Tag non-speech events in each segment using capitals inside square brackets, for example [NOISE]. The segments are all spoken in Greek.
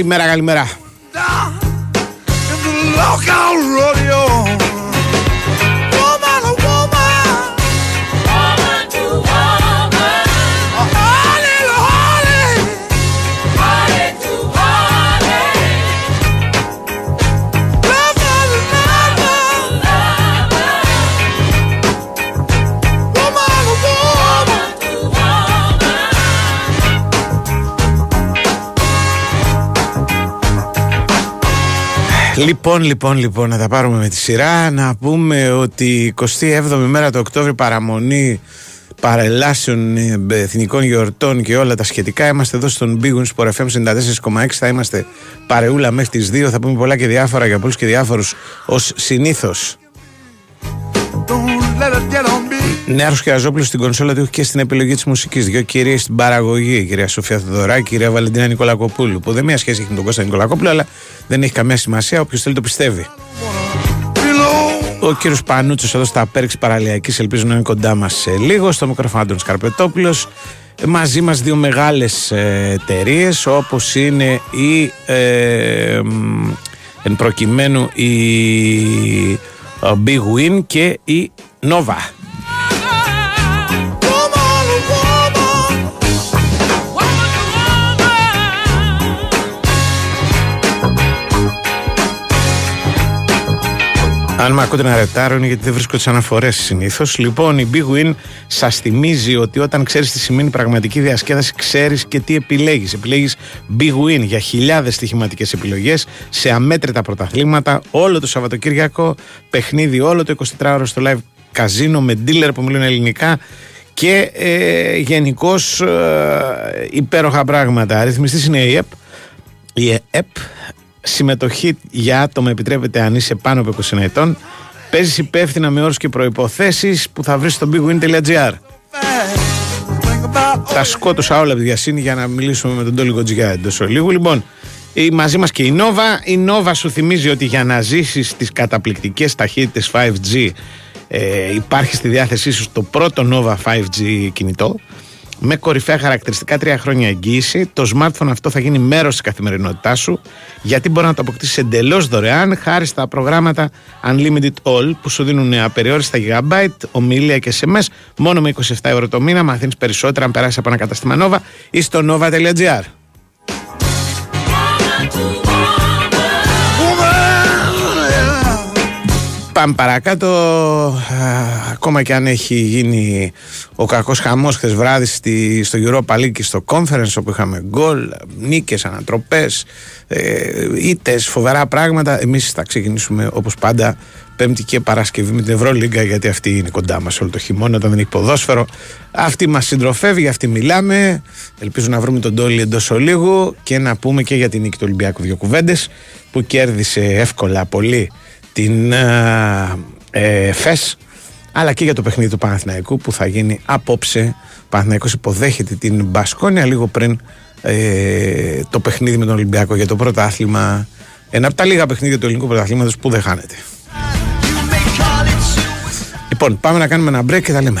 Καλημέρα, καλημέρα. Λοιπόν, λοιπόν, λοιπόν, να τα πάρουμε με τη σειρά. Να πούμε ότι 27η μέρα του Οκτώβρη παραμονή παρελάσεων ε, εθνικών γιορτών και όλα τα σχετικά. Είμαστε εδώ στον Big Win Sport FM 94,6. Θα είμαστε παρεούλα μέχρι τις 2. Θα πούμε πολλά και διάφορα για πολλούς και διάφορους ως συνήθως. Don't let it get on me. Νέαρο Κεραζόπουλο στην κονσόλα του και στην επιλογή της μουσικής. Δύο κυρίε στην παραγωγή. Η κυρία Σοφία Θεοδωράκη, η κυρία Βαλεντίνα Νικολακοπούλου. Που δεν μία σχέση έχει με τον Κώστα Νικολακόπουλο, αλλά δεν έχει καμία σημασία. Όποιος θέλει το πιστεύει. Below. Ο κύριος Πανούτσος εδώ στα Πέρξη Παραλιακής, ελπίζω να είναι κοντά μας σε λίγο. Στο μικρόφωνο Άντων Σκαρπετόπουλος. Μαζί μας δύο μεγάλες εταιρείες, όπως είναι η. Ε, μ, εν προκειμένου η ε, Big Win και η Nova. Αν με ακούτε να ρετάρω είναι γιατί δεν βρίσκω τις αναφορές συνήθως. Λοιπόν, η Big Win σας θυμίζει ότι όταν ξέρεις τι σημαίνει πραγματική διασκέδαση, ξέρεις και τι επιλέγεις. Επιλέγεις Big Win για χιλιάδες στοιχηματικές επιλογές σε αμέτρητα πρωταθλήματα όλο το Σαββατοκύριακο. Παιχνίδι όλο το 24ωρο στο live καζίνο με dealer που μιλούν ελληνικά και ε, γενικώς ε, υπέροχα πράγματα. Αριθμιστής είναι η ΕΠ. Η ΕΠ συμμετοχή για άτομα επιτρέπεται αν είσαι πάνω από 20 ετών. Παίζεις υπεύθυνα με όρους και προποθέσει που θα βρεις στο bigwin.gr. Think about Τα σκότωσα όλα από τη διασύνη για να μιλήσουμε με τον Τόλι Κοντζιά εντός ολίγου. Λοιπόν, η, μαζί μας και η Nova. Η Nova σου θυμίζει ότι για να ζήσεις τις καταπληκτικές ταχύτητες 5G ε, υπάρχει στη διάθεσή σου το πρώτο Nova 5G κινητό με κορυφαία χαρακτηριστικά τρία χρόνια εγγύηση. Το smartphone αυτό θα γίνει μέρος της καθημερινότητάς σου, γιατί μπορεί να το αποκτήσεις εντελώς δωρεάν χάρη στα προγράμματα Unlimited All που σου δίνουν απεριόριστα gigabyte, ομιλία και SMS μόνο με 27 ευρώ το μήνα. Μαθαίνεις περισσότερα αν περάσεις από ένα κατάστημα Nova ή στο nova.gr. Πάμε παρακάτω. Α, ακόμα και αν έχει γίνει ο κακός χαμός χθες βράδυ στη, στο Europa League και στο Conference όπου είχαμε γκολ, νίκες, ανατροπές, ε, ήττες, φοβερά πράγματα. Εμείς θα ξεκινήσουμε όπως πάντα Πέμπτη και Παρασκευή με την Ευρωλίγκα γιατί αυτή είναι κοντά μας όλο το χειμώνα όταν δεν έχει ποδόσφαιρο. Αυτή μας συντροφεύει, για αυτή μιλάμε. Ελπίζω να βρούμε τον Τόλι εντός ολίγου και να πούμε και για την νίκη του Ολυμπιακού δύο κουβέντες που κέρδισε εύκολα πολύ την ε, ε, ΦΕΣ αλλά και για το παιχνίδι του Παναθηναϊκού που θα γίνει απόψε. Ο Παναθηναϊκός υποδέχεται την Μπασκόνια λίγο πριν ε, το παιχνίδι με τον Ολυμπιακό για το πρωτάθλημα. Ένα από τα λίγα παιχνίδια του ελληνικού πρωταθλήματος που δεν χάνεται. Λοιπόν, πάμε να κάνουμε ένα break και τα λέμε.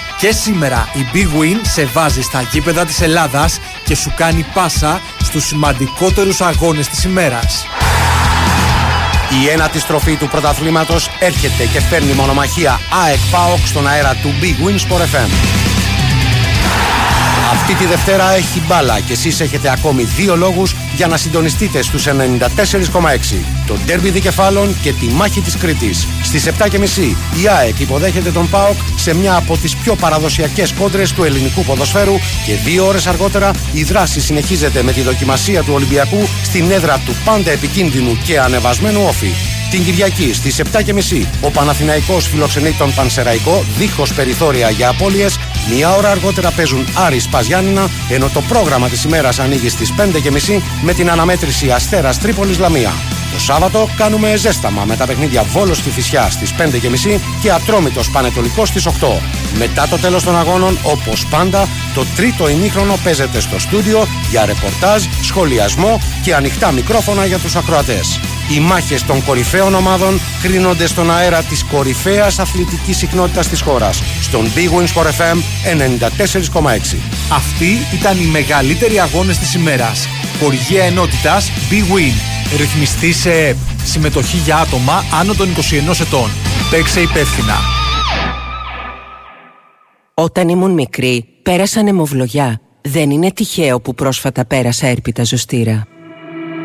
Και σήμερα η Big Win σε βάζει στα γήπεδα της Ελλάδας και σου κάνει πάσα στους σημαντικότερους αγώνες της ημέρας. Η ένατη στροφή του πρωταθλήματος έρχεται και φέρνει μονομαχία ΑΕΚ ΠΑΟΚ στον αέρα του Big Win Sport FM. Αυτή τη Δευτέρα έχει μπάλα και εσείς έχετε ακόμη δύο λόγους για να συντονιστείτε στους 94,6. Το ντέρμπι δικεφάλων και τη μάχη της Κρήτης. Στις 7.30 η ΑΕΚ υποδέχεται τον ΠΑΟΚ σε μια από τις πιο παραδοσιακές κόντρες του ελληνικού ποδοσφαίρου και δύο ώρες αργότερα η δράση συνεχίζεται με τη δοκιμασία του Ολυμπιακού στην έδρα του πάντα επικίνδυνου και ανεβασμένου όφη. Την Κυριακή στις 7.30 ο Παναθηναϊκός φιλοξενεί τον Πανσεραϊκό δίχως περιθώρια για απώλειες. Μία ώρα αργότερα παίζουν Άρης Παζιάννηνα ενώ το πρόγραμμα της ημέρας ανοίγει στις 5.30 με την αναμέτρηση Αστέρας Τρίπολης Λαμία. Το Σάββατο κάνουμε ζέσταμα με τα παιχνίδια Βόλος και Φυσιά στις 5.30 και Ατρόμητος Πανετολικός στις 8. Μετά το τέλος των αγώνων, όπως πάντα, το τρίτο ημίχρονο παίζεται στο στούντιο για ρεπορτάζ, σχολιασμό και ανοιχτά μικρόφωνα για τους ακροατές. Οι μάχες των κορυφαίων ομάδων κρίνονται στον αέρα της κορυφαίας αθλητικής συχνότητας της χώρας, στον Big Wings for FM 94,6. Αυτοί ήταν οι μεγαλύτεροι αγώνες της ημέρας. Χορηγία ενότητας Big Win. Ρυθμιστή σε ΕΠ. Συμμετοχή για άτομα άνω των 21 ετών. Παίξε υπεύθυνα. Όταν ήμουν μικρή, πέρασαν αιμοβλογιά. Δεν είναι τυχαίο που πρόσφατα πέρασα έρπιτα ζωστήρα.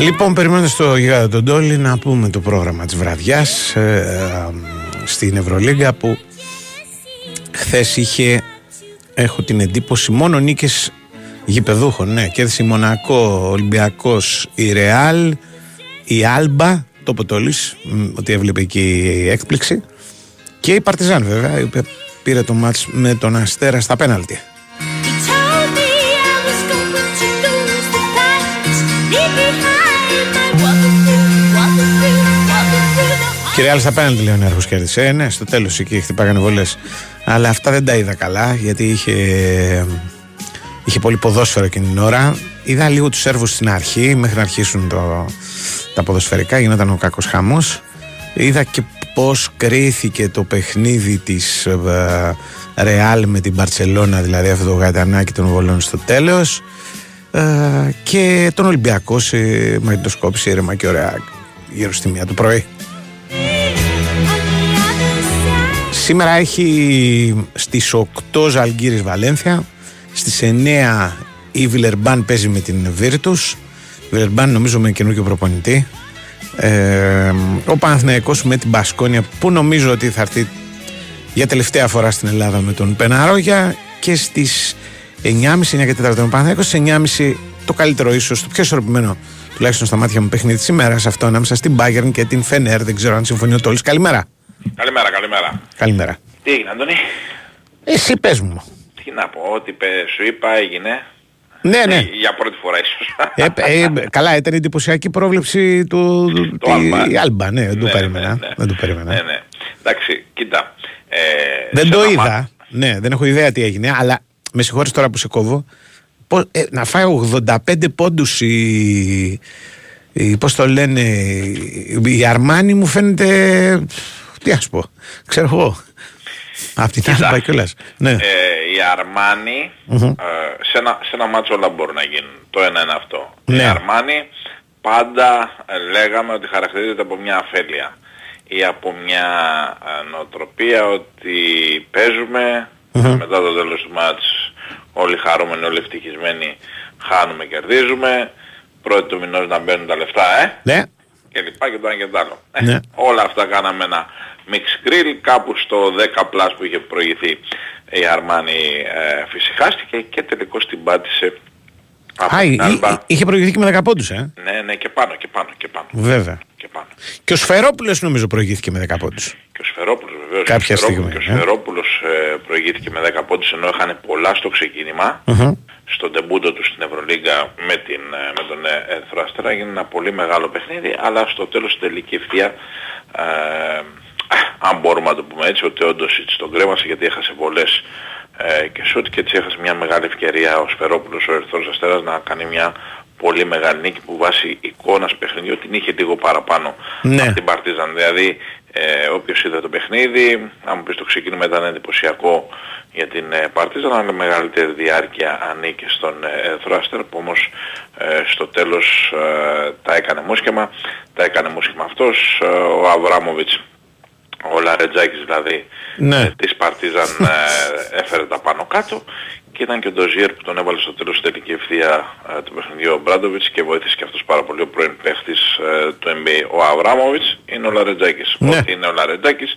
Λοιπόν, περιμένουμε στο Γιγάδο τον Τόλι να πούμε το πρόγραμμα της βραδιάς ε, ε, στην Ευρωλίγκα που χθες είχε, έχω την εντύπωση, μόνο νίκες γηπεδούχων. Ναι, κέρδισε η Μονακό, Ολυμπιακός, η Ρεάλ, η Άλμπα, το Ποτόλης, ότι έβλεπε εκεί η έκπληξη και η Παρτιζάν βέβαια, η οποία πήρε το μάτς με τον Αστέρα στα πέναλτι. Κύριε Άλλη, στα πέναλτι λέει ο Νέαρχος κέρδισε. Ε, ναι, στο τέλος εκεί χτυπάγανε βολές. Αλλά αυτά δεν τα είδα καλά γιατί είχε, είχε πολύ ποδόσφαιρο εκείνη την ώρα. Είδα λίγο τους Σέρβους στην αρχή μέχρι να αρχίσουν το, τα ποδοσφαιρικά. Γινόταν ο κακός χαμός. Είδα και πώς κρίθηκε το παιχνίδι της ε, Ρεάλ με την Μπαρσελόνα, δηλαδή αυτό το γατανάκι των βολών στο τέλος. Ε, και τον Ολυμπιακό σε μαγνητοσκόπηση ήρεμα και ωραία γύρω στη μία του πρωί. Σήμερα έχει στις 8 Ζαλγκύρης Βαλένθια, στις 9 η Βιλερμπάν παίζει με την Βίρτους, Βιλερμπάν νομίζω με καινούργιο προπονητή. Ε, ο Παναθηναϊκός με την Μπασκόνια που νομίζω ότι θα έρθει για τελευταία φορά στην Ελλάδα με τον Πεναρόγια και στις 9.30, 9 και 4 ο Παναθηναϊκός, στις 9.30 το καλύτερο ίσως, το πιο ισορροπημένο τουλάχιστον στα μάτια μου παιχνίδι της ημέρας αυτό ανάμεσα στην Bayern και την Φενέρ, δεν ξέρω αν συμφωνεί ο Τόλης. Καλημέρα. Καλημέρα, καλημέρα. Καλημέρα. Τι έγινε, Αντώνη; Εσύ πες μου. Τι να πω, ό,τι πε- σου είπα έγινε. Ναι, ναι. Ε, Για πρώτη φορά ίσως. Ε, ε, καλά, ήταν εντυπωσιακή πρόβλεψη του Το Άλμπα. η Άλμπα, ναι, δεν το Ναι, περίμενα. ναι, ναι. Δεν το περίμενα. Ναι, ναι. Εντάξει, κοίτα. Ε, Δεν σε το ένα είδα. μάτι- Ναι, δεν έχω ιδέα τι έγινε, αλλά με συγχωρείς τώρα που σε κόβω. Πώς- ε, να φάει 85 πόντους η, η, πώς το λένε, η, η Αρμάνη μου φαίνεται, τι ας πω, ξέρω εγώ, απ' την Κοίτα. Άλμπα κιόλας. Ναι. Ε, η αρμανη ε, σε, ένα, σε ένα μάτσο όλα μπορούν να γίνουν. Το ένα είναι αυτό. Ναι. Η Αρμάνι πάντα ε, λέγαμε ότι χαρακτηρίζεται από μια αφέλεια ή από μια ε, νοοτροπία ότι παίζουμε μετά το τέλος του μάτς όλοι χαρούμενοι, όλοι ευτυχισμένοι χάνουμε, κερδίζουμε πρώτη του μηνός να μπαίνουν τα λεφτά, ε ναι, και λοιπά και το ένα και το άλλο. Ε, Ναι. όλα αυτά κάναμε ένα mix grill κάπου στο 10 plus που είχε προηγηθεί η Αρμάνη ε, φυσικάστηκε και τελικώς την πάτησε από Α, την εί- Άλμπα. εί- είχε προηγηθεί και με 10 πόντους, ε; Ναι, ναι, και πάνω, και πάνω, και πάνω. Βέβαια. Και πάνω. Και ο Σφερόπουλος νομίζω προηγήθηκε με 10 πόντους. Και ο Σφερόπουλος βεβαίως. Κάποια ο Σφερόπουλος- στιγμή, Και ο ε. Σφερόπουλος ε, προηγήθηκε με 10 πόντους ενώ είχαν πολλά στο ξεκίνημα. Μμμ. Στον τεμπούντο τους στην Ευρωλίγκα με, την, ε, με τον ε, Ερυθρό Αστέρα έγινε ένα πολύ μεγάλο παιχνίδι αλλά στο τέλος στην τελική ευθεία ε, α, αν μπορούμε να το πούμε έτσι, ότι όντως έτσι τον κρέμασε γιατί έχασε πολλές ε, και σούτ και έτσι έχασε μια μεγάλη ευκαιρία ο Σφερόπουλος ο Ερθρός Αστέρας να κάνει μια πολύ μεγάλη νίκη που βάσει εικόνας παιχνιδιού την είχε λίγο παραπάνω Ναι. από την Παρτίζαν. Δηλαδή ε, όποιος είδε το παιχνίδι, αν μου πεις το ξεκίνημα ήταν εντυπωσιακό για την ε, Παρτίζαν, αλλά με μεγαλύτερη διάρκεια ανήκε στον ε, Ερθρό Αστέρα που όμως ε, στο τέλος ε, τα έκανε μόσχεμα, τα έκανε μόσχεμα αυτός, ε, ο Αβράμοβιτς ο Λαρετζάκης δηλαδή Ναι. ε, της Παρτίζαν ε, έφερε τα πάνω κάτω και ήταν και ο Ντοζιέρ που τον έβαλε στο τέλος στην τελική ευθεία ε, του παιχνιδιού ο Μπράντοβιτς και βοήθησε και αυτός πάρα πολύ ο πρώην παίχτης ε, του NBA. Ο Αβράμοβιτς είναι ο Λαρετζάκης. Ναι. Ό,τι είναι ο Λαρετζάκης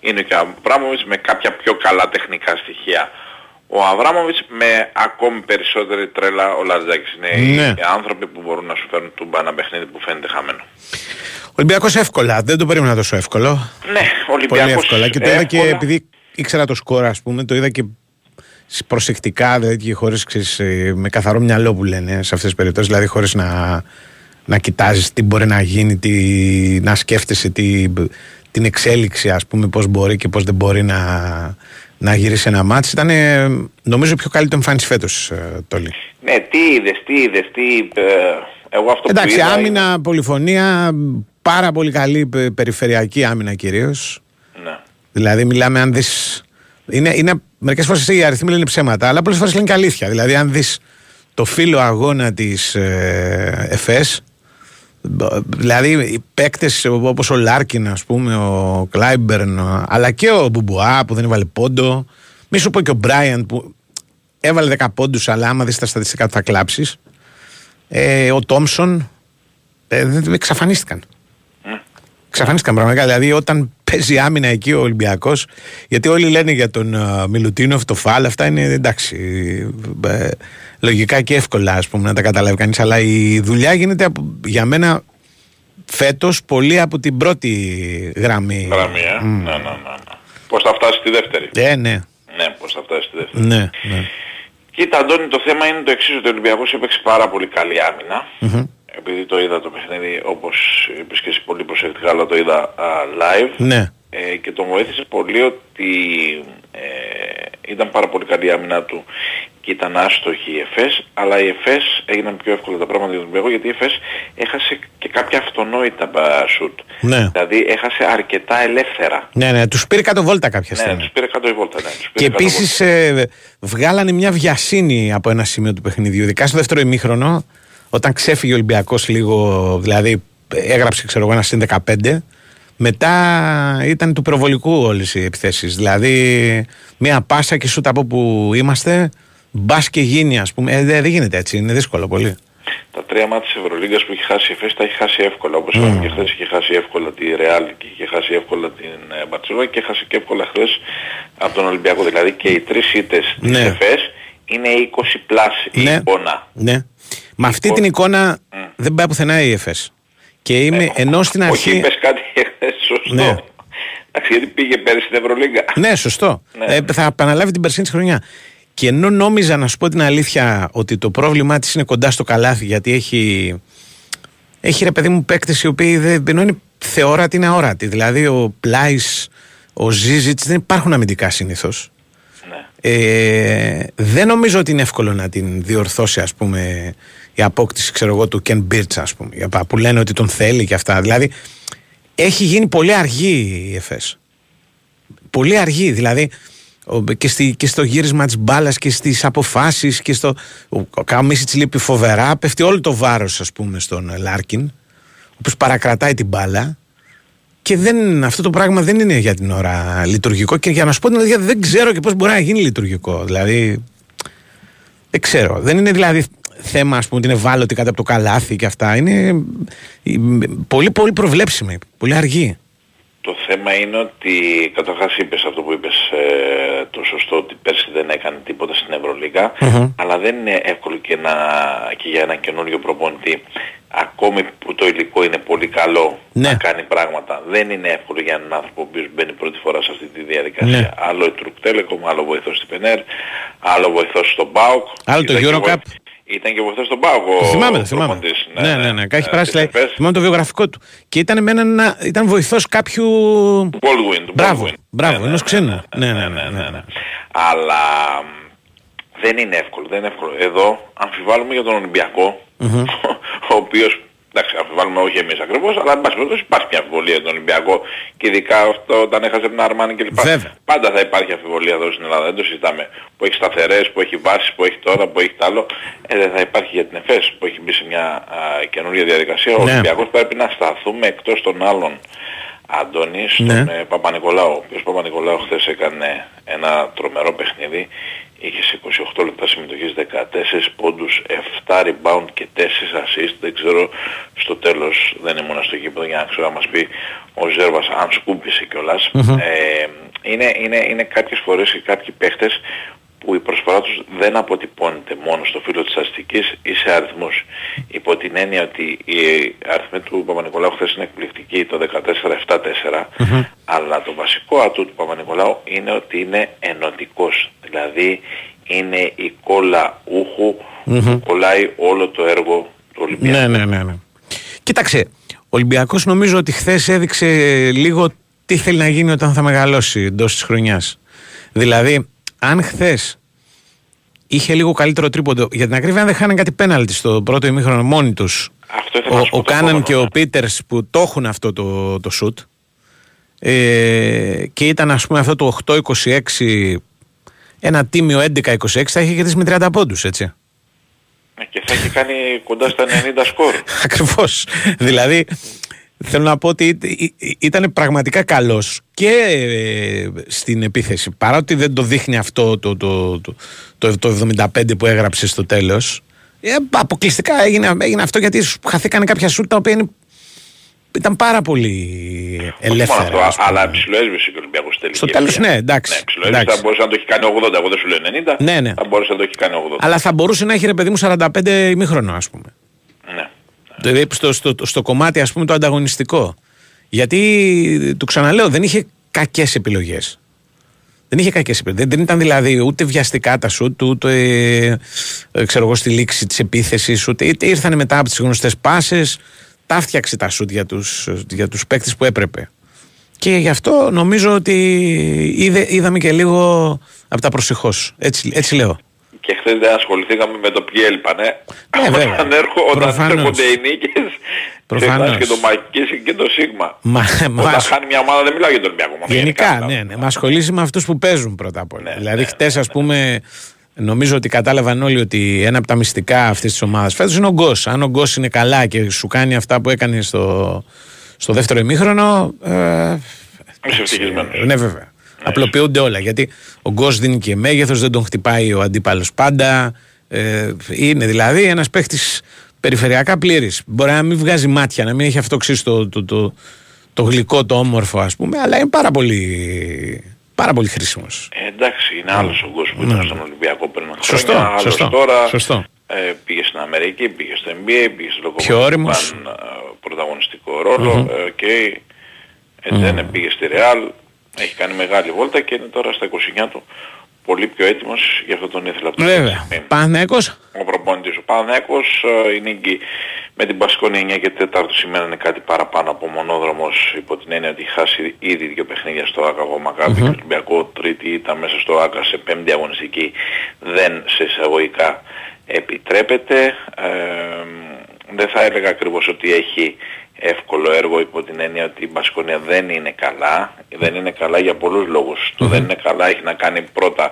είναι και ο Αβράμοβιτς με κάποια πιο καλά τεχνικά στοιχεία. Ο Αβράμοβιτς με ακόμη περισσότερη τρέλα ο Λαρετζάκης. Είναι Ναι. οι άνθρωποι που μπορούν να σου φέρουν τούμπα ένα παιχνίδι που φαίνεται χαμένο. Ο Ολυμπιακός εύκολα, δεν το περίμενα τόσο εύκολο. Ναι, ο Πολύ Ολυμπιακός εύκολα. Και το είδα και εύκολα. επειδή ήξερα το σκορ, ας πούμε, το είδα και σ- προσεκτικά, δηλαδή και χωρίς με καθαρό μυαλό που λένε σε αυτές τις περιπτώσεις. Δηλαδή, χωρίς να, να κοιτάζεις τι μπορεί να γίνει, τι, να σκέφτεσαι τι, την εξέλιξη, ας πούμε, πώς μπορεί και πώς δεν μπορεί να, να γυρίσει ένα μάτι. Ήταν, ε, νομίζω, η πιο καλή του εμφάνιση φέτος, Τόλι. Ναι, τι είδες, τι είδες, τι... ε, εγώ αυτό Εντάξει, που είδα... άμυνα, πολυφωνία, πάρα πολύ καλή πε- περιφερειακή άμυνα κυρίως. Ναι. Δηλαδή, μιλάμε αν δει. Είναι, είναι, Μερικές φορές οι αριθμοί λένε ψέματα, αλλά πολλές φορές λένε και αλήθεια. Δηλαδή, αν δεις το φύλλο αγώνα της ε, ΕΦΕΣ, δηλαδή οι παίκτες όπως ο Λάρκιν, ας πούμε, ο Κλάιμπερν, ο- αλλά και ο Μπουμπουά που δεν έβαλε πόντο. Μη σου πω και ο Μπράιαν που έβαλε 10 πόντους, αλλά άμα δεις τα στατιστικά του θα κλάψεις. Ε, ο Τόμσον ε, δεν δεν εξαφανίστηκαν. Εξαφανίστηκαν πραγματικά. Δηλαδή, όταν παίζει άμυνα εκεί ο Ολυμπιακός, γιατί όλοι λένε για τον ε, Μιλουτίνοφ, τον Φαλ, αυτά είναι εντάξει. ε, λογικά και εύκολα ας πούμε, να τα καταλάβει κανείς. Αλλά η δουλειά γίνεται από, για μένα φέτος πολύ από την πρώτη γραμμή. Γραμμή, ε. Ναι, ναι, ναι, ναι. Πώς θα φτάσει στη δεύτερη. Ε, ναι. Ναι, πώς θα φτάσει στη δεύτερη. Ναι, ναι. Κοίτα, Αντώνη, το θέμα είναι το εξής, ότι ο Ολυμπιακός έπαιξε πάρα πολύ καλή άμυνα. Επειδή το είδα το παιχνίδι, όπως είπες και εσύ πολύ προσεκτικά, αλλά το είδα α, live. ναι. Ε, και τον βοήθησε πολύ ότι ε, ήταν πάρα πολύ καλή η άμυνα του και ήταν άστοχη η ΕΦΕΣ, αλλά η ΕΦΕΣ έγιναν πιο εύκολα τα πράγματα για τον Ολυμπιακό γιατί η ΕΦΕΣ έχασε και κάποια αυτονόητα μπα, σουτ. Ναι. Δηλαδή έχασε αρκετά ελεύθερα. Ναι, ναι, τους πήρε κάτω βόλτα κάποια Ναι, στιγμή. τους πήρε κάτω η βόλτα. Ναι, τους Και πήρε κάτω η επίση ε, βγάλανε μια βιασύνη από ένα σημείο του παιχνιδιού. Ειδικά στο δεύτερο ημίχρονο, όταν ξέφυγε ο Ολυμπιακός λίγο, δηλαδή έγραψε ξέρω εγώ ένα συν 15, μετά ήταν του προβολικού όλες οι επιθέσεις. Δηλαδή, μια πάσα και σούτα από όπου είμαστε, μπας και γίνει, ας πούμε. Ε, δεν δεν γίνεται έτσι, είναι δύσκολο πολύ. Τα τρία μάτια της Ευρωλίγκας που έχει χάσει η ΕΦΕΣ τα έχει χάσει εύκολα. Όπως είπαμε και χθες είχε χάσει εύκολα τη Ρεάλ και είχε χάσει εύκολα την ε, Μπαρτσελόνα και έχασε και εύκολα χθες από τον Ολυμπιακό. Δηλαδή και οι τρεις ήττες της Ναι. ΕΦΕΣ είναι 20 πλάς η Ναι. εικόνα. Ναι. Με αυτή την εικόνα δεν πάει πουθενά η ΕΦΕΣ. Και είμαι, ενώ στην Όχι αρχή. είπες κάτι χθες σωστό. Ναι. Εντάξει γιατί πήγε πέρυσι στην Ευρωλίγκα. Ναι, σωστό. Ναι. Ε, θα επαναλάβει την περσίνη της χρονιά. Και ενώ νόμιζα να σου πω την αλήθεια ότι το πρόβλημά της είναι κοντά στο καλάθι γιατί έχει. Έχει ρε παιδί μου παίκτες οι οποίοι δεν ενώ είναι θεόρατοι είναι αόρατοι. Δηλαδή ο Πλάις, ο Ζίζιτς δεν υπάρχουν αμυντικά συνήθως. Ναι. Ε, δεν νομίζω ότι είναι εύκολο να την διορθώσει ας πούμε η απόκτηση ξέρω εγώ του Ken Birch ας πούμε για πα- που λένε ότι τον θέλει και αυτά δηλαδή έχει γίνει πολύ αργή η ΕΦΕΣ πολύ αργή δηλαδή ο- και, στη, και στο γύρισμα της μπάλας και στις αποφάσεις και στο ο, ο Καμίσιτς λείπει φοβερά πέφτει όλο το βάρος ας πούμε στον Λάρκιν ο οποίος παρακρατάει την μπάλα και δεν, αυτό το πράγμα δεν είναι για την ώρα λειτουργικό και για να σου πω την αλήθεια δεν ξέρω και πώς μπορεί να γίνει λειτουργικό. Δηλαδή, δεν ξέρω. Δεν είναι δηλαδή θέμα ας πούμε ότι είναι ευάλωτη κάτω από το καλάθι και αυτά. Είναι ε, πολύ πολύ προβλέψιμη, πολύ αργή. Το θέμα είναι ότι καταρχάς είπες αυτό που είπες ε, το σωστό ότι πέρσι δεν έκανε τίποτα στην ευρωλιγα αλλά δεν είναι εύκολο και, να, και για ένα καινούριο προπονητή ακόμη που το υλικό είναι πολύ καλό Ναι. να κάνει πράγματα. Δεν είναι εύκολο για έναν άνθρωπο που μπαίνει πρώτη φορά σε αυτή τη διαδικασία. Ναι. Άλλο η Τουρκ Telecom, άλλο βοηθός στην Πενέρ, άλλο βοηθός στον ΠΑΟΚ. Άλλο το Ήταν και Eurocup. Βοη- Ήταν και βοηθός στον ΠΑΟΚ ο Το θυμάμαι, το θυμάμαι. προπονητής. ναι, Ναι, ναι. ναι, ναι. Έχει Ε, περάσει. της Δηλαδή, ΕΦΕΣ. θυμάμαι το βιογραφικό του. Και ήταν, με έναν, ήταν βοηθός κάποιου. Baldwin, του Μπράβο, Baldwin. μπράβο, Ναι, ναι, ενός ναι, ξένου. ναι, Ναι, ναι, ναι, ναι, ναι, ναι, ναι. ναι. Αλλά μ, δεν είναι εύκολο, δεν είναι εύκολο. Εδώ αμφιβάλλουμε για τον Ολυμπιακό, ο οποίος, εντάξει, αμφιβάλλουμε όχι εμείς ακριβώς, αλλά εν πάση περιπτώσει υπάρχει μια αμφιβολία για τον Ολυμπιακό και ειδικά αυτό όταν έχασε την Αρμάνη κλπ. Βέβαια. Πάντα θα υπάρχει αμφιβολία εδώ στην Ελλάδα, δεν το συζητάμε. Που έχει σταθερές, που έχει βάσεις, που έχει τώρα, που έχει τ' άλλο. Ε, δεν θα υπάρχει για την ΕΦΕΣ που έχει μπει σε μια α, καινούργια διαδικασία. Ο Ναι. Ολυμπιακός πρέπει να σταθούμε εκτός των άλλων. Αντώνης, στον Ναι. ε, Παπα-Νικολάου, ο οποίος Παπα-Νικολάου χθες έκανε ένα τρομερό παιχνίδι. Είχες σε 28 λεπτά συμμετοχής 14 πόντους, 7 rebound και 4 assist. Δεν ξέρω στο τέλος, δεν ήμουν στο γήπεδο για να ξέρω να μας πει ο Ζέρβας αν σκούπισε κιόλας. Ε, είναι, είναι, είναι κάποιες φορές και κάποιοι παίχτες που η προσφορά τους δεν αποτυπώνεται μόνο στο φύλλο της αστικής ή σε αριθμούς. Υπό την έννοια ότι οι αριθμοί του Παπα-Νικολάου χθες είναι εκπληκτικοί το 14-7-4, αλλά το βασικό ατού του Παπα-Νικολάου είναι ότι είναι ενωτικός. Δηλαδή είναι η κόλλα ούχου που κολλάει όλο το έργο του Ολυμπιακού. Ναι, ναι, ναι, ναι. Κοίταξε, ο Ολυμπιακός νομίζω ότι χθες έδειξε λίγο τι θέλει να γίνει όταν θα μεγαλώσει εντός της χρονιάς. Δηλαδή, αν χθες είχε λίγο καλύτερο τρίποντο, για την ακρίβεια, αν δεν χάνανε κάτι πέναλτι στο πρώτο ημίχρονο μόνοι τους. Αυτό ήθελα να Ο, σου πω ο το Κάναν επόμενο, και ο ναι. Πίτερς που το έχουν αυτό το, το σουτ. Ε, και ήταν ας πούμε αυτό το 8-26 ένα τίμιο 11-26 θα είχε κερδίσει με 30 πόντους έτσι Ε, Και θα έχει κάνει κοντά στα 90 σκορ. [LAUGHS] Ακριβώς. δηλαδή, θέλω να πω ότι ήταν πραγματικά καλός και ε, στην επίθεση. Παρότι δεν το δείχνει αυτό το, το, το, το, το 75 που έγραψε στο τέλος. Ε, αποκλειστικά έγινε, έγινε αυτό γιατί σου χαθήκανε κάποια σουτ τα οποία είναι, ήταν πάρα πολύ ελεύθερα. Όχι μόνο ας αυτό, πούμε. αλλά ψηλοέσβησε και ο Ολυμπιακός τελική. Στο τέλος, ευθεία. ναι, εντάξει, Ναι, ψηλοέσβησε, εντάξει. θα μπορούσε να το έχει κάνει 80, εγώ δεν σου λέω 90, Ναι, ναι. θα μπορούσε να το έχει κάνει 80. Αλλά θα μπορούσε να έχει ρε παιδί μου 45 ημίχρονο ας πούμε. Ναι. Δηλαδή στο, στο, στο κομμάτι ας πούμε το ανταγωνιστικό. Γιατί του ξαναλέω δεν είχε κακές επιλογές. Δεν είχε κακές επιλογές. Δεν, δεν ήταν δηλαδή ούτε βιαστικά τα σουτ, ούτε ε, ε, ξέρω εγώ στη λήξη της επίθεσης, ούτε είτε ήρθαν μετά από τις γνωστές πάσες, τα φτιάξε τα σουτ για τους, για τους παίκτες που έπρεπε. Και γι' αυτό νομίζω ότι είδε, είδαμε και λίγο από τα προσεχώς. Έτσι, έτσι λέω. Και χθες δεν ασχοληθήκαμε με το ποιοι έλειπανε. Ναι, βέβαια. Όταν, έρχο, όταν Προφανώς. έρχονται οι νίκες, Προφανώς. ξεχνάς και το Μακίση και το Σίγμα. Μα, Όταν μας- χάνει μια ομάδα δεν μιλάω για τον Ολυμπιακό. μόνο Γενικά, μιλάω. ναι, ναι. Μα ασχολήσει με αυτούς που παίζουν πρώτα απ' όλα. Ναι, δηλαδή, ναι, χτες, ας πούμε, νομίζω ότι κατάλαβαν όλοι ότι ένα από τα μυστικά αυτής της ομάδας φέτος είναι ο Γκος. Αν ο Γκος είναι καλά και σου κάνει αυτά που έκανε στο, στο δεύτερο ημίχρονο. Ε, Είσαι ευτυχισμένος. ναι, βέβαια. Απλοποιούνται όλα. Γιατί ο Γκος δίνει και μέγεθος, δεν τον χτυπάει ο αντίπαλος πάντα. Ε, είναι δηλαδή ένας παίχτης περιφερειακά πλήρης. Μπορεί να μην βγάζει μάτια, να μην έχει αυτό ξέρεις το, το, το, το γλυκό, το όμορφο, ας πούμε, αλλά είναι πάρα πολύ, πάρα πολύ χρήσιμος. Ε, εντάξει, είναι άλλος ο Γκος που ήταν στον Ολυμπιακό πριν χρόνια. Ναι. Σωστό, άλλος σωστό, τώρα. σωστό. Ε, πήγε στην Αμερική, πήγε στο NBA, πήγε στο Λοκομοτήβ. Πιο ώριμος. που πάνε, ε, πρωταγωνιστικό ρόλο. ε, οκ. Έτσι δεν είναι, πήγε στη Ρεάλ. Έχει κάνει μεγάλη βόλτα και είναι τώρα στα 29 του πολύ πιο έτοιμος. Γι' αυτό τον ήθελα από την Βέβαια. στιγμή. Παναθηναϊκός. Ο προπονητής ο Παναθηναϊκός, ε, η νίκη με την Πασκόνη 9 και 4 σήμερα είναι κάτι παραπάνω από μονόδρομος υπό την έννοια ότι έχει χάσει ήδη δύο παιχνίδια στο ΆΚΑ ο Μακάμπι και ο Ολυμπιακό τρίτη ήταν μέσα στο ΆΚΑ σε πέμπτη αγωνιστική δεν σε εισαγωγικά επιτρέπεται. Ε, δεν θα έλεγα ακριβώς ότι έχει εύκολο έργο υπό την έννοια ότι η Μπασκόνια δεν είναι καλά. Δεν είναι καλά για πολλούς λόγους. Το δεν είναι καλά έχει να κάνει πρώτα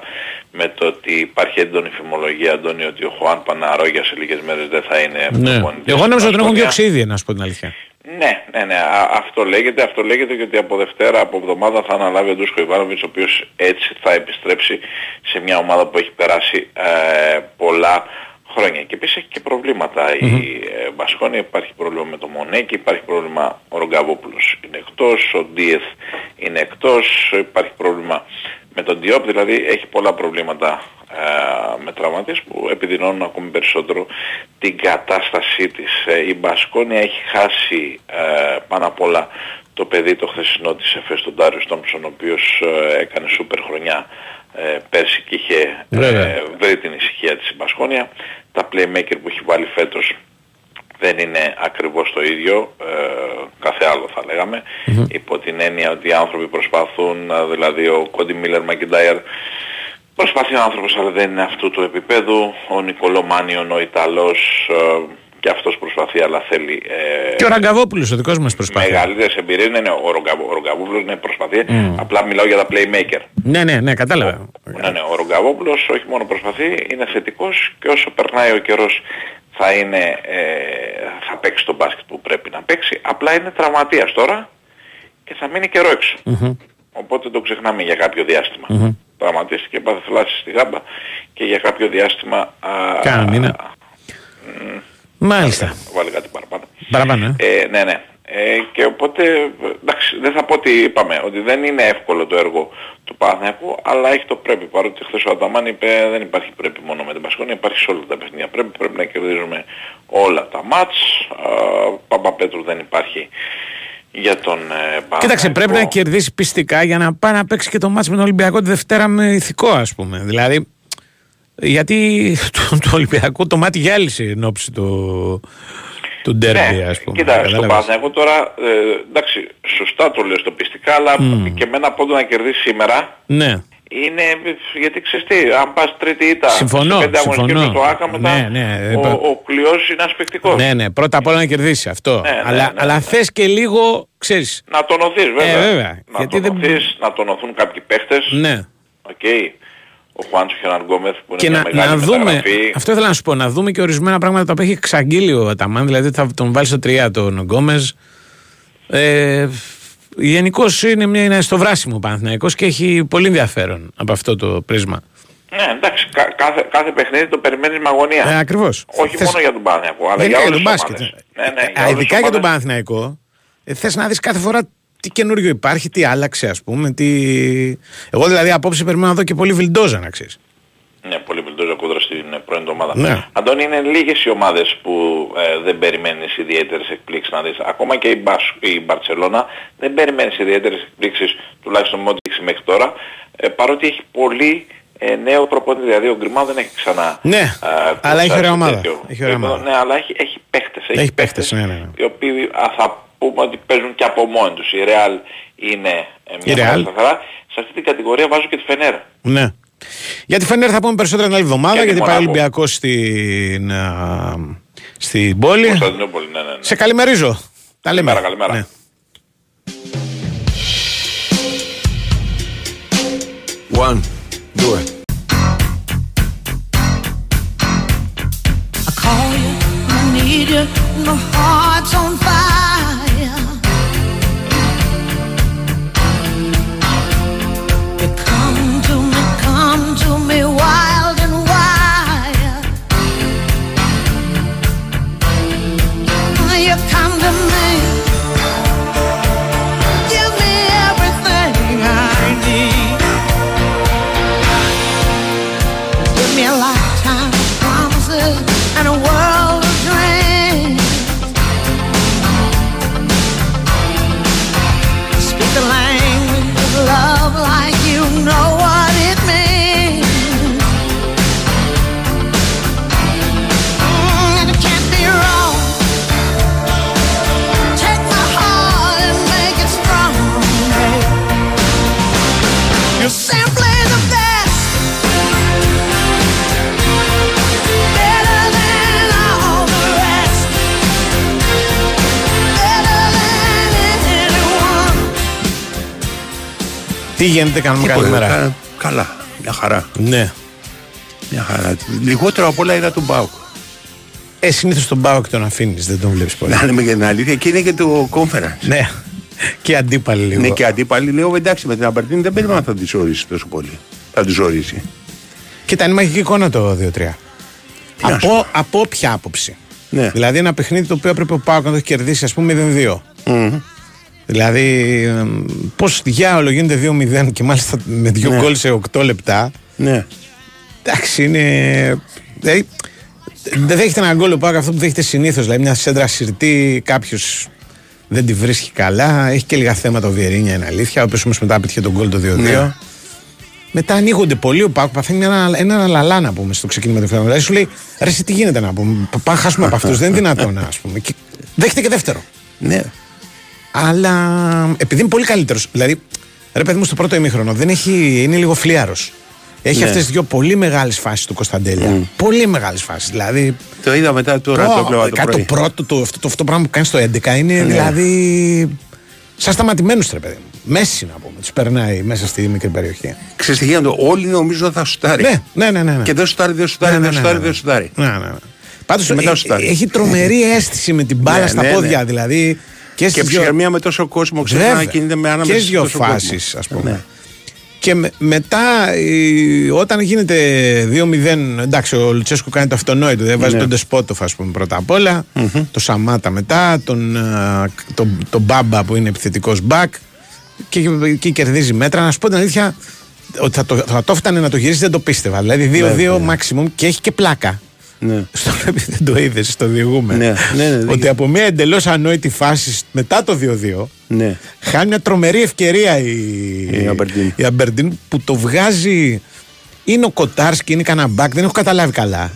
με το ότι υπάρχει έντονη φημολογία, Αντώνη, ότι ο Χουάν Παναρόγια σε λίγες μέρες δεν θα είναι Ναι. προπονητής Εγώ της νόμιζα ότι τον έχουν Μπασκόνια. διώξει ήδη, να σου πω την αλήθεια. Ναι, ναι, ναι. Α, αυτό λέγεται. Αυτό λέγεται γιατί από Δευτέρα, από εβδομάδα θα αναλάβει ο Ντούσκο Ιβάνοβιτς, ο οποίος έτσι θα επιστρέψει σε μια ομάδα που έχει περάσει ε, πολλά χρόνια. Και επίσης έχει και προβλήματα. Η ε, Μπασκόνια υπάρχει πρόβλημα με το Μονέκι, υπάρχει πρόβλημα ο Ρογκαβόπουλος είναι εκτός, ο Ντίεθ είναι εκτός, υπάρχει πρόβλημα με τον Διόπ, δηλαδή έχει πολλά προβλήματα ε, με τραυματίες που επιδεινώνουν ακόμη περισσότερο την κατάστασή της. Ε, η Μπασκόνια έχει χάσει ε, πάνω απ' όλα το παιδί το χθεσινό της ΕΦΕΣ, τον Τάριος Τόμψον, ο οποίος ε, έκανε σούπερ χρονιά ε, πέρσι και είχε Βέβαια. ε, βρει την ησυχία της η Μπασκόνια. Τα playmaker που έχει βάλει φέτος δεν είναι ακριβώς το ίδιο, ε, κάθε άλλο θα λέγαμε, υπό την έννοια ότι οι άνθρωποι προσπαθούν, ε, δηλαδή ο Κόντι Μίλλερ Μακιντάιρ προσπαθεί ο άνθρωπος αλλά δεν είναι αυτού του επίπεδου, ο Νικολό Μάνιον, ο Ιταλός, ε, και αυτός προσπαθεί αλλά θέλει ε, Και ο Ραγκαβόπουλος ο δικός μας προσπαθεί. μεγαλύτερες εμπειρίες, ναι, ναι, ο, Ρογκαβ, ο Ρογκαβόπουλος ναι, προσπαθεί, απλά μιλάω για τα playmaker. Ναι, ναι, ναι, κατάλαβα. Ναι, ναι, ο Ρογκαβόπουλος όχι μόνο προσπαθεί, είναι θετικός και όσο περνάει ο καιρός θα, είναι, ε, θα παίξει το μπάσκετ που πρέπει να παίξει. Απλά είναι τραυματίας τώρα και θα μείνει καιρό έξω. Οπότε το ξεχνάμε για κάποιο διάστημα. Mm-hmm. Τραυματίστηκε, έπαθε θλάση στη γάμπα και για κάποιο διάστημα... α, Κάνα μήνα. Μάλιστα. Βάλει κάτι παραπάνω. Παραπάνω, ε. Ε, ναι, ναι. Ε, και οπότε, εντάξει, δεν θα πω ότι είπαμε, ότι δεν είναι εύκολο το έργο του Παναθηναϊκού, αλλά έχει το πρέπει. Παρότι χθες ο Αταμάν είπε δεν υπάρχει πρέπει μόνο με την Πασκόνια, υπάρχει σε όλα τα παιχνίδια. Πρέπει, πρέπει να κερδίζουμε όλα τα μάτς. Παπαπέτρου δεν υπάρχει για τον ε, Παναθηναϊκό. Κοίταξε, πρέπει να κερδίσει πιστικά για να πάει να παίξει και το μάτς με τον Ολυμπιακό τη Δευτέρα με ηθικό, ας πούμε. Δηλαδή, γιατί του, του Ολυμπιακού το μάτι γυάλισε εν ώψη του, του ντέρμπι, Ναι, ας πούμε. κοίτα, στον Κατάλαβες; Παναθηναϊκό τώρα, ε, εντάξει, σωστά το λέω στο πιστικά, αλλά και με ένα πόντο να κερδίσεις σήμερα, Ναι. είναι, γιατί ξέρεις τι, αν πας τρίτη ήττα Συμφωνώ, σε πέντε αγωνιστικές συμφωνώ. στο ΆΚΑ μετά, Ναι, ναι, ο, είπα- ο κλειός είναι ασπεκτικός. Ναι, ναι, πρώτα απ' όλα να κερδίσει αυτό. Ναι, ναι, αλλά ναι, αλλά ναι. θες και λίγο, ξέρεις, Να τονωθείς βέβαια. Ε, βέβαια. Να Γιατί δεν- τονωθείς, να τονωθούν κάποιοι παίχτες. ναι. Οκ. Ο Χουάντσο Χεραν Γκόμεθ που είναι Και μια να, μεγάλη να δούμε, μεταγραφή. αυτό ήθελα να σου πω, να δούμε και ορισμένα πράγματα τα οποία έχει εξαγγείλει ο Αταμάν, δηλαδή θα τον βάλει στο 3 τον Γκόμες. Ε, Γενικώς είναι, μια- είναι στο βράσιμο ο Παναθηναϊκός και έχει πολύ ενδιαφέρον από αυτό το πρίσμα. Ναι, εντάξει, κα- κάθε, κάθε παιχνίδι το περιμένεις με αγωνία. Ε, ακριβώς. Όχι Θες- μόνο για τον Παναθηναϊκό, αλλά Δεν για είναι όλες τον τις μπάσκετ. ομάδες. Ναι, ναι, Ε, για όλες ειδικά τις για τον ομάδες. Παναθηναϊκό, ε, θες να δεις κάθε φορά τι καινούριο υπάρχει, τι άλλαξε ας πούμε. Τι... Εγώ δηλαδή απόψε περιμένω να δω και πολύ βιλντόζα να ξέρεις. Ναι, πολύ βελτιώζα κόντρα στην ε, πρώην ομάδα. Ναι. Αντώνη, είναι λίγες οι ομάδες που ε, δεν περιμένεις ιδιαίτερες εκπλήξεις να δεις. Ακόμα και η, Μπασ, η Μπαρτσελώνα δεν περιμένεις ιδιαίτερες εκπλήξεις, τουλάχιστον με ό,τι έχει μέχρι τώρα, ε, παρότι έχει πολύ ε, νέο προπονητή. Δηλαδή ο Γκριμάου δεν έχει ξανά... Ναι, α, αλλά κουρσάρει έχει ωραία σε ομάδα. τέτοιο Έχει ωραία επίπεδο. ομάδα. Ναι, αλλά έχει, έχει παίχτες. Έχει παίχτες, ναι, ναι, ναι. Οι οποίοι α, θα πούμε ότι παίζουν και από μόνοι τους. Η Real είναι ε, μια Η ομάδα Real. σταθερά. Σε αυτή την κατηγορία βάζω και τη Φενέρα. Ναι. Για τη Φενέρ θα πούμε περισσότερα την άλλη εβδομάδα Και τη γιατί πάει ο Μονακό. Ολυμπιακός στην, α, στην πόλη. Κωνσταντινούπολη, ναι, ναι, ναι. Σε καλημερίζω. Τα λέμε. Καλημέρα, καλημέρα. Ναι. One, do it. I call you, I need you, my heart's on fire. Γίνεται, κάνουμε Τίποτα, καλημέρα. κα- Καλά, μια χαρά. Ναι. Μια χαρά. Λιγότερο απ' όλα είδα τον Μπάουκ. Ε, συνήθως τον πάω και τον αφήνεις, δεν τον βλέπεις πολύ. Να λέμε για την αλήθεια. Και είναι και το conference. ναι. [LAUGHS] Και αντίπαλοι λίγο. Ναι, και αντίπαλοι λέω εντάξει με την Αμπερτίνη δεν περίμενα θα τη ζωρίσει τόσο πολύ. Θα τη ζωρίσει. Κοίτα, είναι μαγική εικόνα το 2-3. να σου Από, από όποια άποψη. Ναι. Δηλαδή ένα παιχνίδι το οποίο έπρεπε ο Πάοκ να το έχει κερδίσει, ας πούμε 0-2. Μμμ. Δηλαδή, πώς διάολο γίνεται 2-0 και μάλιστα με δύο Ναι. γκολ σε 8 λεπτά. Ναι. Εντάξει, είναι. Δηλαδή, δεν δέχεται ένα γκολ ο Πάοκ αυτό που δέχεται συνήθως. Δηλαδή, μια σέντρα συρτή, κάποιος δεν τη βρίσκει καλά. Έχει και λίγα θέματα ο Βιερίνια, είναι αλήθεια. Ο οποίο όμως μετά πέτυχε τον γκολ το 2-2. Ναι. Μετά ανοίγονται πολύ. Ο Πάουκ παθαίνει ένα, ένα λαλά να πούμε στο ξεκίνημα του φιλικού. Δηλαδή σου λέει ρε, εσύ τι γίνεται να πούμε. Πάμε χάσουμε από αυτούς. Δεν είναι δυνατόν ας πούμε. Και δέχεται και δεύτερο. Ναι. Αλλά επειδή είναι πολύ καλύτερος. Δηλαδή, ρε παιδί μου, στο πρώτο ημίχρονο δεν έχει, είναι λίγο φλίαρος. Έχει Ναι. αυτές τις δύο πολύ μεγάλες φάσεις του Κωνσταντέλια. Πολύ μεγάλες φάσεις. Δηλαδή. Το είδα μετά τώρα Πω, το βλέπα το κάτι πρωί. το πρώτο, το, αυτό, το, αυτό το πράγμα που κάνεις στο 11 είναι Ναι. δηλαδή. Σαν σταματημένους ρε παιδί μου. Μέση να πούμε. Τους περνάει μέσα στη μικρή περιοχή. Ξέρεις τι γίνεται, όλοι νομίζουν θα σουτάρει. Ναι, ναι, ναι. ναι, ναι. Και δεν σουτάρει, δεν σουτάρει, Ναι, ναι, δεν ναι, σουτάρει, ναι. δεν σουτάρει. Ναι, ναι, ναι. Πάντως Και μετά ε, σουτάρει. έχει τρομερή αίσθηση με την μπάλα Ναι, στα ναι, πόδια. ναι. Δηλαδή και, Και στις δύο- ψυχραιμία με τόσο κόσμο, ξέρει Βέβαια. να κινείται με ανάμεσα και σε δύο τόσο φάσεις, κόσμο. ας πούμε. Ναι. Και με- μετά, η- όταν γίνεται 2-0, εντάξει, ο Λουτσέσκου κάνει το αυτονόητο. Δεν βάζει Ναι. τον Τεσπότοφ, ας πούμε, πρώτα απ' όλα. Το Σαμάτα μετά, τον, α, τον, τον Μπάμπα που είναι επιθετικός μπακ. Και εκεί κερδίζει μέτρα. Να σου πω την αλήθεια, ότι θα το, θα το έφτανε να το γυρίσει δεν το πίστευα. Δηλαδή 2-2 maximum και έχει και πλάκα. Ναι. Στο δεν το είδες, το διηγούμε. Ναι, ναι, ναι, ότι δίκιο. από μια εντελώς ανόητη φάση μετά το 2-2 Ναι. χάνει μια τρομερή ευκαιρία η, Η Αμπερντίν. η Αμπερντίν που το βγάζει. Είναι ο Κοτάρσκι, είναι κανένα μπακ, δεν έχω καταλάβει καλά.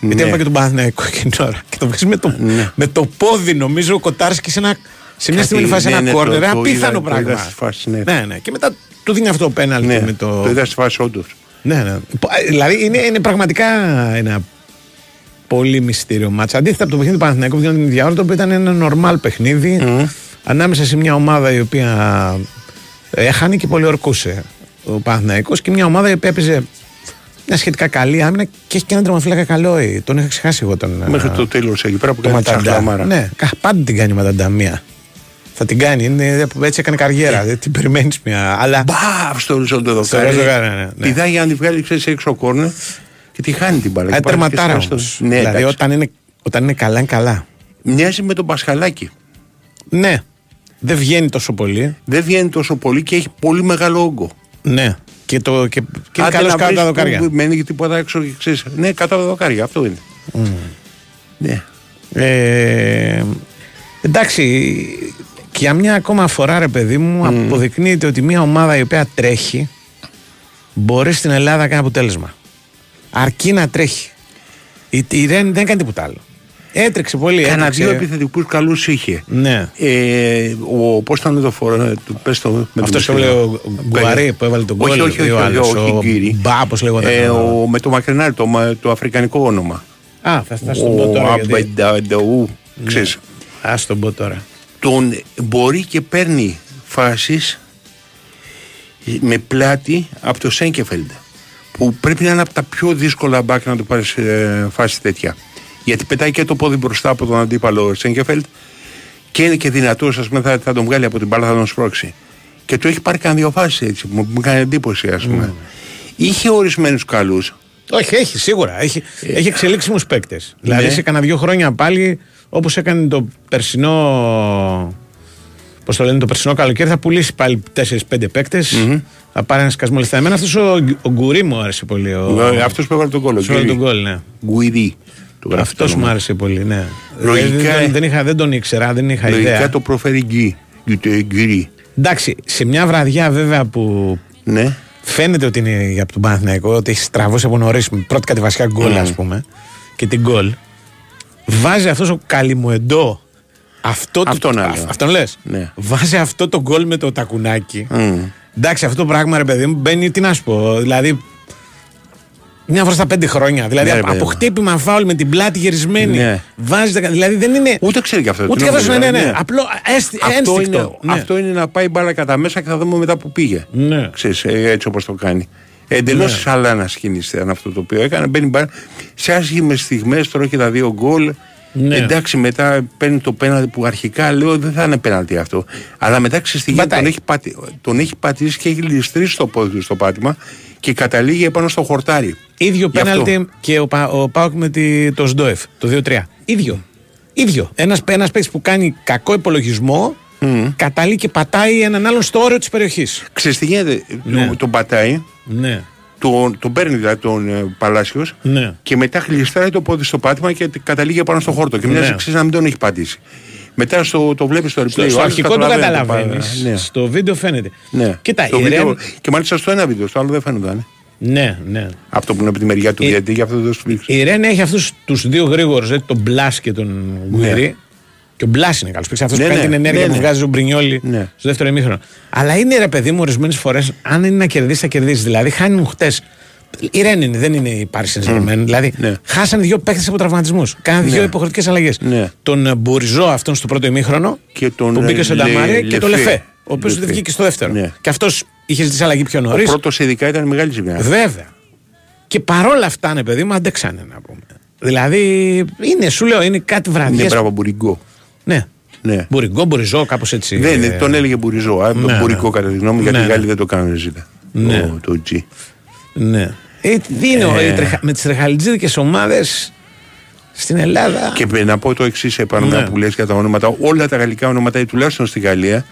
Γιατί Ναι. έπρεπε και τον Παναθηναϊκό εκείνη την ώρα. Και το βγάζει με το, Ναι. με το πόδι, νομίζω, ο Κοτάρσκι σε, ένα, σε μια Κάτι, στιγμή φάση ναι, ένα ναι, κόρνερ. το- Ένα το απίθανο είδα- το είδα πράγμα. στη φάση, ναι. ναι, ναι. Και μετά του δίνει αυτό το πέναλτι Ναι, με το. το είδα στη φάση όντως. Ναι, ναι. Πο- ε, Δηλαδή είναι, είναι πραγματικά ένα πολύ μυστήριο μάτσα. Αντίθετα από το παιχνίδι του Παναθηναϊκού που γινόταν την ίδια ώρα, το οποίο ήταν ένα νορμάλ παιχνίδι ανάμεσα σε μια ομάδα η οποία έχανε και πολύ ορκούσε ο Παναθηναϊκός και μια ομάδα η οποία έπαιζε μια σχετικά καλή άμυνα και έχει και έναν τερματοφύλακα καλό. ε, Τον είχα ξεχάσει εγώ τον. Μέχρι ε, το τέλο εκεί πέρα που το κάνει τη Ματαντά. σαχλαμάρα. Ναι, κα- πάντα την κάνει η Ματαντά μία. Θα την κάνει. Είναι, έτσι έκανε καριέρα. Δεν την περιμένεις μια. Αλλά. Μπαφ στο οριζόντιο Στο δοκάρι. οριζόντιο, ναι, ναι, ναι. Πηδάει για να τη βγάλει ξέρεις, έξω κόρνερ και τη χάνει την μπάλα. Ε, Και πάει και τερματάρα στο- όμως. Ναι, δηλαδή εντάξει. όταν είναι, όταν είναι καλά, είναι καλά. Μοιάζει με τον Πασχαλάκη. Ναι. Δεν βγαίνει τόσο πολύ. Δεν βγαίνει τόσο πολύ και έχει πολύ μεγάλο όγκο. Ναι. Και, το, και, και είναι Άντε καλός να κάτω βρεις τα που δοκάρια. Μένει και τίποτα έξω και ξέρεις. Ναι, κάτω από τα δοκάρια. Αυτό είναι. Ναι. Ε, εντάξει, και για μια ακόμα φορά, ρε παιδί μου, αποδεικνύεται ότι μια ομάδα η οποία τρέχει μπορεί στην Ελλάδα να κάνει αποτέλεσμα. Αρκεί να τρέχει. Η, η Ρεν δεν κάνει τίποτα άλλο. Έτρεξε πολύ. Κάνα έτρεξε. δύο επιθετικούς καλούς είχε. Ναι. Ε, ο, πώς ήταν το φορά, του πες το με Αυτός το που λέει ο Γκουαρί που έβαλε τον Όχι, γκολ. όχι, ή ο όχι, άλλος, όχι, ο Γκύρι. Μπα, πώς λέγονταν. Ε, ο- ο, με το μακρινάρι, το, μα- το αφρικανικό όνομα. Α, θα, θα στον πω τώρα. γιατί- Αμπενταου. Ξέρεις, Ας τον πω τώρα. τον μπορεί και παίρνει φάσεις με πλάτη από το Σέγκεφελντ που πρέπει να είναι από τα πιο δύσκολα μπακ να του πάρεις ε, φάση τέτοια. Γιατί πετάει και το πόδι μπροστά από τον αντίπαλο Σέγκεφελντ και είναι και δυνατός, ας πούμε, θα, θα τον βγάλει από την μπάλα, θα τον σπρώξει. Και το έχει πάρει κανένα δύο φάσεις έτσι, μου, μου κάνει εντύπωση, ας πούμε. Είχε ορισμένους καλούς. Όχι, έχει σίγουρα. Έχει, έχει εξελίξιμους παίκτες. Δηλαδή Ναι. σε κανένα δύο χρόνια πάλι, όπως έκανε το περσινό. Πώς το λένε, το περσινό καλοκαίρι θα πουλήσει πάλι 4-5 παίκτες. Θα πάρει ένα σκασμό λεφτά. Εμένα αυτός ο, ο Γκουρί μου άρεσε πολύ. Ο... Αυτός που έβαλε τον κόλλο. Σου έβαλε τον γκολ, ναι. Γκουιδί. του γράφει το Αυτό μου όνομα. άρεσε πολύ, ναι. Λογικά, Δηλαδή, ε. δεν, δεν, είχα, δεν τον ήξερα, δεν είχα Λογικά ιδέα. το προφέρει γκί. Γιουτε γκυρί. Εντάξει, σε μια βραδιά βέβαια που Ναι. φαίνεται ότι είναι για τον Παναθηναϊκό, ότι έχει στραβώσει από νωρίς με πρώτη κατηβασιά γκολ, Mm. ας πούμε, και την γκολ. Βάζει αυτός ο Καλιμουεντό. Αυτό το- Αυτόν άλλο. αυ- αυτόν λες; Ναι. Βάζει αυτό το γκολ με το τακουνάκι. Μμ. Εντάξει, αυτό το πράγμα ρε παιδί μου μπαίνει, τι να σου πω. Δηλαδή. Μια φορά στα πέντε χρόνια. Δηλαδή Ναι, ρε από, παιδί από μου. χτύπημα φάουλ με την πλάτη γυρισμένη. Ναι. Βάζει. δεκα- Δηλαδή δεν είναι. Ούτε ξέρει και αυτό. Ούτε τι και αυτό, ναι, νόμιζε, ναι, ναι. ναι. Απλό έστι, Αυτό ένστικτο. είναι, ναι. αυτό είναι να πάει μπάλα κατά μέσα και θα δούμε μετά που πήγε. Ναι. Ξέρεις, ε, έτσι όπως το κάνει. Εντελώς Ναι. σαλάνα κίνηση ήταν αυτό το οποίο έκανε. Μπαίνει μπάλα. Σε άσχημες στιγμές τώρα έχει τα δύο γκολ. Ναι. Εντάξει, μετά παίρνει το πέναλτι που αρχικά λέω δεν θα είναι πέναλτι αυτό. Αλλά μετά ξέρεις τι γίνεται, Πατάει. τον έχει, πατη, τον έχει πατήσει και έχει ληστρήσει το πόδι του στο πάτημα και καταλήγει επάνω στο χορτάρι. ίδιο Γι' αυτό. πέναλτι και ο, Πα- ο Πάοκ με τη, το Σντόεφ, το 2-3. ίδιο. ίδιο. Ένας ένας παίκτης που κάνει κακό υπολογισμό καταλήγει και πατάει έναν άλλον στο όριο της περιοχής. Ξέρεις τι γίνεται, Ναι. τον, τον πατάει, Ναι. Τον, τον παίρνει δηλαδή τον ε, Παλάσιος Ναι. και μετά γλιστράει το πόδι στο πάτημα και καταλήγει πάνω στο χόρτο. Και Ναι. μοιάζει εξής να μην τον έχει πατήσει. Μετά στο, το βλέπεις στο replay. Στο, ο στο άλλος αρχικό το καταλαβαίνει καταλαβαίνεις. πα- Ναι. Στο βίντεο φαίνεται. ναι. Κοίτα, Στο η βίντεο- Ρεν. Και μάλιστα στο ένα βίντεο, στο άλλο δεν φαίνονταν. ε. Ναι, ναι. Αυτό που είναι από τη μεριά του Ε, διαιτητή, γι' αυτό δεν το σφυρίξω. Η Ρεν έχει αυτούς τους δύο γρήγορους, δηλαδή τον Μπλας και τον Γουιρί. Και ο Μπλάς είναι καλός παίκτης. Αυτός Ναι, που κάνει ναι, την ενέργεια ναι, που ναι. βγάζει ο Μπρινιόλι Ναι. στο δεύτερο ημίχρονο. Αλλά είναι ρε παιδί μου, ορισμένες φορές, αν είναι να κερδίσεις, θα κερδίσεις. Δηλαδή, χάνουν χτες. Η Ρεν είναι, δεν είναι η Παρί Σεν Ζερμέν. Δηλαδή, Ναι. χάσαν δύο παίκτες από τραυματισμούς. Κάναν δύο Ναι. υποχρεωτικές αλλαγές. Ναι. Τον ε, Μπουριζό αυτόν στο πρώτο ημίχρονο Και τον, που μπήκε ε, στο Λε- Νταμάρε και τον Λεφέ. Λεφέ. Ο οποίος Λεφέ. δεν βγήκε στο δεύτερο. Ναι. Και αυτός είχε ζητήσει αλλαγή πιο Ο νωρίς. πρώτος ειδικά ήταν μεγάλη ζημιά. Βέβαια. Και παρόλα αυτά, ναι, παιδί μου, αντέξανε να πούμε. Δηλαδή, είναι, σου λέω, είναι κάτι Ναι, βραδιές. μπράβο, μπουριγκό. Ναι. Ναι. Μπουριγκό, μπουριζό, κάπως έτσι. Δεν, ε, είναι, τον έλεγε Μπουριζό. Α, ναι, μπουρικό ναι. κατά τη γνώμη μου, γιατί Ναι, οι ναι. Γάλλοι δεν το κάνουν ζήτα. Ναι. Το, το G. Ναι. Ε, τι είναι, ο- Ε. οι τρεχα- με τις τρεχαλιτζίδικες ομάδες στην Ελλάδα; Και παι- να πω το εξής επάνω Ναι. που λες για τα ονόματα. Όλα τα γαλλικά ονόματα, ή τουλάχιστον στη γαλλια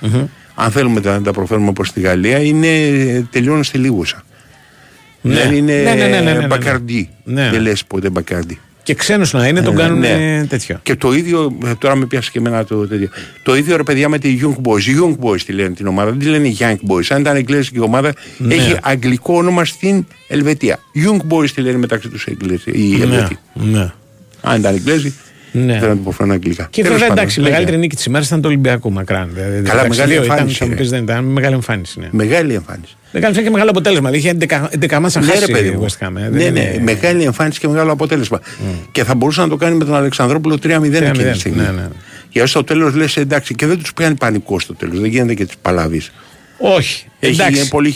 αν θέλουμε να τα προφέρουμε όπως στη Γαλλία, είναι, τελειώνουν στη λίγουσα. Ναι. Δεν είναι Ναι, ναι, ναι, ναι, ναι, ναι. μπακαρντί. Ναι. Δεν λες ποτέ μπακαρντί. Και ξένους να είναι, τον Ε, κάνουν ναι. ε, τέτοιο. Και το ίδιο, ε, τώρα με πιάσεις και εμένα το τέτοιο. Το ίδιο ρε παιδιά με τη Young Boys. Young Boys τη λένε την ομάδα, δεν τη λένε Young Boys. Αν ήταν εγγλέζικη ομάδα, Ναι. έχει αγγλικό όνομα στην Ελβετία. Young Boys τη λένε μεταξύ τους οι Ναι, Ελβετοί. ναι. Αν ήταν εγγλέζοι, Ναι. δεν θα το προφέρουν αγγλικά. Και Τέλος βέβαια πάντων, εντάξει, η λέγε. μεγαλύτερη νίκη της ημέρας ήταν το Ολυμπιακό μακράν. Δηλαδή, Καλά, εντάξει, μεγάλη δύο ήταν, εμφάνιση, θα μου ρε. πεις, δεν ήταν μεγάλη εμφάνιση. Ναι. Μεγάλη εμφάνιση. Μεγάλη εμφάνιση και μεγάλο αποτέλεσμα. Δηλαδή είχε 11, 11 μάτσα Ναι, χάσει ρε παιδί η μου. West Ham. ε, δεν Ναι, ναι, είναι- μεγάλη εμφάνιση και μεγάλο αποτέλεσμα. Και θα μπορούσε να το κάνει με τον Αλεξανδρόπουλο 3-0 εκείνη 3-0, τη στιγμή. ναι, ναι. Γιατί στο τέλος λες εντάξει και δεν τους πιάνει πανικό στο τέλος. Δεν γίνεται και τις παλαβεί. Όχι. Έχει εντάξει. είναι πολύ.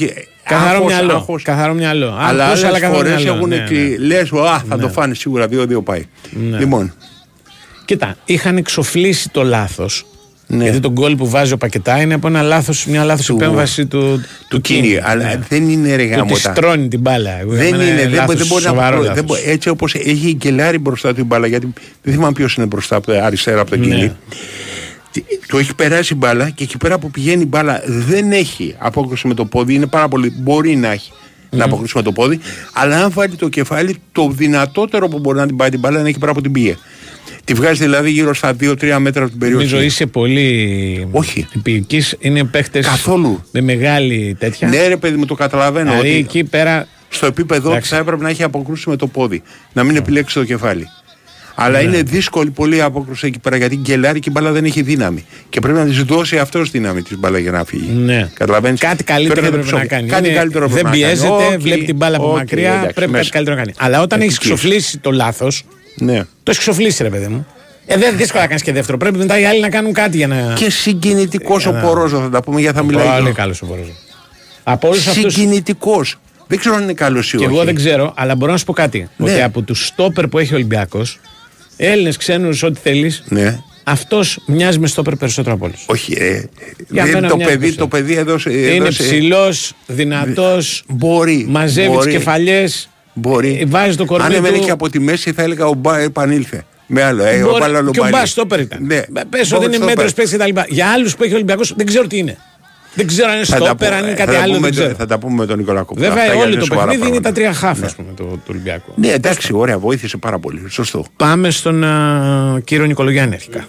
Καθαρό άγχος, μυαλό. άγχος. Καθαρό μυαλό. Αλλά Άγχος, άλλες καθαρό φορές μυαλό. έχουν Ναι, και ναι. λες, Α, θα το Ναι. φάνε σίγουρα. 2-2 πάει. Ναι. Λοιπόν, Κοίτα, είχαν εξοφλήσει το λάθος. Ναι. Γιατί το γκολ που βάζει ο Πακετά είναι από ένα λάθος, μια λάθος Του- επέμβαση του, του Κίνη. Αλλά ναι. δεν είναι ρε Του τη γάμοτα. στρώνει την μπάλα. Δεν Εμένα είναι, δεν, μπο- λάθος, δεν μπορεί να σοβαρό προ- λάθος. δεν μπο- Έτσι όπως έχει η Γκελάρη μπροστά του την μπάλα, γιατί δεν θυμάμαι ποιος είναι μπροστά από το αριστερά από τον Ναι. Κίνη. Τι- Το έχει περάσει η μπάλα και εκεί πέρα που πηγαίνει η μπάλα δεν έχει απόκριση με το πόδι. Είναι πάρα πολύ. Μπορεί να έχει να αποκρούσει με το πόδι. Αλλά αν βάλει το κεφάλι, το δυνατότερο που μπορεί να την πάει την μπάλα είναι εκεί πέρα που την πήγε. Τη βγάζει δηλαδή γύρω στα 2-3 μέτρα από την περιοχή. Νομίζω είσαι πολύ Όχι. επιεικής. Είναι παίχτες Καθόλου. με μεγάλη τέτοια. Ναι, ρε παιδί μου, το καταλαβαίνω. δηλαδή ότι εκεί πέρα. στο επίπεδο Εντάξει. θα έπρεπε να έχει αποκρούσει με το πόδι. Να μην επιλέξει το κεφάλι. Αλλά Ναι. είναι δύσκολη πολύ η απόκρουση εκεί πέρα γιατί γκελάρει και η μπάλα δεν έχει δύναμη. Και πρέπει να της δώσει αυτός δύναμη της μπάλα για να φύγει. Ναι. Καταλαβαίνεις; Κάτι καλύτερο Τώρα πρέπει δεν να το κάνει. Κάτι Είναι- καλύτερο δεν πρέπει να κάνει. πιέζεται, Οκ, βλέπει την μπάλα από οκ, μακριά. εντάξει, πρέπει μέσα. κάτι καλύτερο να κάνει. Αλλά όταν έχεις Ευτυχής. ξοφλήσει το λάθος, Ναι. το έχεις ξοφλήσει, ρε παιδί μου. Ε, δεν δύσκολα να κάνεις και δεύτερο. Πρέπει μετά οι άλλοι να κάνουν κάτι για να. Και συγκινητικός ο να- Πορόζο θα τα πούμε γιατί θα μιλάει. Πολύ για- καλός ο Πορόζο. Από όλους αυτού. Συγκινητικός. Δεν ξέρω αν είναι καλός ή Και όχι. εγώ δεν ξέρω, αλλά μπορώ να σου πω κάτι. Ναι. Ότι από τους στόπερ που έχει ο Ολυμπιακός, Έλληνες, ξένους, ό,τι θέλεις, Ναι. αυτός μοιάζει με στόπερ περισσότερο από όλους. Όχι, ε, Για δεν- μένα το, μοιάζει παιδί, περισσότερο. το παιδί έδωσε. Είναι έδωσε- ψηλός, δυνατός, Μπορεί. μαζεύει μπορεί, τι κεφαλιές. Μπορεί. Βάζει το κορμί Αν έμενε του. και από τη μέση θα έλεγα ο Μπα επανήλθε. Με άλλο. Ε, ο Μπορεί- Μπάλα και ο Λομπάλη. Μπα στόπερ ήταν. Ναι. Πε Μπορεί ότι είναι στόπερ. μέτρος παίξει κτλ. Για άλλους που έχει ο Ολυμπιακός δεν ξέρω τι είναι. Δεν ξέρω αν είναι Θα τα στόπερ, πω- αν είναι θα κάτι τα άλλο. πούμε- Δεν ξέρω. Θα τα πούμε με τον Νικολακό. Βέβαια, Αυτά όλο είναι το σοβαρά παιχνίδι είναι τα πράγματα. τρία χάφ, ας πούμε, του, του Ολυμπιακού. Ναι, εντάξει, ωραία, βοήθησε πάρα πολύ. Σωστό. Πάμε στον α, κύριο Νικολογιάννη αρχικά.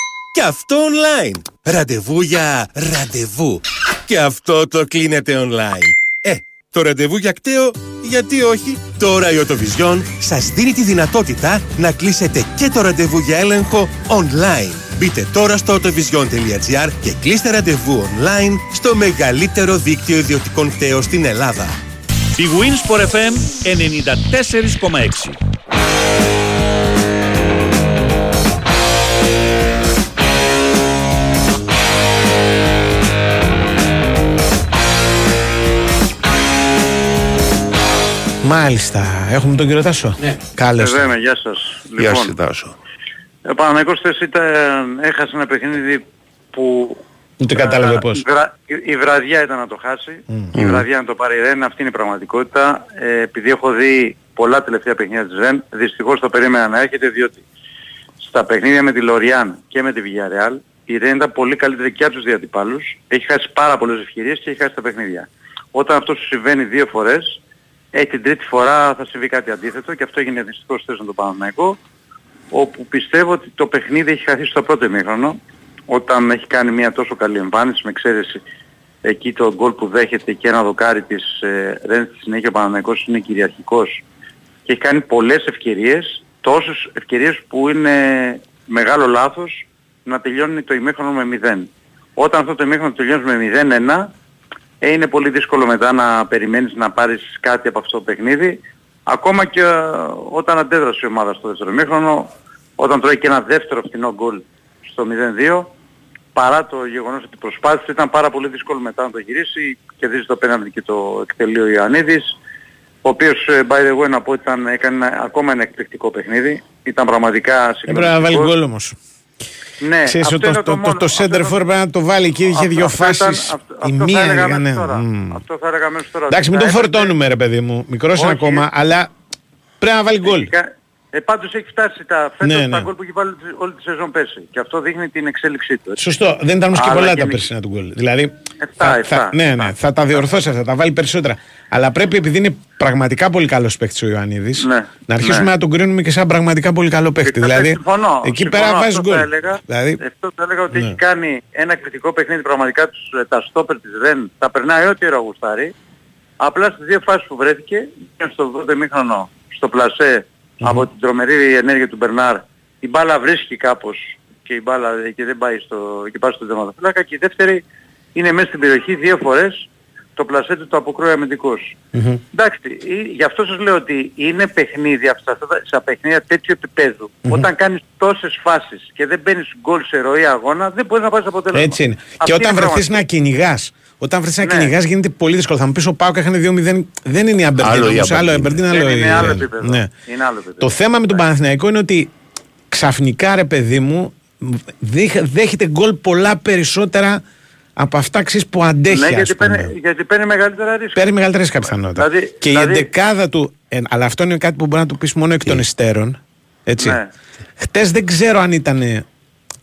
Και αυτό online. Ραντεβού για ραντεβού. Και αυτό το κλείνετε online. Ε, το ραντεβού για κταίο, γιατί όχι; Τώρα η Οτοβιζιόν σας δίνει τη δυνατότητα να κλείσετε και το ραντεβού για έλεγχο online. Μπείτε τώρα στο autovision.gr και κλείστε ραντεβού online στο μεγαλύτερο δίκτυο ιδιωτικών κταίων στην Ελλάδα. Η Winsport FM 94,6. Μάλιστα. Έχουμε τον κύριο Τάσο. Ναι. Καλώς. Εδώ είμαι, γεια σας. Γεια Λοιπόν, σου Τάσο. ο Παναγικός χθες ήταν, έχασε ένα παιχνίδι που Ούτε κατάλαβε ε, πώς. η, βρα- η- η βραδιά ήταν να το χάσει. Η βραδιά να το πάρει η Ρεν, αυτή είναι η πραγματικότητα. Ε, επειδή έχω δει πολλά τελευταία παιχνίδια της Ρεν, δυστυχώς το περίμενα να έχετε διότι στα παιχνίδια με τη Λοριάν και με τη Villarreal η Ρεν ήταν πολύ καλύτερη και από τους δύο αντιπάλους. Έχει χάσει πάρα πολλές ευκαιρίες και έχει χάσει τα παιχνίδια. Όταν αυτό σου συμβαίνει δύο φορές, ε, την τρίτη φορά θα συμβεί κάτι αντίθετο και αυτό έγινε δυστυχώς χθες με τον Παναμαϊκό όπου πιστεύω ότι το παιχνίδι έχει χαθεί στο πρώτο ημίχρονο όταν έχει κάνει μια τόσο καλή εμφάνιση με εξαίρεση εκεί το γκολ που δέχεται και ένα δοκάρι της ε, Ρεν στη συνέχεια ο Παναμαϊκός είναι κυριαρχικός και έχει κάνει πολλές ευκαιρίες, τόσες ευκαιρίες που είναι μεγάλο λάθος να τελειώνει το ημίχρονο με 0. Όταν αυτό το ημίχρονο τελειώνει με 0-1 ε, είναι πολύ δύσκολο μετά να περιμένεις να πάρεις κάτι από αυτό το παιχνίδι. Ακόμα και ε, όταν αντέδρασε η ομάδα στο δεύτερο ημίχρονο, όταν τρώει και ένα δεύτερο φθηνό γκολ στο 0-2, παρά το γεγονός ότι προσπάθησε, ήταν πάρα πολύ δύσκολο μετά να το γυρίσει, κερδίζει το πέναντι και το εκτελεί ο Ιωαννίδης, ο οποίος, ε, by the way, να πω, ήταν, έκανε ένα- ακόμα ένα εκπληκτικό παιχνίδι. Ήταν πραγματικά Έπρεπε να βάλει συγκλονιστικός. γκολ όμως. Ναι, Ξέρεις αυτό ότι είναι το, το, μόνο. το, Αυτό center είναι- for πρέπει να το βάλει εκεί, είχε αυτό- δύο αυτό ήταν- φάσεις. αυτό- Η αυτό θα μία έλεγα έκανε. αμέσως τώρα. μμ. Αυτό θα έλεγα αμέσως τώρα. Εντάξει, μην τον Θα έπρεπε- φορτώνουμε ρε παιδί μου. Μικρός είναι Όχι. ακόμα, αλλά πρέπει να βάλει γκολ. Κα- Ε, πάντως έχει φτάσει τα φέτος Ναι, τα ναι. γκολ που έχει βάλει όλη- όλη τη σεζόν πέρσι. Και αυτό δείχνει την εξέλιξή του. έτσι. Σωστό. Δεν ήταν όμως και Αλλά πολλά και τα μη- περσινά του γκολ. Δηλαδή, Εφτά, θα, εφτά, θα, ναι, ναι, θα τα διορθώσει αυτά, θα τα βάλει περισσότερα. Αλλά πρέπει, επειδή είναι πραγματικά πολύ καλός παίχτη ο Ιωαννίδης, Ναι, να αρχίσουμε ναι. να τον κρίνουμε και σαν πραγματικά πολύ καλό παίχτη. Ε, Δηλαδή, συμφωνώ, εκεί συμφωνώ. πέρα βάζεις Αυτό γκολ. θα έλεγα, Δηλαδή, αυτό θα έλεγα ότι Ναι. έχει κάνει ένα κριτικό παιχνίδι πραγματικά τους, ε, τα στόπερ της Ρεν. Τα περνάει ό,τι ώρα γουστάρει. Απλά στις δύο φάσεις που βρέθηκε, και στο 12 μήχρονο στο πλασέ από την τρομερή ενέργεια του Μπερνάρ, η μπάλα βρίσκει κάπως και η μπάλα ε, και δεν πάει στο, και πάει στο τερματοφύλακα και η δεύτερη είναι μέσα στην περιοχή δύο φορές το πλασέ του το αποκρούει αμυντικός. Εντάξει, ή- γι' αυτό σας λέω ότι είναι παιχνίδια αυτά, αυτά τα- στα παιχνίδια τέτοιου επίπεδου. Όταν κάνεις τόσες φάσεις και δεν μπαίνεις γκολ σε ροή αγώνα, δεν μπορείς να πάρεις αποτέλεσμα. έτσι είναι. Αυτή και όταν είναι η βρεθείς να πραγματικότητα. Κυνηγά, όταν βρεθεί να Ναι. κυνηγάς γίνεται πολύ δύσκολο. Θα μου πεις ο Πάουκ έκανε 2-0. Δεν είναι η Αμπερντίν. Άλλο η όμως, άλλο η Aberdeen. Αμπερντίν, Δεν άλλο η- είναι άλλο επίπεδο. Ναι. Είναι άλλο επίπεδο. Το θέμα με τον Παναθηναϊκό είναι ότι ξαφνικά ρε παιδί μου δέχ- δέχεται γκολ πολλά περισσότερα από αυτά ξέρεις, που αντέχει Ναι, ας γιατί πούμε. παίρνει, γιατί παίρνει μεγαλύτερα ρίσκα. Παίρνει μεγαλύτερη ρίσκα πιθανότητα. Δηλαδή- και δηλαδή- η εντεκάδα του. ε, αλλά αυτό είναι κάτι που μπορεί να του πεις μόνο εκ των υστέρων. Έτσι. Ναι. Χτες δεν ξέρω αν ήταν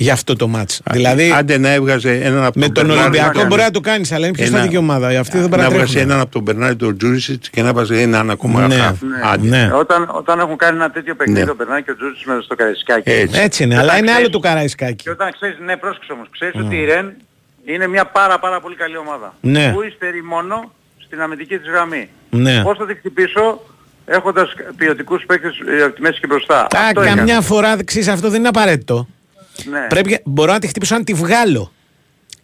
για αυτό το μάτς. δηλαδή Άντε να έβγαζε έναν από με τον Μπερνάρ Ολυμπιακό να μπορεί να το κάνεις, αλλά είναι πιο Ένα- στατική ομάδα. Αυτοί δεν να έβγαζε παρατρέχουν. έναν από τον Μπερνάρ τον Τζούρισιτς και να βάζει έναν ακόμα Ναι. χαφ. Ναι. Άντε. Ναι. Όταν, όταν έχουν κάνει ένα τέτοιο παιχνίδι, Ναι. ο Μπερνάκη και ο Τζούτζης με στο Καραϊσκάκι. Έτσι. Έτσι είναι, Και αλλά όταν είναι άλλο ξέρεις- του Καραϊσκάκη. Και όταν ξέρεις, ναι πρόσεξε όμως, ξέρεις ότι η Ρεν είναι μια πάρα πάρα πολύ καλή ομάδα. Ναι. Που υστερεί μόνο στην αμυντική της γραμμή. Ναι. Πώς θα τη χτυπήσω έχοντας ποιοτικούς παίκτες ε, από τη μέση και μπροστά. Α, Αυτό καμιά έκανε. φορά ξέρεις αυτό δεν είναι απαραίτητο. Ναι. Πρέπει, μπορώ να τη χτυπήσω αν τη βγάλω.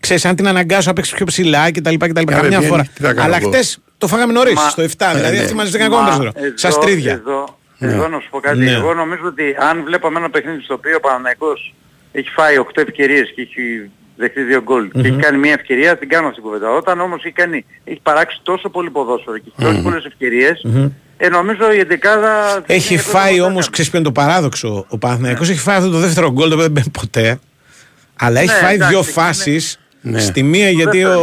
Ξέρεις, αν την αναγκάσω να παίξει πιο ψηλά κτλ. κτλ. Άρα Καμιά βγαίνει, φορά. τι θα κάνω Αλλά εγώ; χτες το φάγαμε νωρίς, Μα- στο 7. δηλαδή ναι. αυτοί μαζεύτηκαν ακόμα Μα περισσότερο. εδώ- Σαν στρίδια. Εδώ, εδώ να σου πω κάτι. Ναι. Εγώ νομίζω ότι αν βλέπαμε ένα παιχνίδι στο οποίο ο Παναθηναϊκός έχει φάει 8 ευκαιρίες και έχει δεχτεί δύο γκολ και έχει κάνει μια ευκαιρία, την κάνω αυτή την κουβέντα. Όταν όμως έχει, κάνει, έχει παράξει τόσο πολύ ποδόσφαιρο και έχει τόσες πολλές ευκαιρίες, ε, νομίζω η εντεκάδα... Έχει είναι φάει πρώτο όμως, που ξέρεις ποιο είναι το παράδοξο; Ο Παναθηναϊκός έχει φάει αυτό το δεύτερο γκολ το οποίο δεν μπαίνει ποτέ. Αλλά έχει Ναι, φάει εντάξει, δύο είναι- φάσεις. Ναι. Στη μία γιατί ο.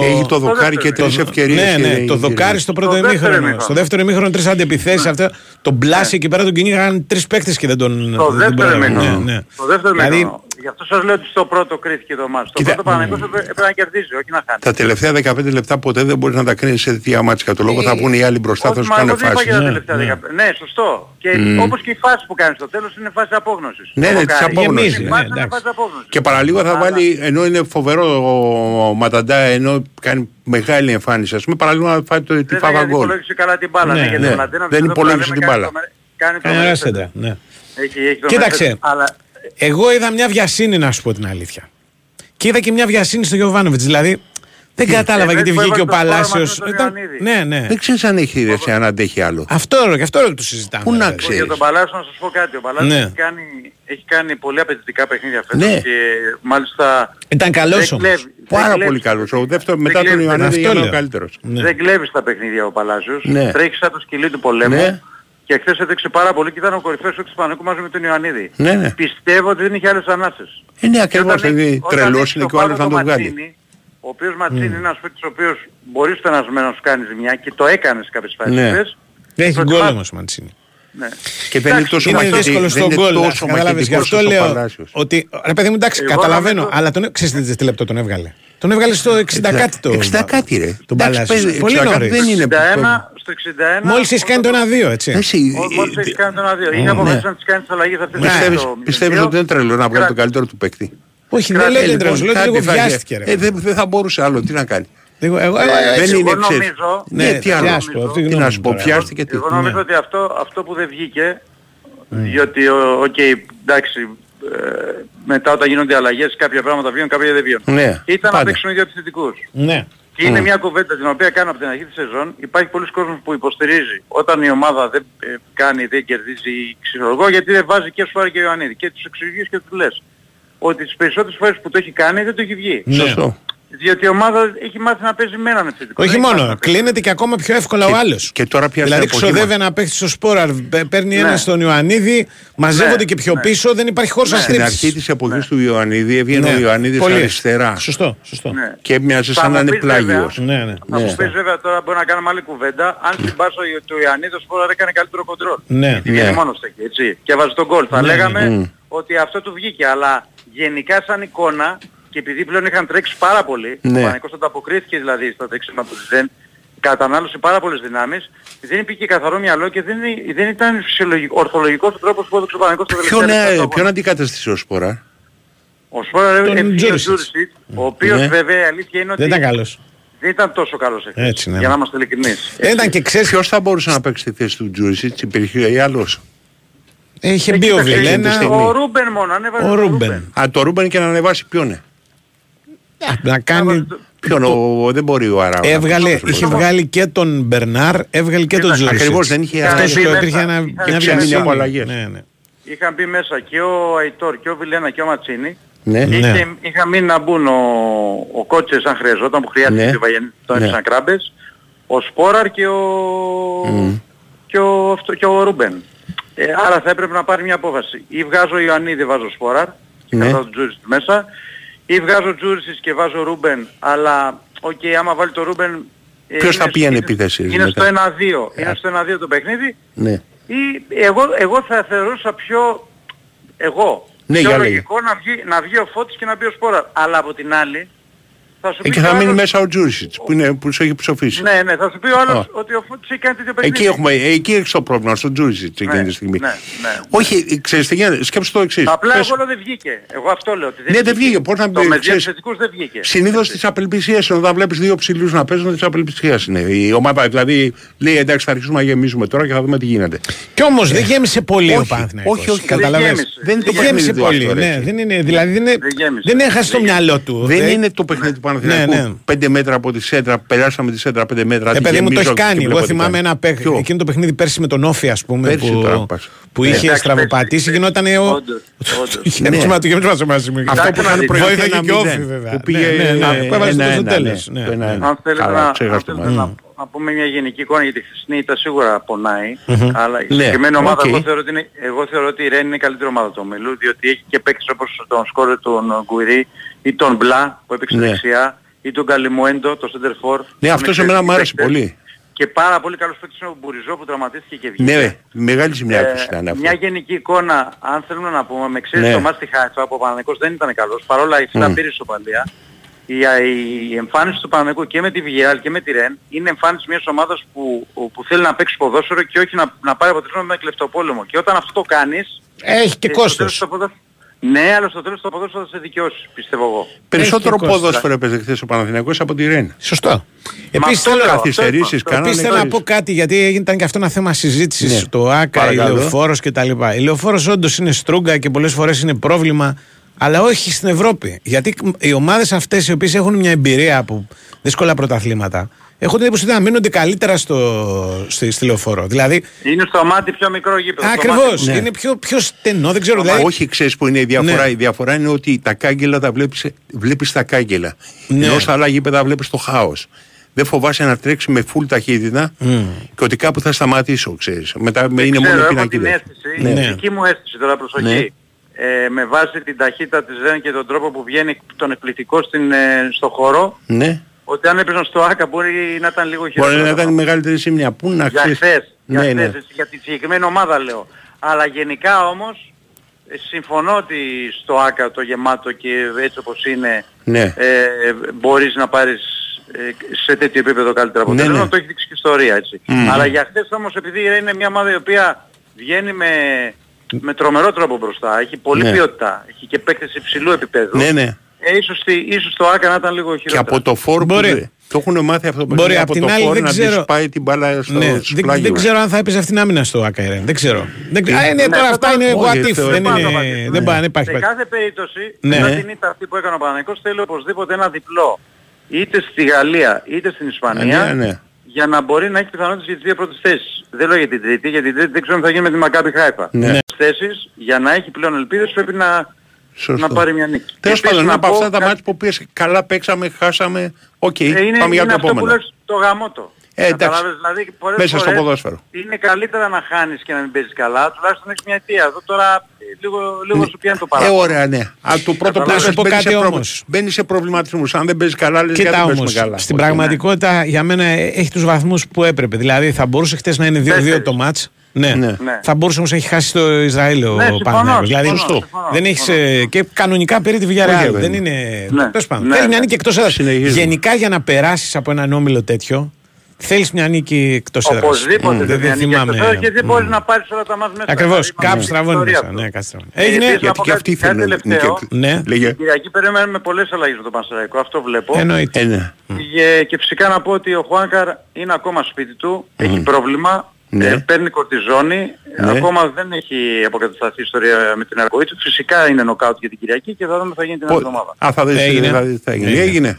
Και έχει το δοκάρι και δεύτερο. τρεις ευκαιρίες. Ναι, ναι, και- το δοκάρι στο πρώτο Στο δεύτερο ημίχρονο. ημίχρονο. Στο δεύτερο ημίχρονο τρεις αντεπιθέσει. Αυτό τον πλάσι εκεί πέρα τον κυνήγαν τρεις παίκτες και δεν τον. Το δεν δεύτερο πρόλαβαν. ημίχρονο. Ναι, ναι. Το δεύτερο Δηλαδή, ημίχρονο. Γι' αυτό σας λέω ότι στο πρώτο κρίθηκε το μάτς. Στο Κοίτα, πρώτο Παναθηναϊκός έπρεπε έπρεπε να κερδίζει, όχι να χάνει. Τα τελευταία 15 λεπτά ποτέ δεν μπορείς να τα κρίνεις σε τέτοια μάτια. Κατά το λόγο θα πούνε οι άλλοι μπροστά θα Όχι, σου μα εγώ κάνουν δεν είπα φάση. για τα Ναι, τελευταία ναι. 15. Ναι, σωστό. Και όπως και η φάση που κάνεις στο τέλος είναι φάση απόγνωσης. Ναι, Το ναι, της δοκάρι. απόγνωσης, Η ναι, φάση είναι εντάξει. φάση απόγνωσης. Και παραλίγο θα Αλλά- βάλει, ενώ είναι φοβερό ο Ματαντά, ενώ κάνει μεγάλη εμφάνιση, ας πούμε, παραλίγο να φάει το, τη Δεν φάβα θα γκολ. υπολόγισε καλά την μπάλα. Ναι, Ναι, γιατί ναι. ο Λαντένο Δεν αυτό που υπολόγισε λέμε την κάνει μπάλα. τρομερές- Κάνει Κανένα τρομερές σέντρα. θέσεις. Ναι. Έχει, έχει τρομερές Κοίταξε. Θέσεις. Αλλά Εγώ είδα μια βιασύνη να σου πω την αλήθεια. Και είδα και μια βιασύνη στο Γιωβάνοβιτ. Δηλαδή δεν κατάλαβα Ε, γιατί που βγήκε ο έβαλε το φόρμα Παλάσιος. μαζί με τον Ιωαννίδη. Ναι, ναι. Δεν ξέρεις αν έχει ρε, αν αντέχει άλλο. Αυτό ρε, και αυτό ρε, το συζητάμε. Πού να δηλαδή. ξέρεις. για τον Παλάσιο να σας πω κάτι. Ο Παλάσιος Ναι. έχει, κάνει, έχει κάνει πολύ απαιτητικά παιχνίδια φέτος Ναι. και μάλιστα Ήταν καλός δεν όμως. κλέβει, Πάρα κλέβεις. πολύ καλός. Ο δεύτερο μετά Δεν τον κλέβεις. Ιωαννίδη Αυτό είναι ο λέω. καλύτερος. Δεν κλέβει τα παιχνίδια ο Παλάσιος. Ναι. Τρέχει σαν το σκυλί του πολέμου. Ναι. Και χθες έδειξε πάρα πολύ και ήταν ο κορυφαίος του Παναγικού μαζί με τον Ιωαννίδη. Ναι, ναι. Πιστεύω ότι δεν είχε άλλες ανάσες. Ε, ναι, Και ακριβώς. όταν Δηλαδή, έχει- όταν τρελός έχει είναι το και ο άλλος πάνω να τον το βγάλει. Ματσίνη, Ο οποίος Ματσίνη είναι ένας παίκτης ο οποίος μπορεί στενασμένος να σου κάνει ζημιά και το έκανες σε κάποιες φάσεις. Ναι. χθες. Έχει γκολ Προτιμά- όμως ο Μαντσίνη. Ναι. Και δεν είναι Εντάξει, τόσο Είναι μαχητικός- δύσκολο δεν στον είναι γκολ. τόσο Καταλάβεις. Γι' μαχητικός αυτό όσο ο λέω Παλάσιος. ότι. Ρε παιδί μου, εντάξει, Εγώ καταλαβαίνω. νομίζω- Αλλά τον, ξέρεις τι λεπτό τον έβγαλε. Τον έβγαλες στο 60 κάτι το. 60 κάτι ρε. Τον Εντάξει, Παλάσιο. παίζει- Πολύ 60 κάτι νωρίς. δεν είναι. 61, στο 61... Μόλις έχεις κάνει το 1-2, έτσι. Εσύ, Ο- Μόλις ε, έχεις κάνει τον άδειο. Ναι. Είναι αποφασίσει να τις κάνεις τις αλλαγές αυτές. Πιστεύεις, στο πιστεύεις 0-2. ότι δεν είναι τρελό να βγάλει Κράτη. τον καλύτερο του παίκτη; Όχι, δεν Κράτη, λέω ότι είναι λοιπόν, τρελός, λέω ότι κάτι λίγο θα- βιάστηκε. ρε. Ε, δεν δεν θα μπορούσε άλλο. Τι να κάνει; Λίγο- εγώ- εγώ- Ε, Δεν εγώ είναι νομίζω- ξέρεις. Ναι, Ναι, τι άλλο; τι ας πω, αυτή η Τι γνώμη να σου μου πω, τώρα. πιάστηκε τι. Εγώ νομίζω Ναι. ότι αυτό, αυτό που δεν βγήκε, διότι ο- οκ, εντάξει, ε, μετά όταν γίνονται αλλαγές κάποια πράγματα βγαίνουν, κάποια δεν βγαίνουν. Ναι, Ήταν πάντα. να παίξουμε δύο επιθετικούς. Ναι. Και είναι μια κουβέντα την οποία κάνω από την αρχή της σεζόν. Υπάρχει πολλοί κόσμος που υποστηρίζει όταν η ομάδα δεν ε, κάνει, δεν κερδίζει, ξέρω εγώ, γιατί δεν βάζει και Σουάρ και Ιωαννίδη. Και τους εξηγείς και τους λες. Ότι τις περισσότερες φορές που το έχει κάνει δεν το έχει βγει. Ναι. Σωστό. Διότι η ομάδα έχει μάθει να παίζει με έναν επιθετικό. Όχι Δεν έχει μάθει μόνο, να παίζει. κλείνεται και ακόμα πιο εύκολα ο άλλος. Και τώρα πια Δηλαδή στην εποχή ξοδεύει μας. ένα παίχτη στο σπόρα, παίρνει Ναι. ένα στον Ιωαννίδη, μαζεύονται Ναι, και πιο ναι. πίσω, δεν υπάρχει χώρος να Στην αρχή στρίψει. της εποχής του Ιωαννίδη έβγαινε ο Ιωαννίδης Ναι. Πολύ. αριστερά. Σωστό, σωστό. Ναι. Και έμοιαζε Θα σαν να μου είναι πεις βέβαια, πλάγιος. Ναι, ναι. Θα μου πεις βέβαια τώρα μπορεί να κάνουμε άλλη κουβέντα. Αν στην Πάσα του Ιωαννίδη ο Σπόραρ έκανε καλύτερο κοντρόλ. Ναι. Γιατί βγαίνει μόνος του εκεί, έτσι. Και βάζει τον γκολ. Θα Ναι, λέγαμε ναι. ότι αυτό του βγήκε. Αλλά γενικά σαν εικόνα και επειδή πλέον είχαν τρέξει πάρα πολύ, Ναι. ο Παναγικός ανταποκρίθηκε δηλαδή στα τρέξιμα του δεν κατανάλωσε πάρα πολλές δυνάμεις, δεν υπήρχε καθαρό μυαλό και δεν, δεν ήταν φυσιολογικό, ορθολογικός ο τρόπος που έδειξε ο Παναγικός στο Ποιον, τελευταίο ε, λεπτό του ποιον αγώνα. αντικαταστήσε ο Σπορά; Ο Σπόραρ Τον έφυγε ο Τζούρισιτς. Τζούρισιτς, ο οποίος Ναι. βέβαια η αλήθεια είναι ότι Δεν ήταν καλός. δεν ήταν τόσο καλός εχθές, Έτσι, ναι. για να είμαστε ειλικρινείς. Δεν ήταν και ξέρεις. Ποιος θα μπορούσε να παίξει τη θέση του Τζούρισιτς, υπήρχε ή άλλος; Είχε Ε, μπει ο κοίταξε, Βιλένα. Ο Ρούμπεν μόνο, ανέβαζε Ο τον Ρούμπεν. Α, το Ρούμπεν και να ανεβάσει ποιον είναι; Να κάνει. Ποιον, ο, δεν μπορεί ο Αράου. Έβγαλε, είχε βγάλει και τον Μπερνάρ, έβγαλε και τον Κοίταξε, Τζούρισιτς. ακριβώς, δεν είχε Αυτός αλλαγή. το υπήρχε ένα, Είχαν μια μπει ξέμεινε βιασύνη. από αλλαγές. Ναι, ναι. Είχαν μπει μέσα και ο Αϊτόρ και ο Βιλένα και ο Μαντσίνι. Ναι. Είχε, Ναι. είχαν μείνει να μπουν ο, ο Κώτσιρας αν χρειαζόταν που χρειάστηκε Ναι. ο Βαγιανίδης τον Ναι. έριξαν κράμπες. Ο Σπόραρ και ο, και ο, αυτό- και ο Ρούμπεν. Ε, άρα θα έπρεπε να πάρει μια απόφαση. Ή βγάζω Ιωαννίδη βάζω Σπόραρ και Ναι. κρατάω τον Τζούρισιτς μέσα. Ή βγάζω Τζούρισιτς και βάζω Ρούμπεν. Αλλά, οκ, άμα βάλει το Ρούμπεν... ε, Ποιος είναι- θα πήγαινε είναι- επίθεσης Είναι μετά; στο 1-2. Είναι στο 1-2 το παιχνίδι. Ναι. Ή εγώ, εγώ θα θεωρούσα πιο εγώ. Ναι, πιο για λέγε. λογικό να βγει, να βγει ο Φώτης και να μπει ο Σπόρα. Αλλά από την άλλη θα σου πει Εκεί ο θα μείνει άλλος- μέσα ο Τζούρισιτς που, είναι, που σου έχει ψοφήσει. Ναι, ναι, θα σου πει ο άλλος Α. ότι ο Φώτης έχει κάνει τέτοιο παιχνίδι. Εκεί, έχουμε, εκεί έχεις το πρόβλημα, στον Τζούρισιτς εκείνη Ναι, τη στιγμή. ναι, ναι. Όχι, ξέρεις τι γίνεται, σκέψου το εξής. Απλά Πες- εγώ λέω δεν βγήκε. Εγώ αυτό λέω. Ότι Ναι, δεν βγήκε. Πώς να Το μπει, με δύο ξέρεις, επιθετικούς δεν βγήκε. Συνήθως της απελπισίας όταν βλέπεις δύο ψηλούς να παίζουν της απελπισίας είναι. Η ομάδα δηλαδή λέει εντάξει θα αρχίσουμε να γεμίζουμε τώρα και θα δούμε τι γίνεται. Κι όμως δεν γέμισε πολύ ο όχι, Παναθηναϊκός. όχι, όχι, Καταλαβες. δεν γέμισε. Δεν είναι το Δεν γέμισε παιχνίδι του πολύ. αυτό, ρε, Ναι, εσύ. δεν είναι, δηλαδή δεν, είναι, Δεν γέμισε. δεν έχασε το Δεν μυαλό του. Δεν Ε, είναι το παιχνίδι του Παναθηναϊκού. Ναι, ναι. Πέντε μέτρα από τη σέντρα, περάσαμε τη σέντρα πέντε μέτρα. Ε, τη παιδί μου το γεμίζω έχει και κάνει. βλέπω Εγώ τι θυμάμαι κάνει. ένα παίχ, Ποιο; εκείνο το παιχνίδι πέρσι με τον Όφη, ας πούμε, Πέρσι τώρα, που, πας. που Ναι. είχε Εντάξει, στραβοπατήσει. πέρσι, Γινόταν ο. όντως, [LAUGHS] όντως. Το γέμισμα του γέμισμα μαζί μου. Αυτό που είχαν προηγηθεί Βοήθαγε ένα και ο Όφη, μηδέν, βέβαια. Που πήγε Ναι, ναι, ναι, που έβαλε στο ένα-ένα, τέλος. ναι, Ναι, το ένα-ένα. ναι. Αν θέλετε, Καλά, να, αν ξέχασα το θέλετε μάτι. να, να πούμε μια γενική εικόνα γιατί η χθεσινή ήταν σίγουρα πονάει. Αλλά η Ναι, συγκεκριμένη ομάδα οκ. εγώ, θεωρώ ότι είναι, εγώ θεωρώ ότι η Ρεν είναι η καλύτερη ομάδα του ομίλου διότι έχει και παίκτες όπως τον Σκόρε, τον Γκουιρί ή τον Μπλα που έπαιξε Ναι. δεξιά ή τον Καλιμουέντο, το σέντερ φορ. Ναι, αυτός εμένα μου άρεσε πολύ. Και πάρα πολύ καλός παίκτης είναι ο Μπουριζό που τραυματίστηκε και βγήκε. Ναι, μεγάλη ζημιά Ε, του ήταν αυτό. μια γενική εικόνα, αν θέλουμε να πούμε, με ξέρεις Ναι. το Μακάμπι Χάιφα που ο Παναθηναϊκός δεν ήταν καλός, παρόλα η μμ. πήρε ισοπαλία, η, η εμφάνιση του Παναγικού και με τη Βιγεράλ και με τη Ρεν είναι εμφάνιση μιας ομάδας που, που θέλει να παίξει ποδόσφαιρο και όχι να, να πάρει αποτέλεσμα με κλεφτοπόλεμο. Και όταν αυτό το κάνεις... Έχει και ε, στο τέλος κόστος. το ποδόσφαιρο- Ναι, αλλά στο τέλος το ποδόσφαιρο θα σε δικαιώσει, πιστεύω εγώ. Περισσότερο έχει και κόστος. ποδόσφαιρο έπαιζε χθες ο Παναθηναϊκός από τη Ρεν. Σωστό. Επίσης αυτό θέλω, λέω, αυτό Καθυστερήσεις είπα, αυτό κάνανε. επίσης θέλω να πω κάτι γιατί ήταν και αυτό ένα θέμα συζήτησης Ναι. το ΑΚΑ, η Παρακαλώ. λεωφόρο κτλ. Η λεωφόρος όντως είναι στρούγκα και πολλές φορές είναι πρόβλημα Αλλά όχι στην Ευρώπη. Γιατί οι ομάδες αυτές οι οποίες έχουν μια εμπειρία από δύσκολα πρωταθλήματα έχουν την εντύπωση ότι αμήνονται καλύτερα στο, στη, στη λεωφόρο. Δηλαδή, Είναι στο μάτι πιο μικρό γήπεδο. στο ακριβώς. μάτι- Είναι πιο, πιο στενό, δεν ξέρω. Μα Δηλαδή, όχι, ξέρεις που είναι η διαφορά. Ναι. Η διαφορά είναι ότι τα κάγκελα τα βλέπεις, βλέπεις τα κάγκελα. Ναι. Ενώ στα άλλα γήπεδα βλέπεις το χάος. Δεν φοβάσαι να τρέξεις με full ταχύτητα και ότι κάπου θα σταματήσω, ξέρεις. Μετά Δεν είναι ξέρω, μόνο έχω την πινακίδες. αίσθηση, Ναι. η δική μου αίσθηση τώρα προσοχή, Ναι. Ε, με βάση την ταχύτητα της ΡΕΝ και τον τρόπο που βγαίνει τον εκπληκτικό στην, ε, στο χώρο, Ναι. ότι αν έπαιζαν στο ΆΚΑ μπορεί να ήταν λίγο χειρότερο. Μπορεί να ήταν η μεγαλύτερη ζημιά. Πού να Για ξέρεις. χθες, για, Ναι, χθες, ναι. έτσι, για τη συγκεκριμένη ομάδα λέω. Αλλά γενικά όμως ε, συμφωνώ ότι στο ΆΚΑ το γεμάτο και έτσι όπως είναι Ναι. ε, μπορείς να πάρεις ε, σε τέτοιο επίπεδο καλύτερα αποτέλεσμα. ναι. Το έχεις δείξει και η ιστορία έτσι. Μμμ. Αλλά για χθες όμως επειδή είναι μια ομάδα η οποία βγαίνει με, με τρομερό τρόπο μπροστά, έχει πολλή Ναι. ποιότητα, έχει και παίκτες υψηλού επίπεδου. Ναι, ναι. Ε, ίσως, στη- ίσως το ΆΚΑ να ήταν λίγο Και χειρότερο. από το φόρ που Μπορεί. δεν- το έχουν μάθει αυτό το Μπορεί, παιδί, απ' από την το άλλη φόρ δεν να ξέρω- της πάει την μπάλα στο ναι, στους δεν, πλάγιους. δεν ξέρω αν θα έπαιζε αυτήν άμυνα στο ΑΚΑΕΡ. Δεν ξέρω. Δεν, ξέρω. Α, είναι, Ναι, τώρα θα αυτά το- είναι όχι, what if. θεωρώ- Δεν, Πάνω είναι, απαντήσω, δεν ναι. πάει, δεν υπάρχει. Σε κάθε περίπτωση, Ναι. μετά την ήττα αυτή που έκανε ο Παναγικός θέλει οπωσδήποτε ένα διπλό. Είτε στη Γαλλία είτε στην Ισπανία Ναι, ναι. για να μπορεί να έχει πιθανότητες για τις δύο πρώτες θέσεις. Δεν λέω για την τρίτη, γιατί την τρίτη δεν ξέρω αν θα γίνει με τη Μακάπη Χάιφα. Ναι. Ναι. Θέσεις, για να έχει πλέον ελπίδες πρέπει να, Σωστό. να πάρει μια νίκη. Τέλος Επίσης, πάντων, να από πω αυτά τα κάτι- μάτια που πήγες καλά παίξαμε, χάσαμε, οκ, ε, είναι, πάμε για είναι το αυτό που επόμενο. λες το γαμότο. Ε, εντάξει. Καταλάβες, δηλαδή, πολλές Μέσα στο φορές ποδόσφαιρο. Είναι καλύτερα να χάνεις και να μην παίζεις καλά, τουλάχιστον έχεις μια αιτία. Εδώ τώρα ε, λίγο, λίγο σου πιάνει το Ε, παράδειγμα. ωραία, ναι. Αλλά το πρώτο Καταλάβες. πλάσιο Να σου πω μπαίνει, κάτι σε προ- όμως. μπαίνει σε προβληματισμούς. Αν δεν παίζεις καλά, λες γιατί Κοίτα δεν όμως, παίζουμε καλά. στην Όχι, ναι. πραγματικότητα για μένα ε, έχει τους βαθμούς που έπρεπε. Δηλαδή θα μπορούσε χτες να είναι 2-2 Τέσσερις. το μάτς. Ναι. Ναι. Ναι. Θα μπορούσε όμως να έχει χάσει το Ισραήλ ο Ναι, συμφωνώ, Παναγιώτης. Δηλαδή συμφωνώ, συμφωνώ, δεν έχεις. συμφωνώ. και κανονικά περί τη Όχι, Villarreal. βέβαια. Δεν είναι. Ναι. Τέλος πάντων. Ναι, Θέλεις μια ναι. νίκη εκτός έδρας. Συνεχίζουμε. Γενικά για να περάσεις από έναν όμιλο τέτοιο, θέλεις μια νίκη εκτός έδρας. Οπωσδήποτε Δεν, δεν δεν θυμάμαι. και δεν μπορείς να πάρεις όλα τα μάτς μέσα. Ακριβώς. Δηλαδή, Κάπου είναι στραβώνει ιστορία μέσα. αυτό. Ναι, κάτι στραβώνει. Ε, Έγινε. επίσης, να Γιατί πω και κάτι- αυτοί κάτι θέλουν τελευταίο. νικητή. Ναι. Λέγε. Την Κυριακή περιμένουμε πολλές αλλαγές στο Πανσεραϊκό, αυτό βλέπω. Εννοείται. Ε, ναι. Και, και φυσικά να πω ότι ο Χουάνκαρ είναι ακόμα σπίτι του, έχει πρόβλημα, Ναι. ε, παίρνει κορτιζόνη, Ναι. ακόμα δεν έχει αποκατασταθεί η ιστορία με την Αρκοίτσου. Φυσικά είναι νοκάουτ για την Κυριακή και θα δούμε τι θα γίνει την άλλη Πο- εβδομάδα. Α, θα δεις, Έγινε. δηλαδή, θα έγινε. Έγινε.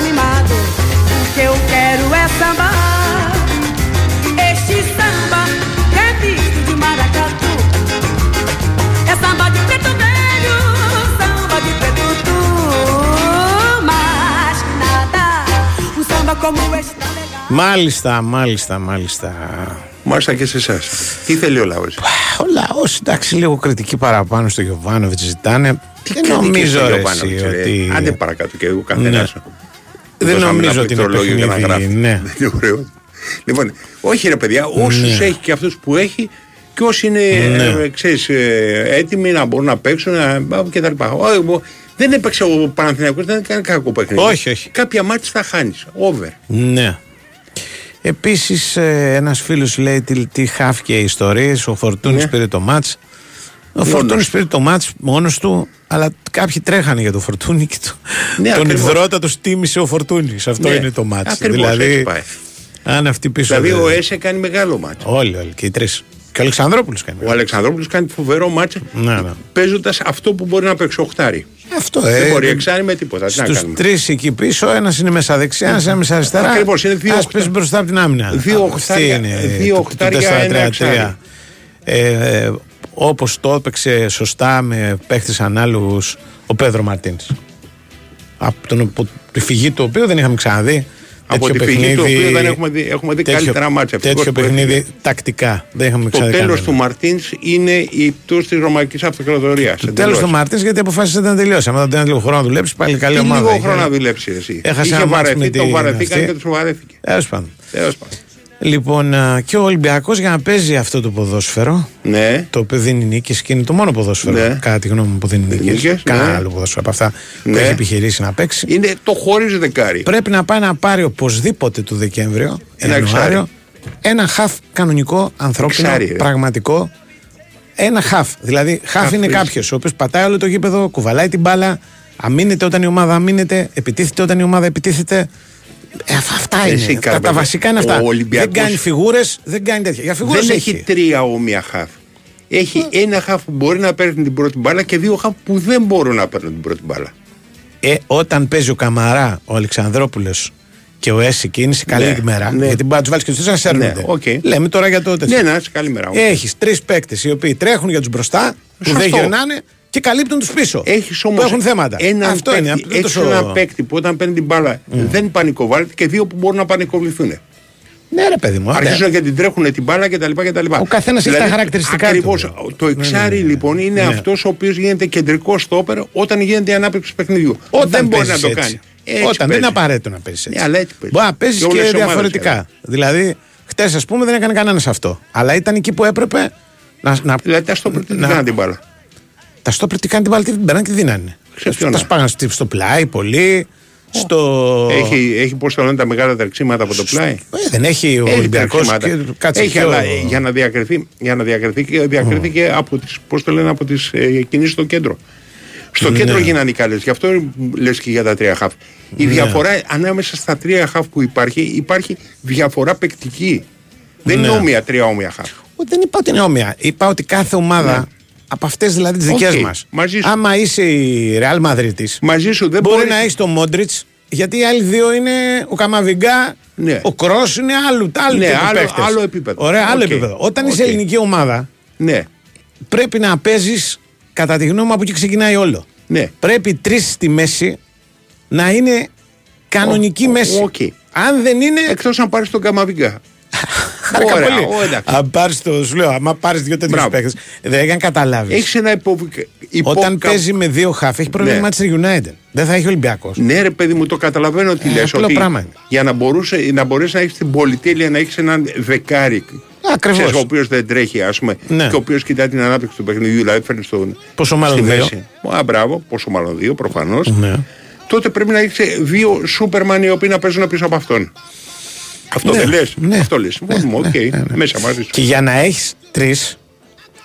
animado. O que eu quero é sambar. Este samba que é misto de maracatu É samba de preto velho, samba de preto tu Mais que nada, um samba como este tão legal Μάλιστα, μάλιστα, μάλιστα. Μάλιστα και σε εσάς. Τι θέλει ο λαός; Ο λαός, εντάξει, λίγο κριτική παραπάνω στο Γιωβάνοβιτς ζητάνε. Δεν νομίζω ρε, εσύ, ότι. Άντε παρακάτω και εγώ καθένας. Δεν Δώσαμε νομίζω ένα ότι είναι πληκτρολόγιο για να παιχνίδι, γράφει. ναι. Δεν είναι ωραίο. Λοιπόν, όχι ρε παιδιά, όσους Ναι. έχει και αυτούς που έχει και όσοι είναι Ναι. ε, ξέρεις, ε, έτοιμοι να μπορούν να παίξουν ε, και τα λοιπά. Όχι, εγώ- δεν έπαιξε ο Παναθηναϊκός, δεν έκανε κακό παιχνίδι. Όχι, όχι. Κάποια μάτια θα χάνεις. Over. Ναι. Επίσης, ένας φίλος λέει τι, τι χάφηκε οι ιστορίε. Ο Φορτούνης Ναι. πήρε το μάτς. Ο Φορτούνης πήρε το μάτς μόνος του, αλλά κάποιοι τρέχανε για το Φορτούνη και το, Ναι, τον ακριβώς. υδρότα τους τίμησε ο Φορτούνης. Αυτό Ναι. είναι το μάτς. Ακριβώς, έτσι Δηλαδή, πάει. αν αυτοί πίσω. Δηλαδή δεν- ο ΕΣΕ κάνει μεγάλο μάτσο. Όλοι, όλοι. Και οι τρεις. Και ο Αλεξανδρόπουλος κάνει. Ο Αλεξανδρόπουλος κάνει φοβερό μάτσο Ναι, ναι. παίζοντας αυτό που μπορεί να παίξει οχτάρι. Αυτό, ε, Δεν μπορεί εξάρι με τίποτα. Τι να Στους κάνουμε. τρεις εκεί πίσω, ένας είναι μέσα δεξιά, ένας είναι μέσα αριστερά. Ακριβώς, είναι δύο Ας οχτά- πέσει μπροστά από την άμυνα. Δύο Αυτή οχτάρια- είναι δύο το- το οχτάρια, 4-3-3. ένα εξάρι. Ε, Όπως το έπαιξε σωστά με παίχτες ανάλογους ο Πέδρο Μαρτίν. Από τον, από τη φυγή του οποίου δεν είχαμε ξαναδεί. Από τέτοιο τη φυγή του παιχνίδι- οποίου δεν έχουμε δει, έχουμε δει τέτοιο- καλύτερα μάτια. Τέτοιο παιχνίδι τακτικά. Δεν είχαμε Το ξαναδεί. τέλος κανένα. του Μαρτίνς είναι η πτώση της Ρωμαϊκής Αυτοκρατορίας. Το τέλος του Μαρτίνς γιατί αποφάσισε να τελειώσει. Αν δεν λίγο χρόνο να δουλέψει, πάλι καλή Τι ομάδα. λίγο είχε. χρόνο να δουλέψει εσύ. Έχασε Είχε ένα μάτς βαρεθεί, με τον την βαρεθήκαν αυτή. και του βαρέθηκε. Τέλο πάντων. Τέλος πάντων. Λοιπόν, α, και ο Ολυμπιακός για να παίζει αυτό το ποδόσφαιρο. Ναι. Το οποίο δίνει νίκε και είναι το μόνο ποδόσφαιρο, Ναι. κατά τη γνώμη μου, που δίνει νίκε. Νίκες, Κανένα ναι. άλλο ποδόσφαιρο από αυτά που Ναι. έχει επιχειρήσει να παίξει. Είναι το χωρί δεκάρι. Πρέπει να πάει να πάρει οπωσδήποτε του Δεκέμβριο, Ένα Ιανουάριο, ένα χαφ κανονικό, ανθρώπινο, Εξάρι, ρε. πραγματικό. Ένα χαφ. Δηλαδή, χαφ Χαφ είναι είσαι. κάποιος ο οποίος πατάει όλο το γήπεδο, κουβαλάει την μπάλα, αμήνεται όταν η ομάδα αμήνεται, επιτίθεται όταν η ομάδα επιτίθεται. Ε, αυ- αυτά Εσύ, είναι. Τα, Καρπέ, τα βασικά είναι ο αυτά. Ολυμπιακός Δεν κάνει φιγούρες, δεν κάνει τέτοια. Για φιγούρες Δεν έχει τρία όμοια χαφ. Έχει ένα χαφ που μπορεί να παίρνει την πρώτη μπάλα και δύο χαφ που δεν μπορούν να παίρνουν την πρώτη μπάλα. Ε, όταν παίζει ο Καμαρά, ο Αλεξανδρόπουλος και ο Έσε και είναι σε καλή Ναι, μέρα, ναι. γιατί μπορεί να του βάλεις και τους τέσσερα σέρνονται. Ναι, οκ. Λέμε τώρα για το τέτοιο. Ναι, να είσαι καλημέρα. Έχεις τρεις παίκτες οι οποίοι τρέχουν για τους μπροστά, που δεν Σωστό. γυρνάνε και καλύπτουν τους πίσω. Έχεις όμως που έχουν θέματα. Αυτό είναι. Παίκτη, δεν έχεις τόσο- έναν παίκτη που όταν παίρνει την μπάλα δεν πανικοβάλλεται και δύο που μπορούν να πανικοβληθούν. Ναι, ρε παιδί μου. άντε. Αρχίζουν και την τρέχουν την μπάλα κτλ. κτλ. Ο καθένας έχει τα χαρακτηριστικά Ακριβώς, του. Το εξάρι λοιπόν είναι Ναι. αυτός ο οποίος γίνεται κεντρικός στόπερ όταν γίνεται η ανάπτυξη παιχνιδιού. Όταν δεν μπορεί να παίζεις το έτσι. κάνει. Έτσι Όταν δεν παίζει. είναι απαραίτητο να παίζεις έτσι. Ναι, αλλά έτσι παίζει. Μπορεί να παίζεις Και και, όλες οι ομάδες διαφορετικά. παίζουν. Δηλαδή, χτες ας πούμε δεν έκανε κανένας αυτό. Αλλά ήταν εκεί που έπρεπε να. να Δηλαδή τα στόπερ τι να- κάναν την μπάλα. Τα στόπερ τι κάνει την μπάλα, την παίρνανε και τη δίνανε. Σε ποιον Τα να. σπάγανε στο- στο πλάι πολύ. Στο... Έχει, έχει πώ το λένε τα μεγάλα τρεξίματα από το πλάι; Ε, δεν έχει ο Έχει Ολυμπιακός. τρεξίματα. Κάτσε Έχει, πιο- αλλά ε, για να διακριθεί, για να διακριθεί, και- διακρίθηκε από τις, πώς το λένε, από τις ε, κινήσεις στο κέντρο. Στο Ναι. κέντρο γίνανε οι καλές. Γι' αυτό λες και για τα τρία χαφ. Η Ναι. διαφορά ανάμεσα στα τρία χαφ που υπάρχει, υπάρχει διαφορά παικτική. Δεν Ναι. είναι όμοια τρία όμοια χαφ. Ο, Δεν είπα ότι είναι όμοια. Είπα ότι κάθε ομάδα, από αυτές δηλαδή τις δικές Ναι. Οκ, μας, μαζί σου. άμα είσαι η Real Madrid, Μαζί σου δεν μπορεί μπορείς- να έχει τον Μόντριτς, γιατί οι άλλοι δύο είναι ο Καμαβιγκά, Ναι. ο Κρός είναι άλλου, άλλου Ναι, τύπου άλλο- παίχτες. άλλο επίπεδο. Ωραία, άλλο Οκ. επίπεδο. Όταν είσαι Οκ. ελληνική ομάδα, Ναι, πρέπει να παίζεις κατά τη γνώμη μου από εκεί ξεκινάει όλο. ναι. Πρέπει τρεις στη μέση να είναι κανονική Ο- ο- μέση. οκ. Αν δεν είναι. Εκτός αν πάρεις τον Καμαβιγκά. Χάρηκα Ωραία, πολύ. ω, εντάξει. Αν πάρεις το, σου λέω, άμα πάρεις δύο τέτοιους Μπράβο. παίχτε, δεν έκανε καταλάβεις. Έχεις ένα υποβι... υπο- Όταν κα- παίζει με δύο χάφ, έχει πρόβλημα Ναι. Manchester United. Δεν θα έχει Ολυμπιακός. Ναι, ρε παιδί μου, το καταλαβαίνω τι Ε, λες απλό Ότι πράγμα είναι. για να, μπορούσε, να μπορέσει να έχεις την πολυτέλεια να έχεις έναν δεκάρι. Ακριβώς. ξέρεις, Ο οποίος δεν τρέχει, ας πούμε, Ναι. και ο οποίος κοιτάει την ανάπτυξη του παιχνιδιού, δηλαδή φέρνει στον. Πόσο μάλλον στη δύο. μέση. Α, μπράβο, πόσο μάλλον δύο, προφανώς. Ναι. Τότε πρέπει να έχεις δύο Σούπερμαν οι οποίοι να παίζουν πίσω από αυτόν. Αυτό Ναι, δεν λες. ναι. Αυτό λες. Οκ, μέσα μαζί σου. Και για να έχεις τρεις.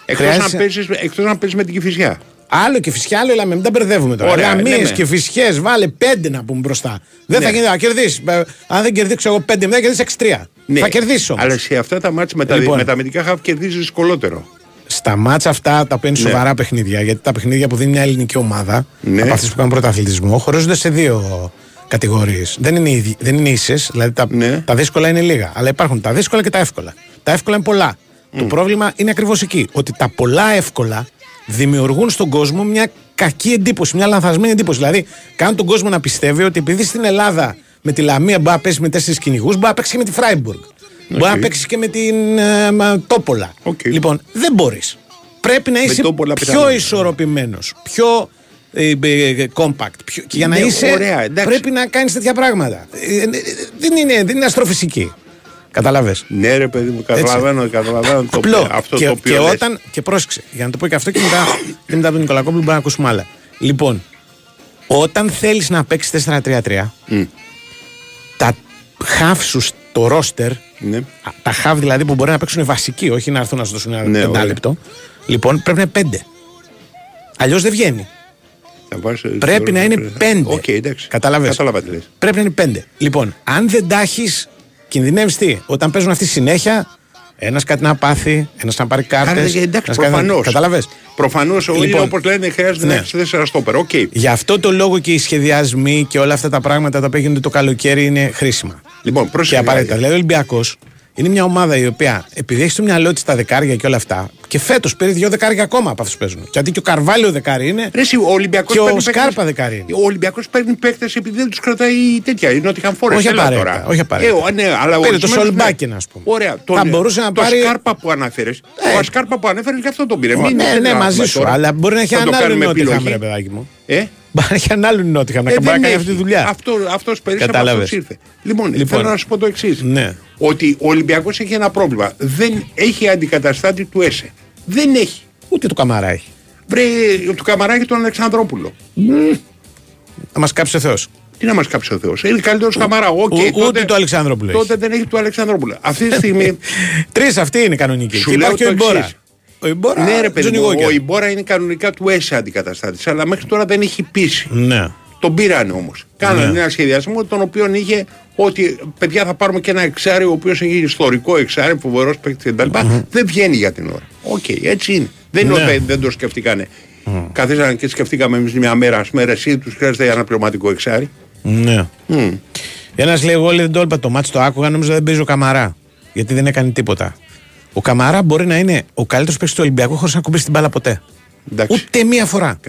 Εκτός να χρειάζεσαι- παίζεις εκτός να παίζεις με την Κηφισιά. Άλλο και φυσικά, άλλο λέμε, μην τα μπερδεύουμε τώρα. Ωραία, Λαμίες λέμε. Κηφισιές, βάλε πέντε να πούμε μπροστά. Δεν Ναι. θα γίνει, θα κερδίσει. Αν δεν κερδίσω εγώ πέντε, θα κερδίσει 6-3. Ναι. Θα κερδίσω. Αλλά σε αυτά τα ματς με, τα- Λοιπόν. με τα αμυντικά χαφ κερδίζεις δυσκολότερο. Στα ματς αυτά τα οποία είναι Ναι. σοβαρά παιχνίδια, γιατί τα παιχνίδια που δίνει μια ελληνική ομάδα, Ναι. από αυτές που κάνουν πρωταθλητισμό, χωρίζονται σε δύο κατηγορίες. Δεν είναι, ίδι- δεν είναι ίσες, δηλαδή τα, Ναι. τα δύσκολα είναι λίγα. Αλλά υπάρχουν τα δύσκολα και τα εύκολα. Τα εύκολα είναι πολλά. Το πρόβλημα είναι ακριβώς εκεί. Ότι τα πολλά εύκολα δημιουργούν στον κόσμο μια κακή εντύπωση, μια λανθασμένη εντύπωση. Δηλαδή, κάνουν τον κόσμο να πιστεύει ότι επειδή στην Ελλάδα με τη Λαμία μπορεί να πέσει με τέσσερις κυνηγούς, μπορεί να παίξει και με τη Φράιμπουργκ. Μπορεί να παίξει και με την ε, μα, Τόπολα. Οκ. Λοιπόν, δεν μπορείς. Πρέπει να είσαι Τόπολα πιο πιθανόν. ισορροπημένος, πιο ε, ε, compact. Πιο, και για να Ναι, είσαι, ωραία, εντάξει. πρέπει να κάνεις τέτοια πράγματα. Ε, ε, ε, δεν, είναι, δεν είναι αστροφυσική. Καταλαβέ. Ναι, ρε παιδί μου, καταλαβαίνω, καταλαβαίνω το, Απλό. αυτό και, το οποίο. και λες. όταν. Και πρόσεξε, για να το πω και αυτό και μετά, και μετά από τον Νικολακόπουλο μπορούμε να ακούσουμε άλλα. Λοιπόν, όταν θέλεις να παίξεις 4-3-3, τα χαφ σου στο ρόστερ, Ναι. α, τα χαφ δηλαδή που μπορεί να παίξουν βασικοί, όχι να έρθουν να σου δώσουν ένα Ναι, πεντάλεπτο, λοιπόν πρέπει να είναι πέντε. Αλλιώς δεν βγαίνει. Θα βάζεις- Πρέπει να είναι πέντε. Οκ, εντάξει. Κατάλαβες. Κατάλαβα τι λες. Πρέπει να είναι πέντε. Λοιπόν, αν δεν τα έχεις, κινδυνεύεις τι; Όταν παίζουν αυτοί συνέχεια, Ένας κάτι να πάθει, ένας να πάρει κάρτες. Κάνε- εντάξει, προφανώς. Κατάλαβε. Προφανώς, Λοιπόν, λοιπόν, όπως λένε, χρειάζεται ναι. να έχεις τέσσερα στόπερ. Οκ. Γι' αυτό το λόγο και οι σχεδιασμοί και όλα αυτά τα πράγματα τα οποία γίνονται το καλοκαίρι είναι χρήσιμα. Λοιπόν, Και πρόσεχε. απαραίτητα. Γεια. Δηλαδή, ο Ολυμπιακός είναι μια ομάδα η οποία επειδή έχει στο μυαλό της τα δεκάρια και όλα αυτά, και φέτος πήρε δύο δεκάρια ακόμα από αυτούς που παίζουν. Γιατί και ο Καρβάλιο δεκάρι είναι. Ρε, εσύ, ο Ολυμπιακός και ο παίρνει Σκάρπα παίκτες- δεκάρι είναι. Ο Ολυμπιακός παίρνει παίκτες επειδή δεν τους κρατάει τέτοια. Είναι ότι είχαν φορέ. Όχι απαραίτητα, όχι απαραίτητα. Ε, ο- ναι, αλλά Πήρε το ορισμένους, Σολμπάκεν, ναι. ας πούμε. Ωραία. Θα μπορούσε να το πάρει- Σκάρπα που αναφέρε. Ο Σκάρπα που ανέφερες και αυτό τον πήρε. Ω, Μην ναι, δεν ναι, τραβάμε μαζί σου. τώρα. Αλλά μπορεί να έχει Θα το έναν άλλον κάνουμε Νότιχαμ, επιλογή. ρε παιδάκι μου. Ε; Μπορεί να έχει έναν άλλον Νότιχαμ να Ε, μπορεί δεν να κάνει έχει. αυτή τη δουλειά. Αυτό, αυτός πέρυσι από Κατάλαβες. αυτός ήρθε. Λοιπόν, Λοιπόν. θέλω να σου πω το εξής. Ναι. Ότι ο Ολυμπιακός έχει ένα πρόβλημα. Δεν έχει αντικαταστάτη του ΕΣΕ. Δεν έχει. Ούτε του Καμαρά έχει. Βρε, του Καμαράκη τον Αλεξανδρόπουλο. Θα μας κάψει ο Θεός. Τι να μας κάψει ο Θεός. Είναι καλύτερος Καμαρά. Οκ, Ούτε τότε- του Αλεξανδρόπουλου Τότε δεν έχει του Αλεξανδρόπουλου. Αυτή τη στιγμή. [LAUGHS] Τρεις αυτοί είναι κανονικοί. Σου Και λέω υπάρχει και ο το Ιμπόρα. εξής. Ο Ιμπόρα. ναι, ρε παιδί Τζόνι μου, Γόκερ. ο Ιμπόρα είναι κανονικά του ΕΣΕ αντικαταστάτης. Αλλά μέχρι τώρα δεν έχει πείσει. Ναι. Τον πήρανε όμως. Κάνανε Ναι. ένα σχεδιασμό τον οποίο είχε ότι παιδιά θα πάρουμε και ένα εξάρι ο οποίος έχει ιστορικό εξάρι, φοβερός παίκτης κτλ. Δεν βγαίνει για την ώρα. Οκ, έτσι είναι. Δεν είναι Ναι. ότι δεν το σκεφτήκανε. Καθίσανε και σκεφτήκαμε εμείς μια μέρα, ας πούμε, εσύ τους χρειάζεται ένα πληρωματικό εξάρι. Ναι. Ένας λέει: Εγώ λέει, δεν το έβλεπα το ματς, το άκουγα, νόμιζα δεν παίζει ο Καμαρά. Γιατί δεν έκανε τίποτα. Ο Καμαρά μπορεί να είναι ο καλύτερος παίκτης του Ολυμπιακού χωρίς να ακουμπήσει την μπάλα ποτέ. Εντάξει. Ούτε μία φορά.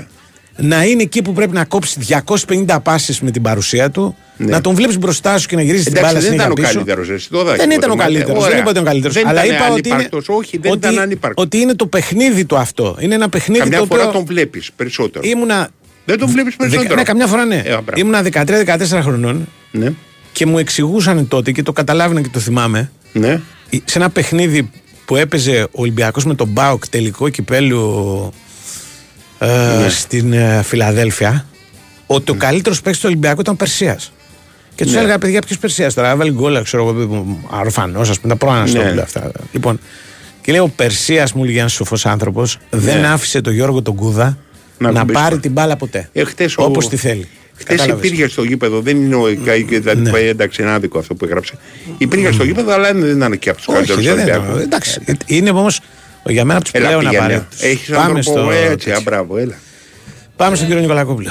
Να είναι εκεί που πρέπει να κόψει 250 πάσει με την παρουσία του, Ναι. να τον βλέπεις μπροστά σου και να γυρίζεις την Εντάξει, μπάλα δεν συνέχεια ήταν ο πίσω. καλύτερος. Εσύ το Δεν ήταν ο καλύτερος. Δεν είπα ότι ήταν ο καλύτερος. Δεν Αλλά ήταν είπα ότι είναι, ανύπαρκτος. Όχι, δεν ότι, ήταν ανύπαρκτος. ότι είναι το παιχνίδι του αυτό. Είναι ένα παιχνίδι Καμιά το φορά οποίο. τον βλέπεις περισσότερο. Ήμουνα. Δεν τον βλέπεις περισσότερο. Ναι, καμιά φορά ναι. Ε, μπράβο. Ήμουνα 13-14 χρονών Ναι. και μου εξηγούσαν τότε και το καταλάβαινα και το θυμάμαι. Ναι. Σε ένα παιχνίδι που έπαιζε ο Ολυμπιακός με τον Μπάουκ τελικό κυπέλου ε, Ναι. στην ε, Φιλαδέλφια ότι ο καλύτερος παίκτης του Ολυμπιακού ήταν ο Περσίας. Και τους Ναι. έλεγα, παιδιά, ποιος Περσίας τώρα, έβαλε γκολ, ξέρω εγώ, αρφανό, ας πούμε, τα πρώτα Ναι. αυτά. Λοιπόν, και λέει ο Περσίας, μου λέει ένας σοφός άνθρωπος, δεν άφησε τον Γιώργο τον Κούδα Να να, κουμπίσει πάρει το. την μπάλα ποτέ. Ε, χτες ο- Όπως τη θέλει. Χθες Κατάλαβες. υπήρχε στο γήπεδο, δεν είναι ο δηλαδή, Ναι. εντάξει, είναι άδικο αυτό που έγραψε. Υπήρχε στο γήπεδο, αλλά δεν ήταν και από τους Όχι, καλύτερους δεν ήταν. Εντάξει, είναι όμως για μένα από τους Έλα, πλέον πήγαινε. απαραίτητου. Έχεις Πάμε άνθρωπο στο. έτσι, α, μπράβο, έλα. Πάμε στον κύριο Νικολακόπουλο.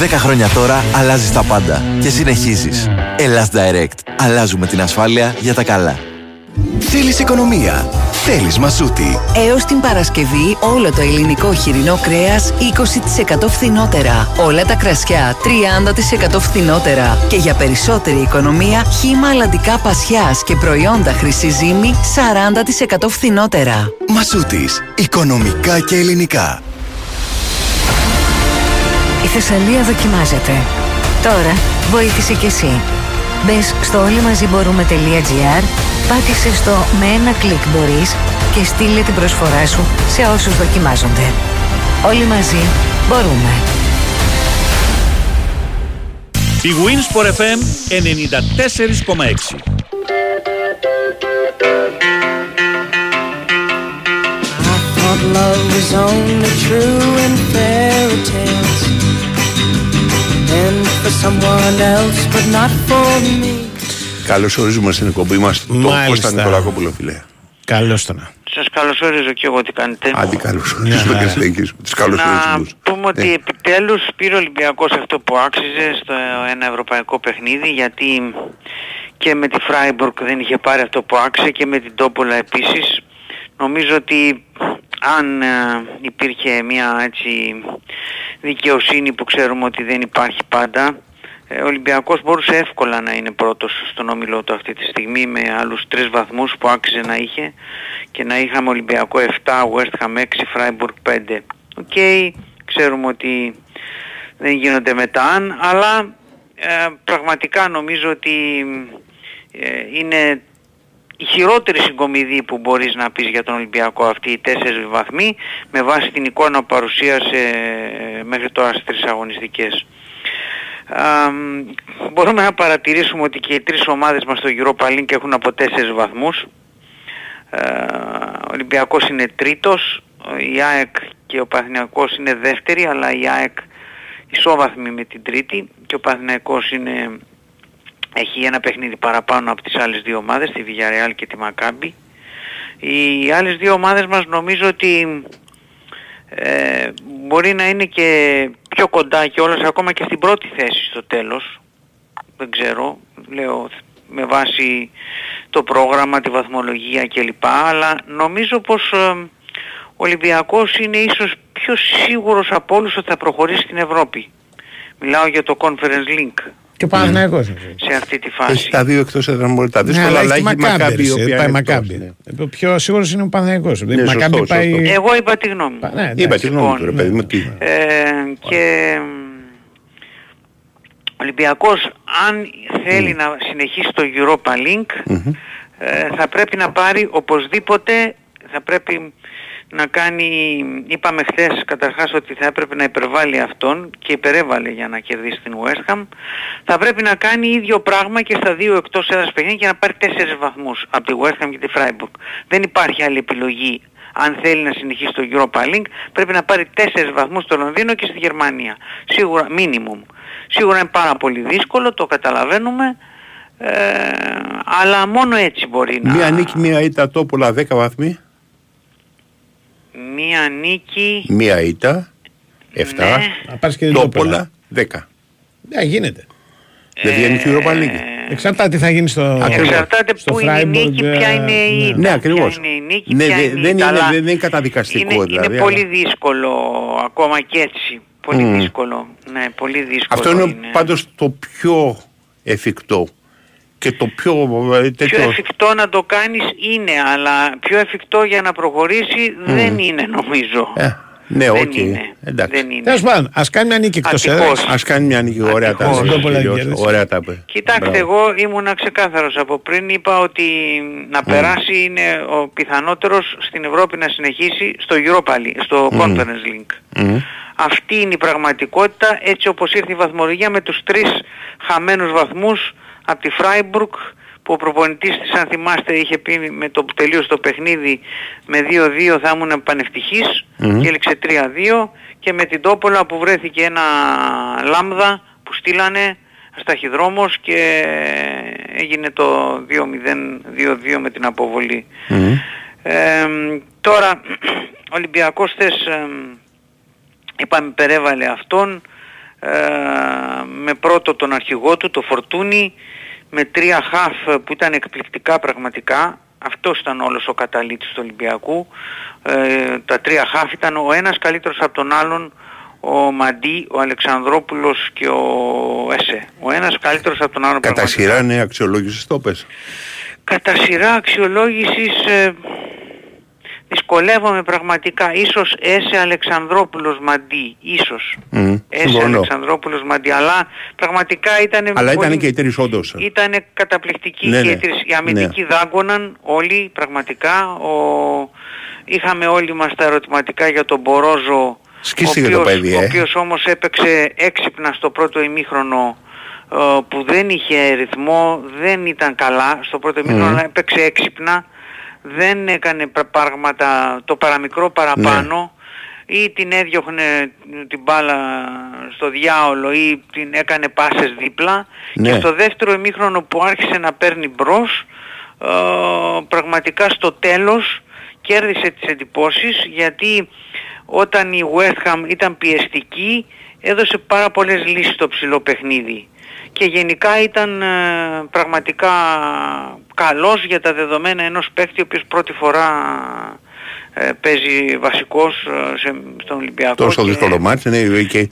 10 χρόνια τώρα αλλάζεις τα πάντα και συνεχίζεις. Ελλάς Direct. Αλλάζουμε την ασφάλεια για τα καλά. Θέλεις οικονομία; Θέλεις μασούτη. Έως την Παρασκευή όλο το ελληνικό χοιρινό κρέας 20% φθηνότερα. Όλα τα κρασιά 30% φθηνότερα. Και για περισσότερη οικονομία χύμα αλλαντικά πασιάς και προϊόντα χρυσή ζύμη 40% φθηνότερα. Μασούτης. Οικονομικά και ελληνικά. Η Θεσσαλία δοκιμάζεται. Τώρα βοήθησε κι εσύ. Μπες στο όλοιμαζιμπορούμε.gr, πάτησε στο «Με ένα κλικ μπορείς» και στείλε την προσφορά σου σε όσους δοκιμάζονται. Όλοι μαζί μπορούμε. Η Winsport FM 94,6. Thought love was only true in fairy tales. Καλώς ορίζουμε στην εκπομπή μας τον Μάλιστα. Κώστα Νικολακόπουλο, φιλέ. Καλώς τον. Σας καλωσορίζω και εγώ τι κάνετε. Άντι καλώ ορίζουμε και στην εγγύηση. Τους καλώ Να ορίζουμε. πούμε ότι επιτέλους πήρε ο Ολυμπιακός αυτό που άξιζε στο ένα ευρωπαϊκό παιχνίδι γιατί και με τη Freiburg δεν είχε πάρει αυτό που άξιζε και με την Τόπολα επίσης. Νομίζω ότι αν ε, υπήρχε μια έτσι δικαιοσύνη που ξέρουμε ότι δεν υπάρχει πάντα ε, ο Ολυμπιακός μπορούσε εύκολα να είναι πρώτος στον όμιλό του αυτή τη στιγμή με άλλους τρεις βαθμούς που άξιζε να είχε και να είχαμε Ολυμπιακό 7, West Ham 6, Freiburg 5. Οκ, ξέρουμε ότι δεν γίνονται με τα αν, αλλά ε, πραγματικά νομίζω ότι ε, είναι η χειρότερη συγκομιδή που μπορείς να πεις για τον Ολυμπιακό αυτή οι τέσσερις βαθμοί με βάση την εικόνα που παρουσίασε ε, μέχρι τώρα στις τρεις αγωνιστικές. Α, μ, μπορούμε να παρατηρήσουμε ότι και οι τρεις ομάδες μας στο Europa League έχουν από τέσσερις βαθμούς. Ε, ο Ολυμπιακός είναι τρίτος, η ΑΕΚ και ο Παναθηναϊκός είναι δεύτερη, αλλά η ΑΕΚ ισόβαθμη με την τρίτη και ο Παναθηναϊκός είναι, έχει ένα παιχνίδι παραπάνω από τις άλλες δύο ομάδες, τη Villarreal και τη Maccabi. Οι άλλες δύο ομάδες μας νομίζω ότι ε, μπορεί να είναι και πιο κοντά και όλες ακόμα και στην πρώτη θέση στο τέλος. Δεν ξέρω, λέω με βάση το πρόγραμμα, τη βαθμολογία κλπ. Αλλά νομίζω πως ε, ο Ολυμπιακός είναι ίσως πιο σίγουρος από όλους ότι θα προχωρήσει στην Ευρώπη. Μιλάω για το Conference Link Και ο Παναθηναϊκός. σε αυτή τη φάση. Έχει τα δύο εκτός έδρας μπορεί τα Ναι, δύσκολα, αλλά αλλά έχει έχει τη Μακάμπη. Μακάμπη η οποία Πάει είναι Μακάμπη. εκτός, ναι. Ε, Πιο σίγουρος είναι ο Παναθηναϊκός. Ναι, Η Μακάμπη σωστό, πάει... σωστό. Εγώ είπα τη γνώμη μου. Ναι, Είπα τη γνώμη του ρε Λοιπόν, παιδί μου. τι. Ε, και ο Ολυμπιακός αν θέλει να συνεχίσει το Europa Link ε, θα πρέπει να πάρει οπωσδήποτε θα πρέπει να κάνει, είπαμε χθες καταρχάς ότι θα έπρεπε να υπερβάλλει αυτόν και υπερέβαλε για να κερδίσει την West Ham. Θα πρέπει να κάνει ίδιο πράγμα και στα δύο εκτός έδρας παιχνίδια για να πάρει τέσσερις βαθμούς από τη West Ham και τη Freiburg. Δεν υπάρχει άλλη επιλογή αν θέλει να συνεχίσει το Europa League. Πρέπει να πάρει τέσσερις βαθμούς στο Λονδίνο και στη Γερμανία. Σίγουρα minimum. Σίγουρα είναι πάρα πολύ δύσκολο το καταλαβαίνουμε. Ε, αλλά μόνο έτσι μπορεί να Μία νίκη, μία ήττα τόπολα 10 βαθμοί. Μία νίκη Μία ήττα 7. Να πάρεις και την Τόπολα 10. Ναι, γίνεται. Δεν βγαίνει και η Europa League. Εξαρτάται τι θα γίνει στο Ακριβώς. Εξαρτάται στο που είναι η Freiburg, νίκη, ποια ε, είναι η ναι. ήττα, Ναι, ποια ακριβώς. είναι η νίκη, Ναι, ποια δε- είναι η δεν ήττα, είναι- αλλά δεν είναι καταδικαστικό, είναι, δηλαδή, Είναι πολύ αλλά- δύσκολο ακόμα και έτσι. Πολύ Μμμ. δύσκολο. Ναι, πολύ δύσκολο Αυτό είναι πάντως το πιο εφικτό και το πιο ε, τέτοιο... Πιο εφικτό να το κάνεις είναι, αλλά πιο εφικτό για να προχωρήσει δεν είναι νομίζω. Ε, ναι, δεν οκ. είναι. Εντάξει. Δεν είναι. Τέλος πάντων, ας κάνει μια νίκη εκτός Ατυχώς. έδρας. Ας κάνει μια νίκη, ωραία τα Ατυχώς. είπε, Τόπολα κύριος. κέρδισε. Ωραία τα είπε. Κοιτάξτε, Μπράβο. εγώ ήμουνα ξεκάθαρος από πριν. Είπα ότι να περάσει είναι ο πιθανότερος στην Ευρώπη να συνεχίσει στο Europa League, στο Conference League. Μμ. Αυτή είναι η πραγματικότητα έτσι όπως ήρθε η βαθμολογία με τους τρεις χαμένους βαθμούς από τη Freiburg που ο προπονητής της αν θυμάστε είχε πει με το που τελείωσε το παιχνίδι με 2-2 θα ήμουν πανευτυχής Μμμ. και έληξε 3-2 και με την Τόπολα που βρέθηκε ένα λάμδα που στείλανε σταχυδρόμος και έγινε το 2-0, 2-2 με την αποβολή. Μμ. Ε, τώρα, [CLEARS THROAT] ο Ολυμπιακός θες, ε, είπαμε, περέβαλε αυτόν ε, με πρώτο τον αρχηγό του, το Φορτούνι, με τρία χαφ που ήταν εκπληκτικά πραγματικά. Αυτός ήταν όλος ο καταλήτης του Ολυμπιακού. Ε, τα τρία χαφ ήταν ο ένας καλύτερος από τον άλλον, ο Μαντί, ο Αλεξανδρόπουλος και ο Έσε. Ο ένας καλύτερος από τον άλλον Κατά πραγματικά. σειρά είναι αξιολόγησης το πες. Κατά σειρά αξιολόγησης ε, δυσκολεύομαι πραγματικά. Ίσως Έσε Αλεξανδρόπουλος Μαντί. Ίσως. Μμ. Έσε Συμφωνώ. Αλεξανδρόπουλος Μαντί. Αλλά πραγματικά ήταν Αλλά πολύ- ήταν και οι τρεις όντως. ήταν καταπληκτικοί Ναι, και ναι. οι τρεις. Οι αμυντικοί δάγκωναν όλοι πραγματικά. Ο... Είχαμε όλοι μας τα ερωτηματικά για τον Μπορόζο Σκίστηκε ο το οποίος, παιδί, ο ε. οποίος όμως έπαιξε έξυπνα στο πρώτο ημίχρονο ε, που δεν είχε ρυθμό, δεν ήταν καλά στο πρώτο ημίχρονο, Μμμ. αλλά έπαιξε έξυπνα, δεν έκανε πρα- πράγματα το παραμικρό παραπάνω ή την έδιωχνε την μπάλα στο διάολο ή την έκανε πάσες δίπλα. Ναι. και στο δεύτερο ημίχρονο που άρχισε να παίρνει μπρος ε, πραγματικά στο τέλος κέρδισε τις εντυπώσεις γιατί όταν η West Ham ήταν πιεστική έδωσε πάρα πολλές λύσεις στο ψηλό παιχνίδι και γενικά ήταν ε, πραγματικά καλός για τα δεδομένα ενός παίκτη ο οποίος πρώτη φορά ε, παίζει βασικός ε, σε, στον Ολυμπιακό. Τόσο και- δύσκολο μάτι, ναι, και,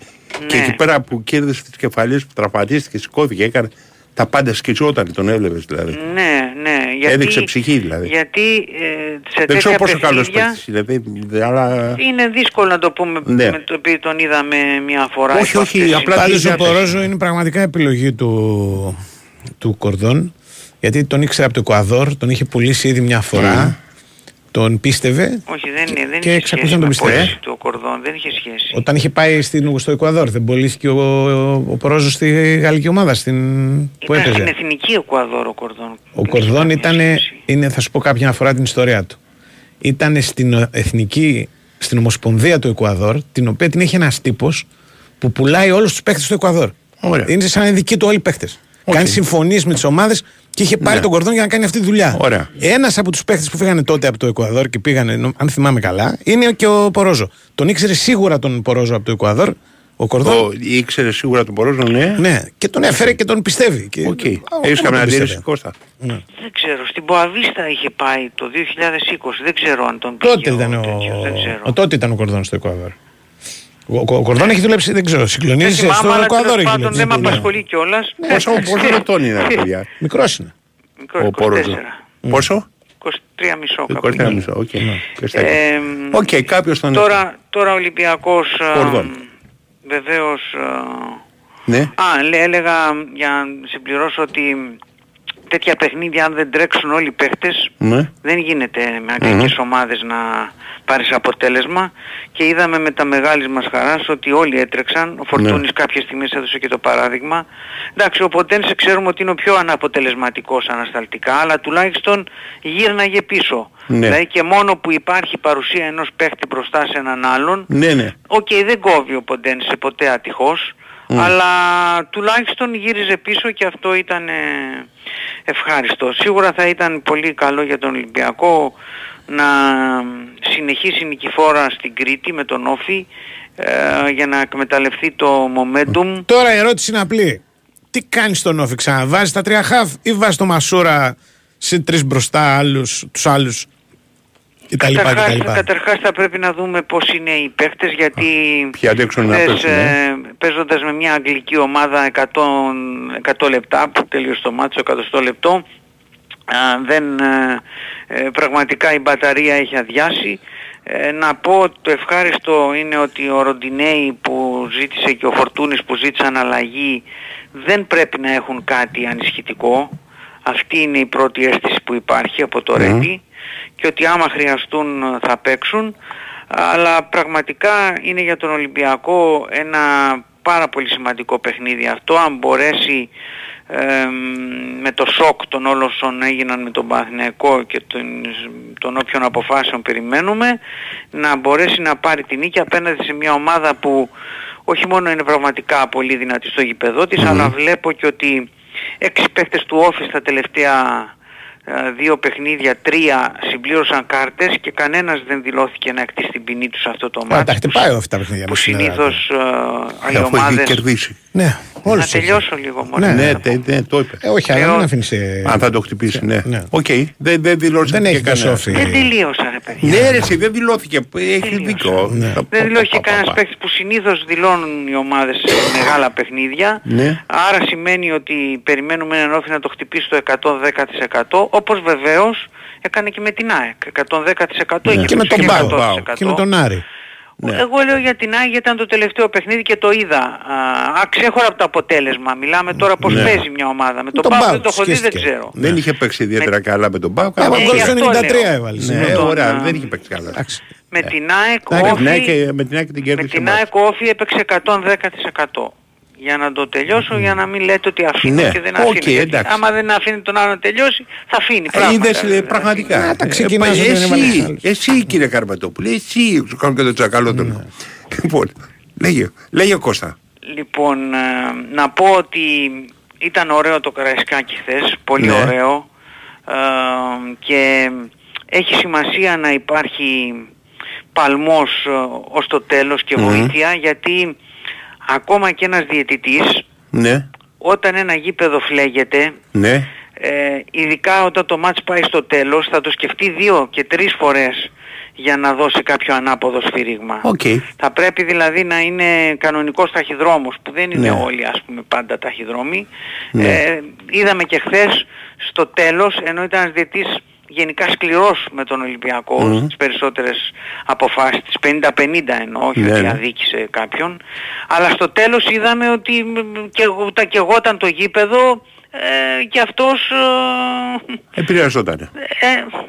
και Ναι. εκεί πέρα που κέρδισε τις κεφαλίες, που τραυματίστηκε, σηκώθηκε, έκανε τα πάντα σκιζόταν, τον έβλεπες δηλαδή. Ναι, ναι. Γιατί, Έδειξε ψυχή δηλαδή. Γιατί ε, σε Δεν τέτοια ξέρω πόσο καλός παιχνίδια παίκτης είναι, δεν- δεν- αλλά... είναι δύσκολο να το πούμε Ναι. με το οποίο τον είδαμε μια φορά. Όχι, υπό όχι, αυτές τις απλά συνθήκες. Πάντως ο Πορόζο είναι πραγματικά επιλογή του, του Κορδόν γιατί τον ήξερε από το Εκουαδόρ, τον είχε πουλήσει ήδη μια φορά, τον πίστευε Όχι, δεν, είναι, δεν Και είχε εξακολουθεί σχέση να τον με πιστεύει. πώληση του ο Κορδόν, δεν είχε σχέση. όταν είχε πάει στην, στο Εκουαδόρ. Δεν πωλήθηκε ο, ο, Πορόζος στη γαλλική ομάδα στην, που Ήταν στην έπαιζε. εθνική Εκουαδόρ ο Κορδόν. Ο Κορδόν ήταν, είναι, θα σου πω κάποια φορά την ιστορία του. Ήταν στην εθνική, στην Ομοσπονδία του Εκουαδόρ, την οποία την έχει ένας τύπος που πουλάει όλους τους παίχτε του Εκουαδόρ. Είναι σαν να είναι δικοί του όλοι οι παίχτε. Κάνει συμφωνίες με τις ομάδες και είχε πάρει Ναι. τον Κορδόν για να κάνει αυτή τη δουλειά. Ωραία. Ένας από τους παίχτες που φύγανε τότε από το Εκουαδόρ και πήγανε, νο- αν θυμάμαι καλά, είναι και ο Πορόζο. Τον ήξερε σίγουρα τον Πορόζο από το Εκουαδόρ. Ο Κορδόν. Ο, ήξερε σίγουρα τον Πορόζο, ναι. Ναι, και τον έφερε και τον πιστεύει. Και... Οκ. Α, Έχεις ακόμα καμία τον αντίρρηση, πιστεύει. Κώστα; Ναι. Δεν ξέρω, στην Μποαβίστα είχε πάει το 2020, δεν ξέρω αν τον πήγε Τότε ήταν ο, τέτοιος, δεν ξέρω. ο, τότε ήταν ο Κορδόν στο Εκουαδόρ. Ο, ο, ο Κορδόν έχει δουλέψει, δεν ξέρω, Δεν συγκλονίζει θυμάμαι, στο αλλά Εκουαδόρ. τέλος έχει πάντων δουλέψει. δεν με Ναι. απασχολεί κιόλας. Πόσο, πόσο ετών είναι, ρε παιδιά; Μικρός είναι. Μικρός, Ο Πορόζο. 24. Πόσο; 23 μισό κάπου 23 εκεί. μισό, οκ. Ναι. Ε, Οκ, κάποιος τον τώρα, τώρα ο Ολυμπιακός α, Κορδόν. βεβαίως α, Ναι. Α, λέ- έλεγα για να συμπληρώσω ότι τέτοια παιχνίδια αν δεν τρέξουν όλοι οι παίχτες Ναι. δεν γίνεται με αγγλικές ομάδες να πάρεις αποτέλεσμα και είδαμε με τα μεγάλης μας χαράς ότι όλοι έτρεξαν. Ο Φορτούνης Ναι. κάποια στιγμή έδωσε και το παράδειγμα. Εντάξει, ο Ποντένσε ξέρουμε ότι είναι ο πιο αναποτελεσματικός ανασταλτικά, αλλά τουλάχιστον γύρναγε πίσω. Ναι. Δηλαδή και μόνο που υπάρχει παρουσία ενός παίχτη μπροστά σε έναν άλλον, Ναι, ναι. Οκ, δεν κόβει ο Ποντένσε ποτέ ατυχώς, Μμ. Αλλά τουλάχιστον γύριζε πίσω και αυτό ήταν ε, ευχάριστο. Σίγουρα θα ήταν πολύ καλό για τον Ολυμπιακό να συνεχίσει νικηφόρα στην Κρήτη με τον ΟΦΗ ε, για να εκμεταλλευτεί το momentum. Τώρα η ερώτηση είναι απλή. Τι κάνεις στον Όφη, ξαναβάζεις τα τρία χαφ ή βάζεις το Μασούρα σε τρεις μπροστά άλλους, τους άλλους κτλ. Καταρχάς, κτλ. καταρχάς θα πρέπει να δούμε πώς είναι οι παίχτες γιατί Ποιοι αντέξουν να χθες, παίξουν, ε; ε, παίζοντας με μια αγγλική ομάδα 100, 100 λεπτά που τελείωσε το μάτσο 100 λεπτό α, δεν, ε, ε, πραγματικά η μπαταρία έχει αδειάσει. Ε, να πω ότι το ευχάριστο είναι ότι ο Ροντινέη που ζήτησε και ο Φορτούνης που ζήτησαν αλλαγή δεν πρέπει να έχουν κάτι ανισχυτικό. Αυτή είναι η πρώτη αίσθηση που υπάρχει από το Μμμ. Ρέντι και ότι άμα χρειαστούν ε, θα παίξουν αλλά πραγματικά είναι για τον Ολυμπιακό ένα πάρα πολύ σημαντικό παιχνίδι αυτό αν μπορέσει εμ, με το σοκ των όλων όσων έγιναν με τον Παναθηναϊκό και των, των όποιων αποφάσεων περιμένουμε να μπορέσει να πάρει την νίκη απέναντι σε μια ομάδα που όχι μόνο είναι πραγματικά πολύ δυνατή στο γήπεδό της Μμμ. αλλά βλέπω και ότι έξι παίχτες του Όφη στα τελευταία ε, δύο παιχνίδια, τρία συμπλήρωσαν κάρτες και κανένας δεν δηλώθηκε να εκτίσει την ποινή του σε αυτό το Α, τα μάτι. χτυπάει αυτά τα παιχνίδια. Που με συνεργάτη. συνήθως ε, οι Αφού έχει ομάδες... κερδίσει. Ναι, Να όλους έχει. τελειώσω λίγο μόνο. Ναι, Ναι, τε- ναι, το είπες. Ε, όχι, αλλά Λέω- μην αφήνει. Ε, Αν θα το χτυπήσει, ναι. Ναι. Οκ, δεν, δεν δηλώθηκε δεν έχει κανένας. κασόφι. Δεν τελείωσα ρε παιδιά. Ναι, ρε, εσύ, δεν δηλώθηκε. Έχει δίκιο. Ναι. Θα- Δεν δηλώθηκε πα- πα- κανένας πα- παίκτης που συνήθως δηλώνουν οι ομάδες σε μεγάλα παιχνίδια. Ναι. Άρα σημαίνει ότι περιμένουμε έναν όφη να το χτυπήσει το 110% όπως βεβαίως έκανε και με την ΑΕΚ. 110% είχε Και με τον και Μπάου 100%. και με τον Άρη. Ναι. Εγώ λέω για την ΑΕΚ γιατί ήταν το τελευταίο παιχνίδι και το είδα. Α, ξέχωρα από το αποτέλεσμα. Μιλάμε τώρα πώς Ναι. παίζει μια ομάδα. Με τον τον Πάο Μπάου δεν το έχω δει, δεν σχέστηκε. ξέρω. Δεν είχε παίξει ιδιαίτερα καλά με τον Πάο. Άμα Ε, γκολ γι' στο αυτό 93 λέω. έβαλε. Ναι, με τον, ωραία, α, δεν είχε παίξει καλά. Εντάξει. Με την ΑΕΚ Με την Όφη, ΑΕΚ- Με την ΑΕΚ την με κέρδισε. την ο Μπάου. ΑΕΚ ο Όφη έπαιξε 110%. Για να το τελειώσω, για να μην λέτε ότι αφήνω Ναι, και δεν οκ, αφήνω. Γιατί εντάξει. άμα δεν αφήνει τον άλλο να τελειώσει, θα αφήνει. Ε, Πράγματα, Είδες ε, δηλαδή. πραγματικά. Να τα Ε, ξεκινάς ε, όταν είναι βάλεις Εσύ, άλλους. εσύ κύριε Καρπατόπουλε, εσύ σου κάνω και το τσακαλό Ναι. τον. Λοιπόν, λέγε, λέγε Κώστα. Λοιπόν, ε, να πω ότι ήταν ωραίο το Καραϊσκάκι χθες, πολύ Ναι. ωραίο ε, και έχει σημασία να υπάρχει παλμός ε, ως το τέλος και Μμμ. βοήθεια γιατί ακόμα και ένας διαιτητής Ναι. όταν ένα γήπεδο φλέγεται, Ναι. ε, ειδικά όταν το ματς πάει στο τέλος, θα το σκεφτεί δύο και τρεις φορές για να δώσει κάποιο ανάποδο σφύριγμα. Οκ. Θα πρέπει δηλαδή να είναι κανονικός ταχυδρόμος που δεν είναι Ναι. όλοι ας πούμε πάντα ταχυδρόμοι. Ναι. Ε, είδαμε και χθες στο τέλος ενώ ήταν ένας διετής γενικά σκληρός με τον Ολυμπιακό Μμμ. στις περισσότερες αποφάσεις, τις 50-50 εννοώ, όχι Ναι, ότι ναι. αδίκησε κάποιον. Αλλά στο τέλος είδαμε ότι μ, μ, και, τα κεγόταν το γήπεδο ε, και αυτός... ε, Επηρεαζόταν. ε,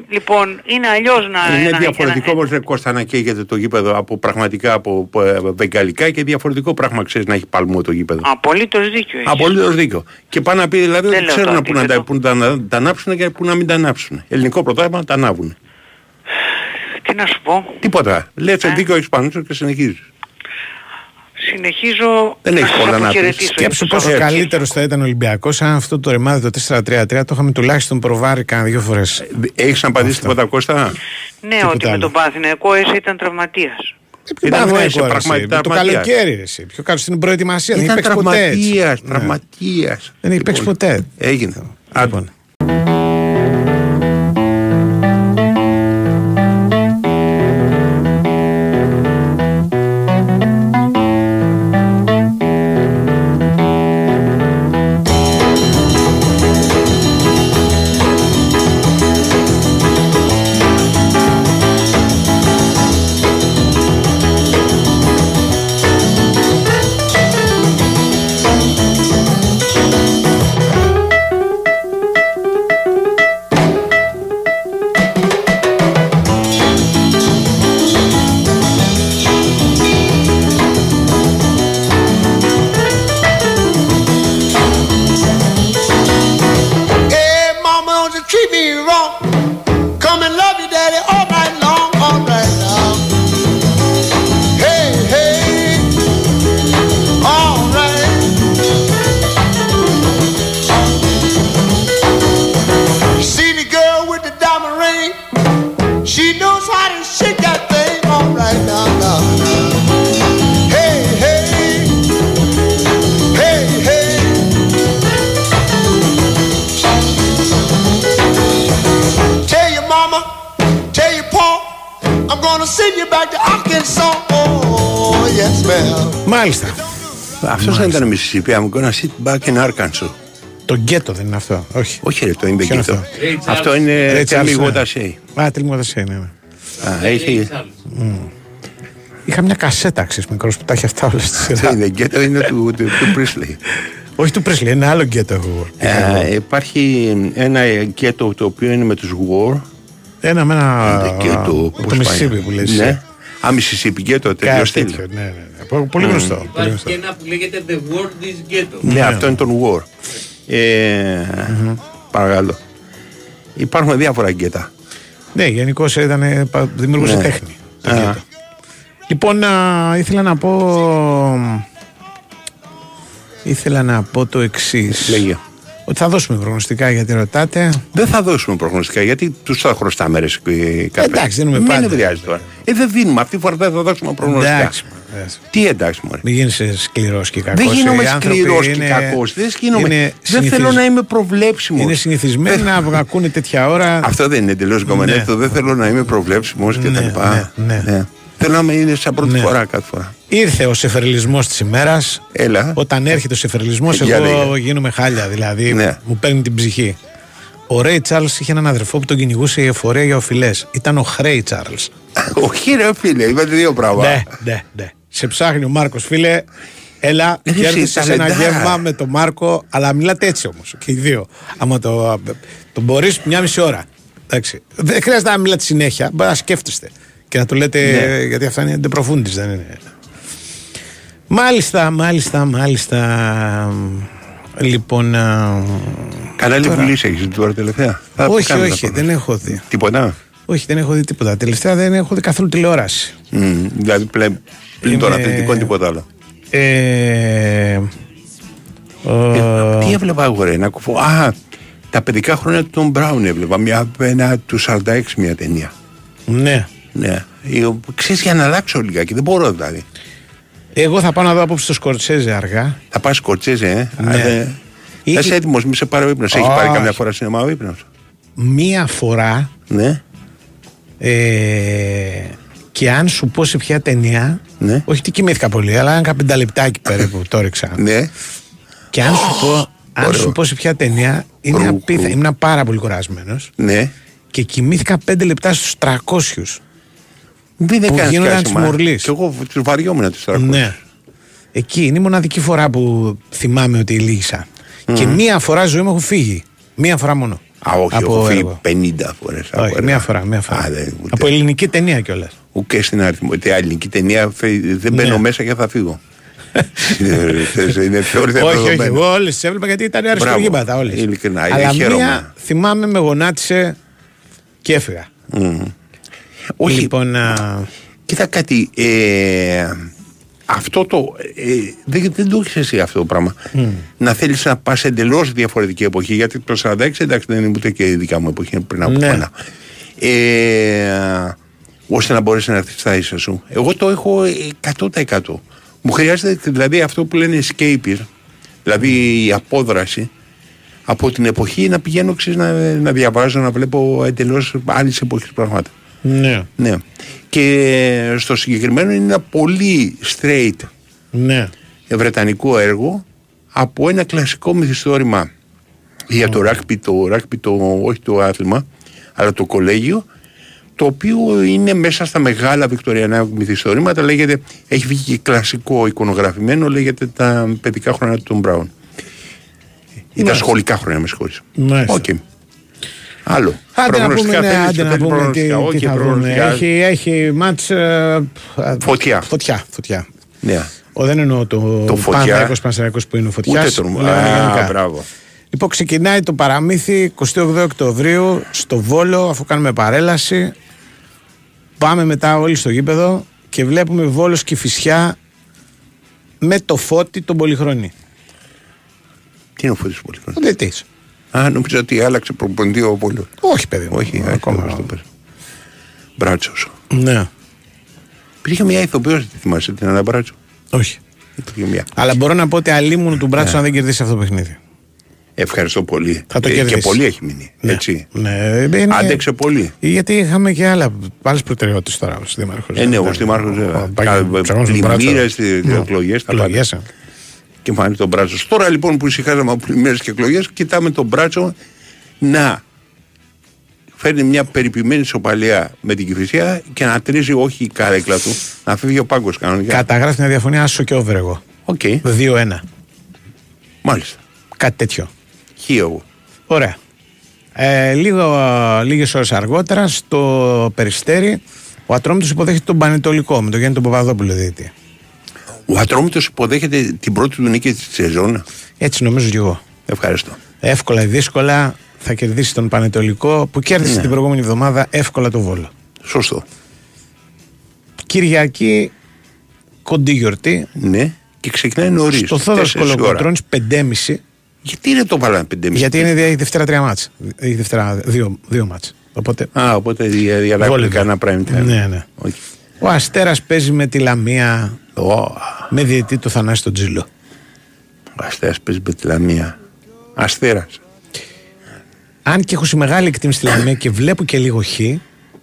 λοιπόν, είναι αλλιώς να... Είναι να- διαφορετικό ένα- όμω, ρε Κώστα, να καίγεται το γήπεδο από πραγματικά από ε, βεγγαλικά και διαφορετικό πράγμα ξέρεις να έχει παλμό το γήπεδο. Απολύτως δίκιο έχεις. Απολύτως δίκιο. Και πάνε να πει δηλαδή Δεν ότι λέω ξέρουν το πού να, τα, πού να τα, τα ανάψουν και πού να μην τα ανάψουν. Ελληνικό πρωτάθλημα τα ανάβουν. Τι να σου πω. Τίποτα. Λε Ε. δίκιο έχεις πάνω σου και συνεχίζεις. Συνεχίζω Δεν να έχει σας πολλά να πεις. αποχαιρετήσω. Σκέψου Ίσως πόσο αυτό. καλύτερος θα ήταν ο Ολυμπιακός αν αυτό το ρημάδι το 4-3-3 το είχαμε τουλάχιστον προβάρει κάνα δύο φορές. Έχεις απαντήσει τίποτα Κώστα; Ναι, Τίποτα ότι με άλλο. τον Παναθηναϊκό εσύ ήταν τραυματίας. Ήταν μέσα, πραγματικά Το τραυματίας. καλοκαίρι, ρε, εσύ. Πιο κάτω στην προετοιμασία. Δεν έχει Ήταν παίξει ποτέ. έτσι. τραυματίας, Ναι. τραυματίας. Δεν έχει παίξει Λοιπόν, ποτέ. Έγινε. Άντε. Μάλιστα. Αυτός δεν ήταν Mississippi. I'm gonna sit back in Arkansas. Το γκέτο δεν είναι αυτό. Όχι. Όχι, ρε, το είναι Ποιο είναι γκέτο. αυτό; Αυτό είναι Ray Charles, Tell me ναι. what I say. Α, τελικά δεν σε είναι. ναι. Α, έχει. Είχα μια κασέτα, ξέρεις, μικρός που τα έχει αυτά όλα στη Αυτό σειρά. είναι γκέτο, είναι του, του, του Priestley. Όχι του Πρέσλι, ένα άλλο γκέτο έχω. Ε, υπάρχει ένα γκέτο το οποίο είναι με τους War. Ένα με ένα. Ένα γκέτο, Το πώς πάει. Μississippi που λες. Ναι. Α, Mississippi γκέτο, τέτοιο Κάτι στυλ. τέτοιο, ναι, ναι, ναι. Πο- Πολύ γνωστό. πολύ Υπάρχει γνωστό. και ένα που λέγεται The World is Ghetto. Ναι, αυτό είναι τον War. Ε, Παρακαλώ. Υπάρχουν διάφορα γκέτα. Ναι, γενικώ ήταν. πα- Δημιουργούσε Ναι. τέχνη. το Α. γκέτο. Λοιπόν, α, ήθελα να πω. Ήθελα να πω το εξής. Λέγε. Ότι θα δώσουμε προγνωστικά γιατί ρωτάτε. Δεν θα δώσουμε προγνωστικά γιατί τους θα χρωστάμε ρε καφέ. Εντάξει, δίνουμε Μην πάντα. νευριάζει τώρα. Ε, δεν δίνουμε. Αυτή τη φορά δεν θα δώσουμε προγνωστικά. Εντάξει, μωρέ. Τι εντάξει, μωρέ. Μην γίνεις σκληρός και κακός. Δεν γίνομαι σκληρός και κακός. Δεν, γίνομαι... δεν θέλω να είμαι προβλέψιμος. Είναι συνηθισμένοι να ακούνε τέτοια ώρα. Αυτό δεν είναι εντελώς γκομενέτο. Δεν θέλω να είμαι προβλέψιμος και τα λοιπά. ναι, Ναι. Θέλω να είναι σαν πρώτη Ναι. φορά κάθε φορά. Ήρθε ο σεφερλισμός της ημέρας. Έλα. Όταν έρχεται ο σεφερλισμός, Για εγώ λέγε. γίνομαι χάλια. Δηλαδή, Ναι. μου παίρνει την ψυχή. Ο Ρέι Τσάρλς είχε έναν αδερφό που τον κυνηγούσε η εφορία για οφειλές. Ήταν ο Χρέι Τσάρλς. [LAUGHS] Όχι, ρε φίλε, είπατε δύο πράγματα. Ναι, ναι, ναι. Σε ψάχνει ο Μάρκος, φίλε. Έλα, Ρε, κέρδισε εσύ, ένα ταλεντάρα. γεύμα με τον Μάρκο, αλλά μιλάτε έτσι όμως. Και οι δύο. Άμα το, το μπορείς, μια μισή ώρα. Εντάξει. Δεν χρειάζεται να μιλάτε συνέχεια. Μπορεί να σκέφτεστε. Και να του λέτε. Ναι. Γιατί αυτά είναι ντεπροφούντι, δεν είναι. Μάλιστα, μάλιστα, μάλιστα. Λοιπόν. α, Κανάλι τώρα- βουλή έχεις τώρα τελευταία; Θα Όχι, κάνουμε όχι, τα δεν έχω δει. Τίποτα; Όχι, δεν έχω δει τίποτα. Τελευταία δεν έχω δει καθόλου τηλεόραση. Μμ, δηλαδή πλέον πλην των Είμαι- αθλητικών τίποτα άλλο. Ε, Ε, τι έβλεπα εγώ ρε, να κουφώ. Α, τα παιδικά χρόνια του Τον Μπράουν έβλεπα. Μια, ένα του 46 μια ταινία. ναι. Ναι. Η- Ξέρεις για να αλλάξω λιγάκι, δεν μπορώ δηλαδή. Εγώ θα πάω να δω απόψε το Σκορτσέζε αργά. Θα πας Σκορτσέζε, ε; Ναι. Α, ε, Ή- Θα είσαι έτοιμος, μη σε πάρει ο ύπνος. Έχει Όχι. πάρει καμιά φορά σινεμά ο ύπνος; Μία φορά Ναι. ε, και αν σου πω σε ποια ταινία. Ναι. Όχι τι κοιμήθηκα πολύ, αλλά ένα πέντα λεπτάκι περίπου το έριξα. Ναι. Και αν σου πω, αν Ωραίο. σου πω σε ποια ταινία είναι Κρου, απίθανο. κρου. Ήμουν πάρα πολύ κουρασμένος Ναι. και κοιμήθηκα πέντε λεπτά στους 300. Δεν Που έκανε γίνονταν της Μορλής. Και εγώ του βαριόμουν τους 300. Ναι. Εκεί είναι η μοναδική φορά που θυμάμαι ότι λύγησα. Και μία φορά στη ζωή μου έχω φύγει. Μία φορά μόνο. Α, όχι, Από έχω φύγει έργο. 50 φορές. Όχι, μία φορά. Μία φορά. Α, δεν- ούτε. Από ελληνική ταινία κιόλας. Ούτε στην αριθμό. Ούτε ελληνική ταινία φε- δεν μπαίνω Ναι. μέσα και θα φύγω. [LAUGHS] Είναι- Είναι θεώρητα όχι, όχι. δεδομένο. Εγώ όλες τις έβλεπα γιατί ήταν αριστούργήματα όλες. Ειλικρινά, Αλλά χαίρομαι. μία θυμάμαι με γονάτισε και έφυγα. Μμμ. Όχι, Λοιπόν, α, κοίτα κάτι. ε, αυτό το. Ε, δεν, δεν το έχεις εσύ αυτό το πράγμα. Να θέλεις να πας εντελώς διαφορετική εποχή. Γιατί το 46 εντάξει δεν είναι ούτε και η δικιά μου εποχή, είναι πριν από Ναι. μένα. Ε, ώστε να μπορέσει να έρθει στα ίσα σου. Εγώ το έχω ε, 100%. Μου χρειάζεται δηλαδή αυτό που λένε escape, δηλαδή η απόδραση από την εποχή να πηγαίνω ξέρεις, να, να διαβάζω, να βλέπω εντελώς άλλης εποχής πράγματα. ναι. Ναι. Και στο συγκεκριμένο είναι ένα πολύ straight Ναι. βρετανικό έργο από ένα κλασικό μυθιστόρημα για το rugby, το rugby το, όχι το άθλημα, αλλά το κολέγιο, το οποίο είναι μέσα στα μεγάλα βικτωριανά μυθιστορήματα, λέγεται, έχει βγει και κλασικό εικονογραφημένο, λέγεται τα παιδικά χρόνια του Τον Μπράουν. Ή τα Μάλιστα. σχολικά χρόνια, με συγχωρείς. Μάλιστα. Οκ. Άλλο. Άντε να πούμε, Προγνωστικά ναι, θέλεις, άντε να θέλεις πούμε τι, προγνωστικά. τι Όχι, θα δούμε. προγνωστικά. Έχει, έχει ματς... ε, Φωτιά. Φωτιά, φωτιά. Ναι. Ο, δεν εννοώ το, Το φωτιά. Παναθηναϊκός Παναθηναϊκός που είναι ο φωτιάς. Ούτε τον. λέω Α, γενικά. μπράβο. Λοιπόν, ξεκινάει το παραμύθι 28 Οκτωβρίου στο Βόλο, αφού κάνουμε παρέλαση. Πάμε μετά όλοι στο γήπεδο και βλέπουμε Βόλος Κηφισιά με το φώτι τον Πολυχρονή. Τι είναι ο Φώτης πολύ Ο διετής. Α, νομίζω ότι άλλαξε προπονητή ο Πόλο. Όχι, παιδί μου. Όχι, ακόμα. ακόμα. Το πες. Μπράτσος. Ναι. Υπήρχε μια ηθοποιός, δεν θυμάσαι την Ανά Μπράτσο; Όχι. Υπήρχε μια. Αλλά μπορώ να πω ότι αλίμουν του Μπράτσο Ναι. αν δεν κερδίσει αυτό το παιχνίδι. Ευχαριστώ πολύ. Θα το Ε, κερδίσεις. και πολύ έχει μείνει. Ναι. Έτσι. Ναι, είναι- Άντεξε πολύ. Γιατί είχαμε και άλλα, άλλες προτεραιότητες τώρα ως δήμαρχος. Ε, ναι, Δεν- ο Δήμαρχος, ο- ε, ο- κα- ο- ψαγόνος του Μπράτσο. πλημμύρες, ε, Ναι. εκλογές, τα Εκλογές, πάντα. Και φάνηκε τον Μπράτσο. Τώρα λοιπόν που ησυχάζαμε από πλημμύρες και εκλογές, κοιτάμε τον Μπράτσο να φέρνει μια περιποιημένη ισοπαλία με την Κηφισιά και να τρίζει όχι η καρέκλα του, να φύγει ο πάγκος κανονικά. Καταγράφει μια διαφωνία άσο και over εγώ. Οκ. 2-1. Μάλιστα. Κάτι τέτοιο. Χι εγώ. Ωραία. Ε, λίγο, λίγες ώρες αργότερα στο Περιστέρι ο Ατρόμητος υποδέχεται τον Πανετολικό με τον Γιάννη τον Παπαδόπουλο διαιτή. Ο Ατρόμητος υποδέχεται την πρώτη του νίκη της σεζόν. Έτσι νομίζω κι εγώ. Ευχαριστώ. Εύκολα ή δύσκολα θα κερδίσει τον Πανετολικό που κέρδισε Ναι. την προηγούμενη εβδομάδα εύκολα το Βόλο. Σωστό. Κυριακή κοντή γιορτή. Ναι. Και ξεκινάει νωρίς. Στο Θόδωρος Κολοκοτρώνης 5.30 Γιατί είναι το βάλανε 5.30. γιατί είναι η Δευτέρα τρία μάτς. Η Δευτέρα δύο, δύο μάτς. Οπότε Α, οπότε δια- διαλάβει Βόλευε. κανένα prime time. Ναι, ναι. Όχι. Ο Αστέρας παίζει με τη Λαμία με διαιτή το Θανάση τον Τζίλο. Ο Αστέρας παίζει με τη Λαμία. Αστέρας. Αν και έχω σε μεγάλη εκτίμηση στη Λαμία και βλέπω και λίγο χ,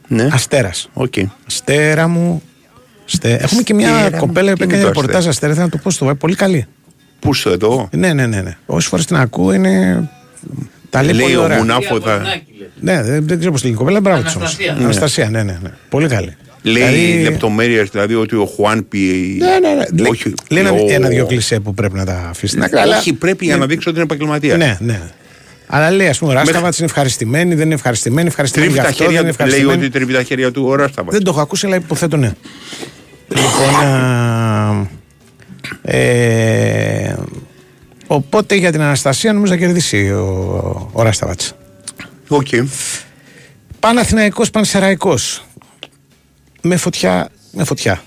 Ναι. Αστέρας. Okay. Αστέρα μου. Αστε... Έχουμε και μια Αστέρα μου. κοπέλα που Τι είναι έκανε το ρεπορτάζ Αστέρα; Αστέρα. Θέλω να το πω στο βάει. Πολύ καλή. Πού στο εδώ. Ναι, ναι, ναι. ναι. Όσες φορές την ακούω είναι. Τα λέει, Λέει πολύ ο ωραία. Μουνάφο θα- Ναι, δεν, δεν ξέρω πώς λέγει η κοπέλα. Μπράβο της όμως. Αναστασία. Ναι. Αναστασία, ναι, ναι, ναι. Πολύ καλή. Λέει Δηλαδή- λεπτομέρειες, δηλαδή ότι ο Χουάν πει. Ναι, ναι, ναι. Λέει- Όχι, Λέει ένα- ο- ένα-δυο κλισέ που πρέπει να τα αφήσει στην άκρη. αλλά- Όχι, πρέπει για να δείξει ότι είναι επαγγελματία. Ναι, ναι. Αλλά λέει, ας πούμε, ο Ράσταβατ είναι ευχαριστημένη, δεν είναι ευχαριστημένη, ευχαριστημένη Τρίβει για τα αυτό, δεν είναι χέρια του. Λέει ευχαριστημένη. ότι τρίβει τα χέρια του ο Ράσταβα. Δεν το έχω ακούσει, αλλά υποθέτω ναι. λοιπόν, [COUGHS] α, ε, οπότε για την Αναστασία νομίζω θα κερδίσει ο, ο Ράσταβατς. Οκ. Παναθηναϊκός Πανσεραϊκός. Με φωτιά, με φωτιά.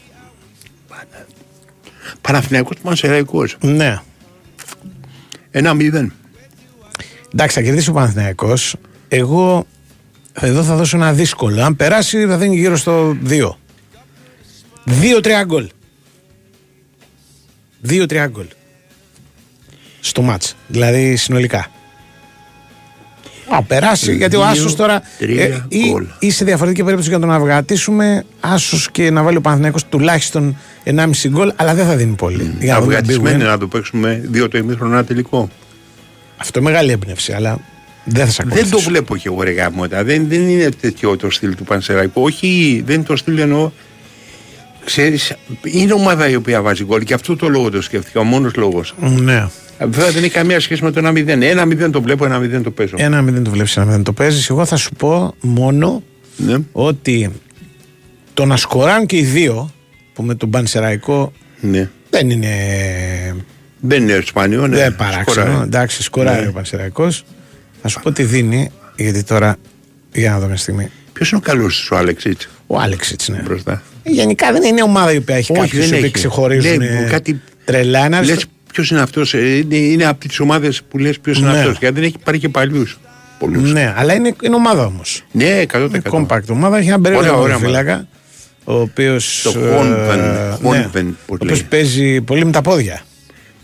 Παναθηναϊκός Πανσεραϊκός. Ναι. Ένα μηδέν. Εντάξει, θα κερδίσει ο Παναθηναϊκός. Εγώ εδώ θα δώσω ένα δύσκολο. Αν περάσει θα δίνει γύρω στο 2. 2-3 γκολ. Δύο-τρία γκολ. Στο μάτς. Δηλαδή συνολικά. Α, περάσει, γιατί ο Δύο, Άσος τώρα. τρία ή, γκολ. ή σε διαφορετική περίπτωση για να τον αυγατήσουμε, Άσος και να βάλει ο Παναθηναϊκός τουλάχιστον 1,5 γκολ, αλλά δεν θα δίνει πολύ. Για να δούμε Αυγατισμένοι big win. να το παίξουμε δύο το ημίχρονο ένα τελικό. Αυτό μεγάλη έμπνευση, αλλά δεν θα σε Δεν ακολουθήσω. το βλέπω και εγώ ρε γαμώτα. Δεν, δεν είναι τέτοιο το στυλ του Πανσεραϊκού. Όχι, δεν είναι το στυλ εννοώ. Ξέρεις, είναι ομάδα η οποία βάζει γκολ και αυτό το λόγο το σκέφτηκα. Ο μόνος λόγος. Ναι. Βέβαια δεν έχει καμία σχέση με το 1-0. Ένα 0 το βλέπω, ένα 0 το παίζω. Ένα μηδέν το βλέπεις, ένα μηδέν το παίζεις. Εγώ θα σου πω μόνο Ναι. ότι το να σκοράν και οι δύο που με τον Πανσεραϊκό Ναι. δεν είναι. Δεν είναι σπάνιο, ναι. δεν παράξενο. Σκοράρει. Εντάξει, σκοράρει Ναι. ο Πανσεραϊκός. Θα σου πω τι δίνει, γιατί τώρα. Για να δω μια στιγμή. Ποιος είναι ο καλός τη, ο Άλεξιτ. Ο Άλεξιτ, ναι. Μπροστά. Γενικά δεν είναι ομάδα η οποία έχει Όχι, κάποιους δεν που έχει. ξεχωρίζουν Λέει, κάτι- τρελά. Ένα Λες ποιος είναι αυτός. Είναι, είναι από τις ομάδες που λες ποιος είναι Ναι. αυτός. Γιατί δεν έχει πάρει και παλιούς. Πολλούς. Ναι, αλλά είναι, είναι ομάδα όμως. Ναι, 100%. Είναι compact ομάδα, έχει ένα περίεργο Ωραία, ωραία, φύλακα. Ο οποίος. Το Χόνβεν, Χόνβεν, ο πώς οποίος λέει. παίζει πολύ με τα πόδια.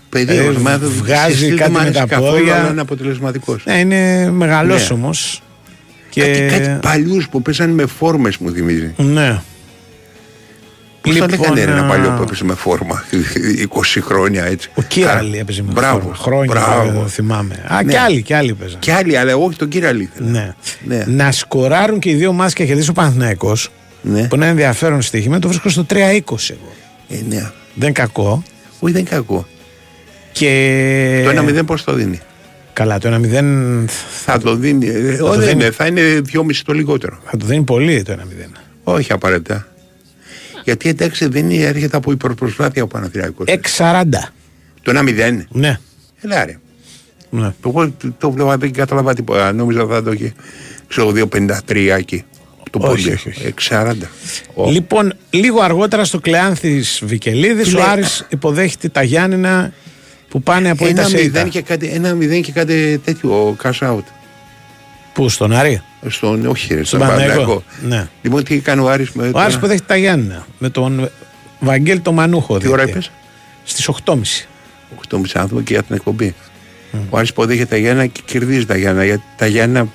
Παιδί, Ε, ο Μάδο βγάζει δεν κάτι μ' με αρέσει τα καθόλου, πόδια. αλλά είναι αποτελεσματικός. Ναι, είναι μεγαλός Ναι. όμως. Κάτι, κάτι παλιούς που παίζανε με φόρμες μου θυμίζει. Ναι. Πώ θα Λοιπόν, λέγανε ένα α, παλιό που έπαιζε με φόρμα [LAUGHS] 20 χρόνια έτσι. Ο Κύραλη έπαιζε με Μπράβο, φόρμα. Χρόνια μπράβο. δεν θυμάμαι. Α, Ναι. και άλλοι, και άλλοι παίζαν. Και άλλοι, αλλά όχι τον Κύραλη. Ναι. Ναι. Να σκοράρουν και οι δύο μάτς και κερδίσει ο Παναθηναϊκός Ναι. που είναι ενδιαφέρον στοίχημα, το βρίσκω στο 3-20 εγώ. Ε, ναι. Δεν κακό. Όχι, δεν είναι κακό. Και... Το 1-0 πώς το δίνει; Καλά, το 1-0 Θα το δίνει. ε, το όχι, δεν δίνει. είναι, θα είναι 2,5 το λιγότερο. θα το δίνει πολύ το 1-0. Όχι απαραίτητα. Γιατί εντάξει δεν είναι, έρχεται από υπερπροσπάθεια ο Παναθηναϊκός. 6-40. Το 1-0. Ναι. Ελά ρε. ναι. Εγώ το- το βλέπα δεν κατάλαβα τίποτα. Νόμιζα θα το είχε ξέρω 2,53 εκεί. Το Όχι, πόντι. όχι, όχι. 6,40. Ω. Λοιπόν, λίγο αργότερα στο Κλεάνθης Βικελίδης Τι ο λέει; Άρης υποδέχεται τα Γιάννενα που πάνε από ήττα Ένα σε ήττα. μηδέν και κάτι, ένα μηδέν και κάτι τέτοιο cash out. Πού, στον Άρη; Στον, όχι, ρε, Στον στον Παναθηναϊκό. Παναθηναϊκό. Ναι. Λοιπόν, τι κάνει ο Άρης με Ο το- Άρης υποδέχεται τα Γιάννενα με τον Βαγγέλ το Μανούχο. Τι ώρα διαιτητή. είπες; Στις 8.30. 8,5 άνθρωπο και για την εκπομπή. Ο Άρης υποδέχεται τα Γιάννα και κερδίζει τα Γιάννα. Γιατί τα Γιάννα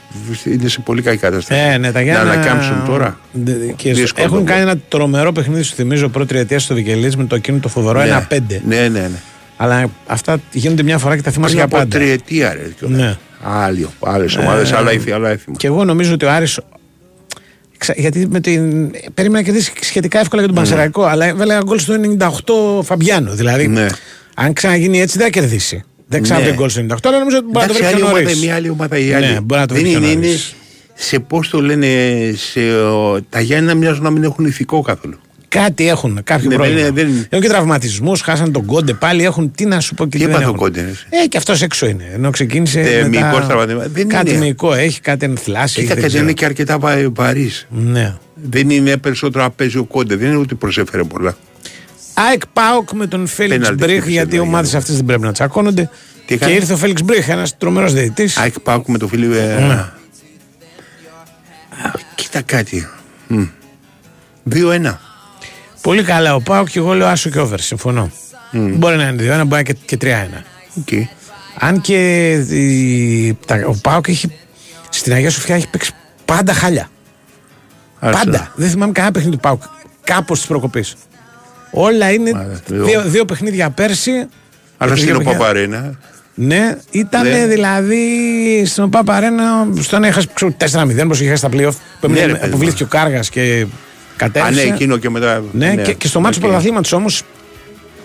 είναι σε πολύ κακή κατάσταση. Ε, ναι, τα Γιάννα. Να ανακάμψουν τώρα. Δε- Και Δύσκολο έχουν το κάνει ένα τρομερό παιχνίδι, σου θυμίζω, πρώτη αιτία στο Βικελίδη με το εκείνο το φοβερό Ναι. 1-5. Ναι, ναι, ναι. Αλλά αυτά γίνονται μια φορά και τα θυμάσαι Πριν για από πάντα. τριετία, ρε. κιόλας. Ναι. Άλλοι, άλλες ομάδες, Ε, άλλα ήθη, άλλα έθιμα. Και εγώ νομίζω ότι ο Άρης Ξα- Γιατί με την... περίμενα να κερδίσει σχετικά εύκολα για τον Πανσεραϊκό, αλλά έβαλε ένα γκολ στο 98 Φαμπιάνο. Δηλαδή, Ναι. αν ξαναγίνει έτσι, δεν θα κερδίσει. Δεν ξαναβρει Ναι. γκολ στο 98, αλλά νομίζω ότι μπορεί να το Εντάξει, βρει άλλη πιο ομάδα, νωρίς. μια άλλη ομάδα η άλλη. Ναι, μπορεί να το Δεν βρει πιο είναι, είναι νωρίς. σε πώς το λένε, σε, ο, τα Γιάννη μοιάζουν να μην έχουν ηθικό καθόλου. Κάτι έχουν, κάποιο Ναι, πρόβλημα. δεν είναι- δεν είναι. Έχουν και τραυματισμούς, χάσαν τον κόντε πάλι. Έχουν τι να σου πω και Τι τι δεν έπαθε ο έχουν. Κόντε, ρε; Ε, και αυτός έξω είναι. Ενώ ξεκίνησε. Ε, μετά... μυϊκός τραυματισμό. Δεν κάτι είναι. μυϊκό έχει, κάτι ενθλάσει. Κοίτα, δεν κάτι ξέρω. είναι και αρκετά βα- βαρύς. Ναι. Δεν είναι περισσότερο να παίζει ο Κόντε. Δεν είναι ότι προσέφερε πολλά. ΑΕΚ Πάοκ με τον Φέλιξ Πέναλτι Μπρίχ, χτύπησε, γιατί οι ναι, ομάδες ναι. αυτές δεν πρέπει να τσακώνονται. Και έκανε; ήρθε ο Φέλιξ Μπρίχ, ένας τρομερός διαιτητής. ΑΕΚ Πάουκ με το φίλο. Ε, Ναι. α, Κοίτα κάτι. Μμ. 2-1. Πολύ καλά ο Πάοκ και εγώ λέω άσο και over. Συμφωνώ. Μπορεί να είναι 2-1, μπορεί να είναι και, και 3-1. Okay. Αν και η- τα- ο Πάοκ έχει στην Αγία Σοφιά έχει παίξει πάντα χάλια. Πάντα. Δεν θυμάμαι κανένα παιχνίδι του Πάοκ. Κάπως της προκοπής. Όλα είναι δύο. δύο, δύο παιχνίδια πέρσι. Αλλά και στην δύο παιχνίδια- Παπαρένα. Ναι, ήταν Ναι. δηλαδή στον Παπαρένα. Στον έχασε ξέρω, 4-0 όπω είχε στα playoff. Που Ναι, έμεινε- ρε, παιδί αποβλήθηκε ο Κάργας και Α, κατέβησε. ναι, εκείνο και μετά. Ναι, και, και στο μάτι του Οκ. πρωταθλήματος όμως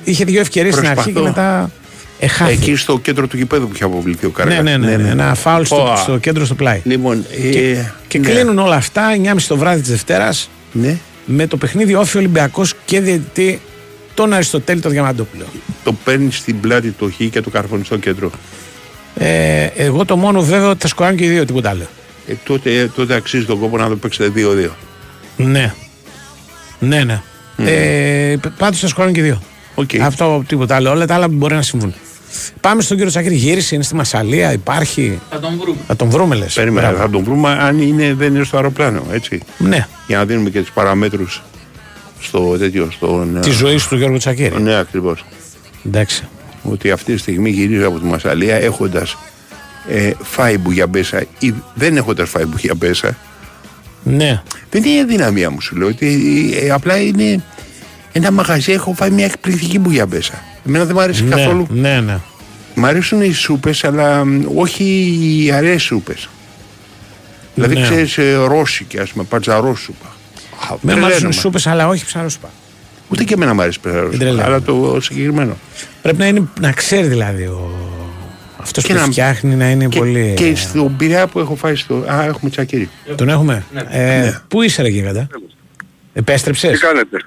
είχε δύο ευκαιρίες στην αρχή και Προσπαθώ. μετά εχάθηκε. Εκεί στο κέντρο του γηπέδου που είχε αποβληθεί ο Κάργα. Ναι, ναι, ναι, ναι, Ένα φάουλ στο, Πω, στο κέντρο στο πλάι. Λοιπόν, Και, ε, και ναι. κλείνουν όλα αυτά 9.30 το βράδυ της Δευτέρας Ναι. με το παιχνίδι Όφη Ολυμπιακός και διαιτητή τον Αριστοτέλη το Διαμαντόπουλο. Το παίρνει στην πλάτη το χ και το καρφώνεις στο κέντρο. Ε, εγώ το μόνο βέβαιο ότι θα σκοράνε και οι δύο, τίποτα άλλο. Ε, τότε, ε, τότε αξίζει τον κόπο να το παίξετε 2-2. Ναι. Ναι, ναι. Ε, Πάντως θα σκοράνε και οι δύο. Οκ. Αυτό τίποτα άλλο. Όλα τα άλλα μπορεί να συμβούν. Πάμε στον κύριο Τσακύρη. Γύρισε, είναι στη Μασσαλία, υπάρχει. Θα τον βρούμε. Θα τον βρούμε, λες. Περίμενα, θα τον βρούμε αν είναι, δεν είναι στο αεροπλάνο, έτσι. Ναι. Για να δίνουμε και τις παραμέτρους στο τέτοιο, στον... Τη ζωή του Γιώργου Τσακύρη. Ναι, ακριβώς. Εντάξει. Ότι αυτή τη στιγμή γυρίζω από τη Μασσαλία έχοντας ε, φάει μπουγιαμπέσα ή δεν έχοντας φάει μπουγιαμπέσα. Ναι. Δεν είναι η αδυναμία μου, σου λέω. Ότι, ε, απλά είναι ένα μαγαζί. Έχω φάει μια εκπληκτική μπουγιαμπέσα. Εμένα δεν μου αρέσει Ναι, καθόλου. Ναι, ναι. Μ' αρέσουν οι σούπες, αλλά μ, όχι οι αραιές σούπες. Δηλαδή, Ναι. ξέρεις, ε, ρώσικη, ας πούμε, πατζαρόσουπα. Με μου αρέσουν τρελαίνομαι. σούπες, αλλά όχι ψαρόσουπα. Ούτε και εμένα μου αρέσει πατζαρόσουπα. τρελαίνομαι. Αλλά το συγκεκριμένο. Πρέπει να, είναι, να ξέρει δηλαδή ο... αυτός που Και το να- φτιάχνει να είναι Και, πολύ. και στον πειραιά που έχω φάει στο. Α, έχουμε τσακίρι. Τον έχουμε; Ε, Ναι. Πού είσαι, ρε Γίγαντα. Επέστρεψες; Τι κάνετε;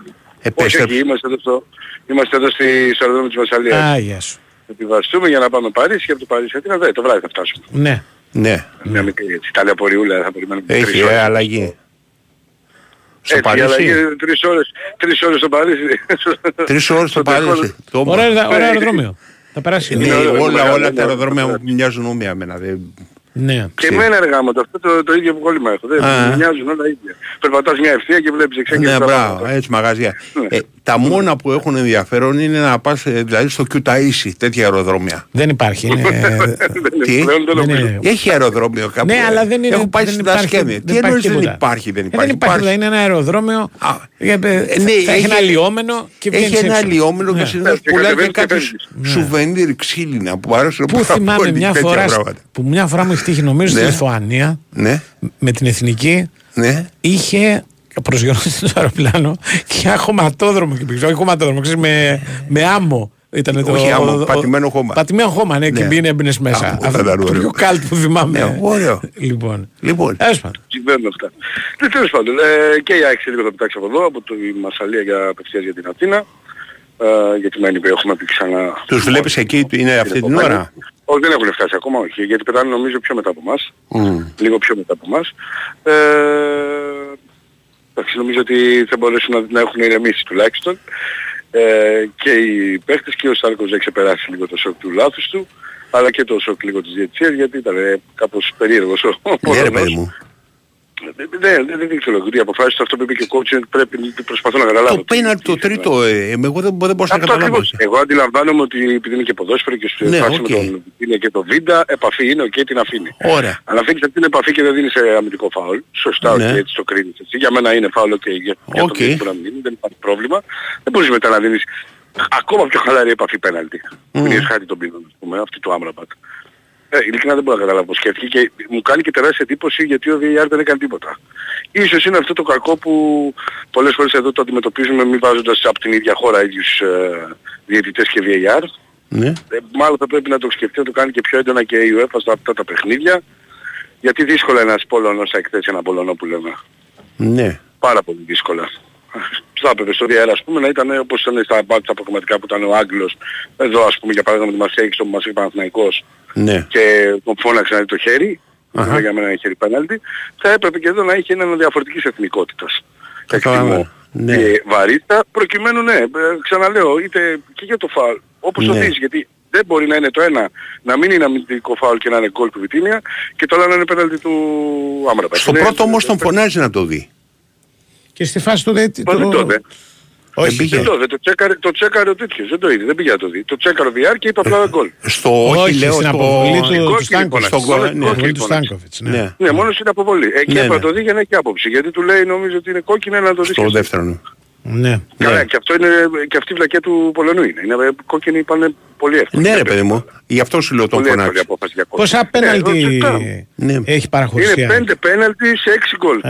Επέστρεψες. Όχι, όχι, είμαστε εδώ, στο, είμαστε εδώ στη, στο αεροδρόμιο της Βασαλείας. Α, γεια σου. Επιβαστούμε για να πάμε Παρίσι και από το Παρίσι Αθήνα, δε, το βράδυ θα φτάσουμε. Ναι. Ναι. Μια μικρή έτσι, ταλαιπωριούλα θα περιμένουμε Έχει τρεις ε, ώρες. αλλαγή. Στο Έτσι, Παρίσι; αλλαγή, τρεις ώρες, τρεις ώρες στο Παρίσι. Τρεις ώρες στο Παρίσι. Το- Ωραίο, Ναι. ωραίο αεροδρόμιο. Θα περάσει. Ναι, Είναι ωραίο, είναι όλα, μεγάλο, όλα είναι τα ωραίο. αεροδρόμια μου μοιάζουν όμοια εμένα. δεν- Ναι. Και εμένα έργα μου, αυτό το, το ίδιο πρόβλημα έχω. Δεν Α. μου μοιάζουν όλα ίδια. Περπατάς μια ευθεία και βλέπεις εξέγγελες Ναι, πράγματα. μπράβο, έτσι μαγαζιά. Ναι. Ε, τα μόνα που έχουν ενδιαφέρον είναι να πας ε, δηλαδή στο Κιουταΐσι, τέτοια αεροδρόμια. Δεν υπάρχει. Είναι... [LAUGHS] Τι; πλέον δεν δεν είναι. Έχει αεροδρόμιο κάπου. Ναι, ε. αλλά δεν είναι. Έχω πάει δεν στην υπάρχει- Τασκένδη. Τι υπάρχει εννοείς δεν τίποτα. υπάρχει, δεν Ε, υπάρχει; Δεν υπάρχει. Υπάρχει. Είναι ένα αεροδρόμιο. ε, ε, ναι, θα έχει έχει- ένα λιόμενο και βγαίνει Έχει ένα λιόμενο και συνήθως Και πουλάει και κατεβαίνεις και κάτι φεύγεις. σουβενίρ ξύλινα που αρέσουν Πού πάρα θυμάμαι πολύ, μια τέτοια φορά, πράγματα. που μια φορά μου έχει τύχει νομίζω στη Ναι. Λιθουανία Ναι, με την εθνική ναι. είχε προσγειώσει το αεροπλάνο και [LAUGHS] ένα χωματόδρομο και πίσω. Όχι χωματόδρομο, ξέρεις, με, με άμμο. Ήταν το, Όχι άμμο, ο- ο- πατημένο χώμα. Πατημένο χώμα, ναι, και Ναι. μπήκε έμπαινες μέσα. Α, Αυτό ήταν το ωραίο. πιο κάλτ που θυμάμαι. Ναι, ωραίο. Λοιπόν. Λοιπόν, Τέλος πάντων. Συμβαίνουν αυτά. Ναι, τέλος πάντων, ε, και η ΑΕΚ λίγο θα πετάξει από εδώ, από τη Μασαλία για απευθείας για την Αθήνα. Ε, γιατί μένει που έχουμε πει ξανά. τους βλέπεις εκεί, είναι αυτή την ώρα; Όχι, δεν έχουν φτάσει ακόμα, όχι. Γιατί πετάνε νομίζω πιο μετά από εμάς. Μμ. Λίγο πιο μετά από εμάς. Ε, εντάξει, νομίζω ότι θα μπορέσουν να, να έχουν ηρεμήσει τουλάχιστον. Ε, και οι παίχτες και ο Σάρκος έχει ξεπεράσει λίγο το σοκ του λάθους του αλλά και το σοκ λίγο της διετησίας γιατί ήταν ε, κάπως περίεργος ο Ναι, ρε Πολωνός. Παιδί μου. Δεν, δεν, δεν ξέρω. Τι αποφάσισε αυτό που είπε και ο coach είναι ότι πρέπει προσπαθώ να καταλάβω. Το πέναλτι το τρίτο, ε, εγώ δεν, δεν μπορούσα να Αυτό καταλάβω. ακριβώς. Εγώ αντιλαμβάνομαι ότι επειδή είναι και ποδόσφαιρο και στο Ναι, ναι, οκ. με τον είναι και το Βίντα, επαφή είναι, οκ, την αφήνει. Ωραία. Αλλά αφήνεις αυτή την επαφή και δεν δίνεις ε, αμυντικό φάουλ. Σωστά, Ναι. οκ, έτσι το κρίνεις. Έτσι. Για μένα είναι φάουλ, οκ, για, για Οκ. το δεν μπορεί να μην είναι, δεν υπάρχει πρόβλημα. Δεν μπορείς μετά να δίνεις ακόμα πιο χαλαρή επαφή πέναλτι. Μμμ. Που είναι χάρη τον πίνον, ας πούμε, αυτή του Άμραμπατ. Ε, ειλικρινά δεν μπορώ να καταλάβω πώς σκέφτηκε και μου κάνει και τεράστια εντύπωση γιατί ο VAR δεν έκανε τίποτα. Ίσως είναι αυτό το κακό που πολλές φορές εδώ το αντιμετωπίζουμε μη βάζοντας από την ίδια χώρα ίδιους ε, διαιτητές και VAR. Ναι. Ε, μάλλον θα πρέπει να το σκεφτεί να το κάνει και πιο έντονα και η UEFA στα αυτά τα παιχνίδια. Γιατί δύσκολα ένας Πολωνός θα εκθέσει ένα Πολωνό που λέμε. Ναι. Πάρα πολύ δύσκολα. Θα έπρεπε στο VAR ας πούμε να ήταν όπως ήταν στα μπάτια τα προγραμματικά που ήταν ο Άγγλος. Εδώ ας πούμε για παράδειγμα τη Μαρσέη στο Μαρσέη Παναθηναϊκός Ναι. και τον φώναξε να δει το χέρι, Αχα. δεν για μένα είναι χέρι πέναλτι, θα έπρεπε και εδώ να είχε έναν διαφορετικής εθνικότητας. Καταλαβαίνω. Εκτιμώ. Ναι. Και βαρύτητα προκειμένου ναι, ε, ξαναλέω, είτε και για το φάουλ, όπως το Ναι. δεις, γιατί δεν μπορεί να είναι το ένα να μην είναι αμυντικό φάουλ και να είναι γκολ του Βιτίνια και το άλλο να είναι πέναλτι του Άμραμπα. Στο Είναι- πρώτο όμως τον φωνάζει να το δει. Και στη φάση του δεν. Μα δεν το είδε. Δεν πήγε. Δεν το είδε, το τσέκαρε, το τσέκαρε ο τέτοιος, δεν το είδε, δεν πήγε να το δει. Το τσέκαρε ο VR και είπε απλά γκολ. Στο όχι, Όχι, λέω στην στο... αποβολή του- Στην του κόκκινη Στάνκοβιτς. φώναξε. Στον κο- Μόνο ναι. στην Βολή κόκκινη του φώναξε. Στάνκοβιτς. Ναι. Ναι. Ναι, μόνο στην αποβολή. Εκεί Ναι, έπρεπε να ναι. το δει για να έχει άποψη. Γιατί του λέει νομίζω ότι είναι κόκκινο να το δει. Στο δεύτερο. Ναι. Καλά, και αυτό είναι και αυτή η βλακία του Πολωνού είναι. είναι ε, κόκκινοι πάνε πολύ εύκολα. Ναι ρε παιδί μου, γι' αυτό σου λέω τον Πολύ εύκολη φωνάξει. απόφαση για κόκκινο. Πόσα Ναι, πέναλτι εγώ τσεκάρω. Ναι. έχει παραχωρήσει. Είναι πέντε πέναλτι σε έξι γκολ.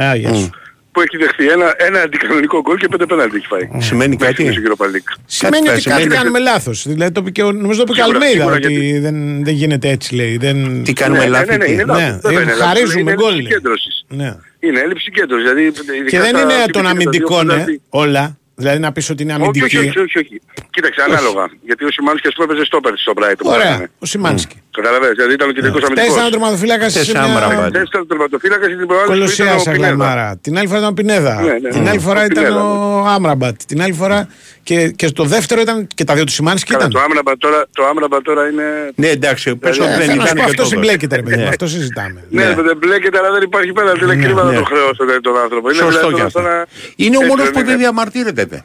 Α, γεια σου. Που έχει δεχθεί ένα, ένα αντικανονικό γκολ και πέντε πέναλτι έχει φάει. Σημαίνει Μέχρι κάτι. στο Europa League. Σημαίνει Κάτι ότι θα κάτι σημαίνει. κάνουμε λάθος. Δηλαδή το είπε και ο- νομίζω το είπε και ο Σίγουρα, Αλμέιδα σίγουρα, ότι γιατί- δεν, δεν γίνεται έτσι λέει. Δεν... Τι κάνουμε Ναι, ναι, λάθη. ναι, ναι, τι; είναι Ναι, λάθος. Βέβαια, ε, είναι λάθος. χαρίζουμε Είναι γκολ, έλλειψη λέει. συγκέντρωσης. Ναι. Είναι έλλειψη συγκέντρωσης. Δηλαδή, ειδικά Και δεν στα είναι τύπη των και τα δύο αμυντικών ε, πέναλτι. όλα. Δηλαδή να πεις ότι είναι Όχι, όχι, αμυντική. όχι, όχι, όχι. Κοίταξε, ανάλογα. Γιατί ο Σιμάνσκι ας πούμε έπαιζε στόπερ στο Brighton. Ωραία, ο Σιμάνσκι. Καταλαβαίνεις, δηλαδή ήταν ο κεντρικός Χθε αμυντικός. ήταν ο τερματοφύλακα Χθες σε Άμραμπατ. μια Χθες ήταν ο τερματοφύλακας και την προάλληση που ήταν κολοσσίας ο Πινέδα. Αγλαμάρα. Την άλλη φορά ήταν ο Πινέδα. Ναι, ναι, Την ναι. άλλη φορά Ο ήταν Πινέδα, ο Άμραμπατ. Την άλλη φορά και, και στο δεύτερο ήταν και τα δύο του Σιμάνσκι Καλά, ήταν. Το Άμραμπα τώρα, το Άμραμπα τώρα είναι... Ναι εντάξει, πες Ε, ότι δεν Θέλω να σου ήταν πω, και αυτό το συμπλέκεται, ρε παιδί μου, Ναι. αυτό συζητάμε. Ναι, δεν μπλέκεται αλλά δεν υπάρχει πέναλτι. Είναι Ναι, κρίμα να ναι. τον χρεώσω δηλαδή, τον άνθρωπο. Είναι Σωστό δηλαδή κι τώρα αυτό. να- Είναι ο Έτσι μόνος δεν που δεν είναι. διαμαρτύρεται. Δε.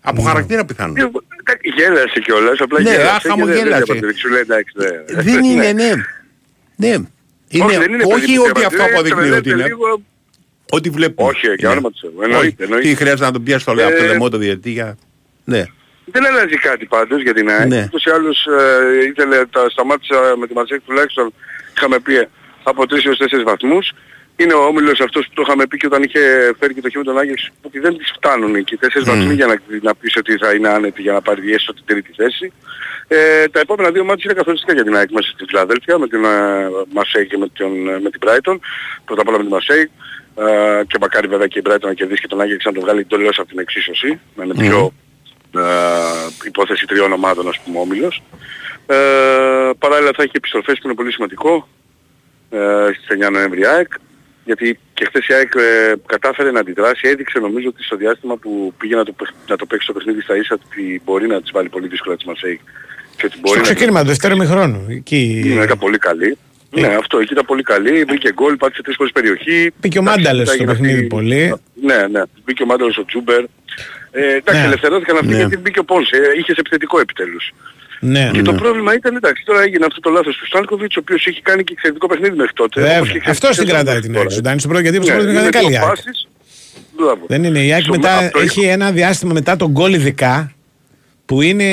Από χαρακτήρα πιθανόν. Ε, εντάξει, Γέλασε κιόλας, απλά Ναι, γέλασε άχα και μου δεν- δεν γέλασε. διαπαντήρεξε. Σου λέει, εντάξει, ναι. Δεν είναι, ναι. Ναι. Είναι, Όχι, δεν είναι όχι παιδί που ότι διαπαντήρεξε, αυτό αποδεικνύει ότι τρελαίνεται είναι. λίγο. Ό,τι βλέπουμε. Όχι, για Ναι. όνομα του Θεού. Εννοείται, Όχι. εννοείται. Τι χρειάζεται να τον πιάσει το, από το Ε, λαιμό το διαιτητή για... Ναι. Δεν αλλάζει κάτι πάντως για την ΑΕΚ. Ναι. Ούτως ή άλλως ε, ήθελε, τα σταμάτησα με τη Μαρσέκ τουλάχιστον, είχαμε πει από 3 έως 4 βαθμούς. Είναι ο όμιλος αυτός που το είχαμε πει και όταν είχε φέρει και το χείμενο τον Άγιαξ ότι δεν τις φτάνουν εκεί 4 Μμμ. βαθμοί για να, να πεις ότι θα είναι άνετη για να πάρει έστω την τρίτη θέση. Ε, τα επόμενα δύο μάτια είναι καθοριστικά για την ΑΕΚ μέσα στη Φιλαδέλφια με την ε, Μαρσέη και με, τον, ε, με την Brighton. Πρώτα απ' όλα με την Μαρσέη. Ε, και μακάρι βέβαια και η Brighton να κερδίσει και τον Άγιαξ να τον βγάλει εντελώς από την εξίσωση. Να είναι πιο ε, υπόθεση τριών ομάδων ας πούμε όμιλος. Ε, παράλληλα θα έχει επιστροφές που είναι πολύ σημαντικό ε, στις 9 Νοέμβρη ΑΕΚ γιατί και χθες η ΑΕΚ ε, κατάφερε να αντιδράσει, έδειξε νομίζω ότι στο διάστημα που πήγε να το, παί- να το παίξει το παιχνίδι στα ίσα ότι μπορεί να τις βάλει πολύ δύσκολα της Μαρσέη και ότι μπορεί Στο να ξεκίνημα του δεύτερου μηχρόνου. Εκεί... ναι, ήταν πολύ καλή. Ε. Ναι, αυτό εκεί ήταν πολύ καλή. Μπήκε γκολ, πάτησε τρεις φορές περιοχή. Μπήκε ο Εντάξει, Μάνταλες μετά στο έγινε παιχνίδι αυτή- πολύ. Ναι, ναι. Μπήκε ο Μάνταλες ο Τζούμπερ. Ε, εντάξει, Ναι. ελευθερώθηκαν αυτοί Ναι. γιατί μπήκε ο Πόνσε. Ε, είχες σε επιθετικό επιτέλους. Ναι. Και το πρόβλημα ήταν, εντάξει, τώρα έγινε αυτό το λάθος του Στάνκοβιτς, ο οποίος είχε κάνει και εξαιρετικό παιχνίδι μέχρι τότε. όπως Βέβαια. και Αυτό την εξαιρετικό κρατάει μέχρι την τώρα. ΑΕΚ ζωντανή στο πρώτο γιατί στο Ναι, πρώτο είναι είναι καλή δύο ΑΕΚ. πάσεις. Μπράβο. Δεν είναι. Η ΑΕΚ Στο- μετά αυτό έχει ένα διάστημα μετά τον γκολ ειδικά που είναι.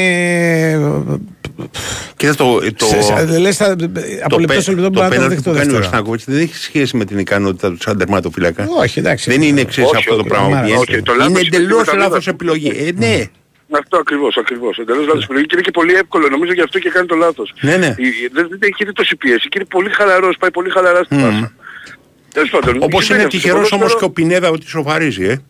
Κοίτα το... το... σε- σε- Λες θα- από λεπτός σε λεπτό το μπορεί να το πέναλτι δεχτεί το που κάνει ο δεύτερο. Στάνκοβιτς δεν έχει σχέση με την ικανότητα του σαν τερματοφύλακα. Όχι, εντάξει. Δεν είναι εξής Όχι, αυτό το όχι, πράγμα όχι, που όχι, το πιέζει. λάθος Είναι είναι εντελώς τίποτα άλλο. λάθος επιλογή. Ε, ναι. Αυτό ακριβώς, ακριβώς. Εντελώς λάθος επιλογή και είναι και πολύ εύκολο. Νομίζω γι' αυτό και κάνει το λάθος. Ναι, ναι. Η- η- Δεν δεν έχει ήδη τόση πίεση και είναι πολύ χαλαρός, πάει πολύ χαλαρά στην πάσα. Τέλος πάντων. Όπως συμβαίνει είναι αυτό. τυχερός Το όμως και ποδόσφαιρο- ο Πινέδα ότι σοβαρίζει, ε.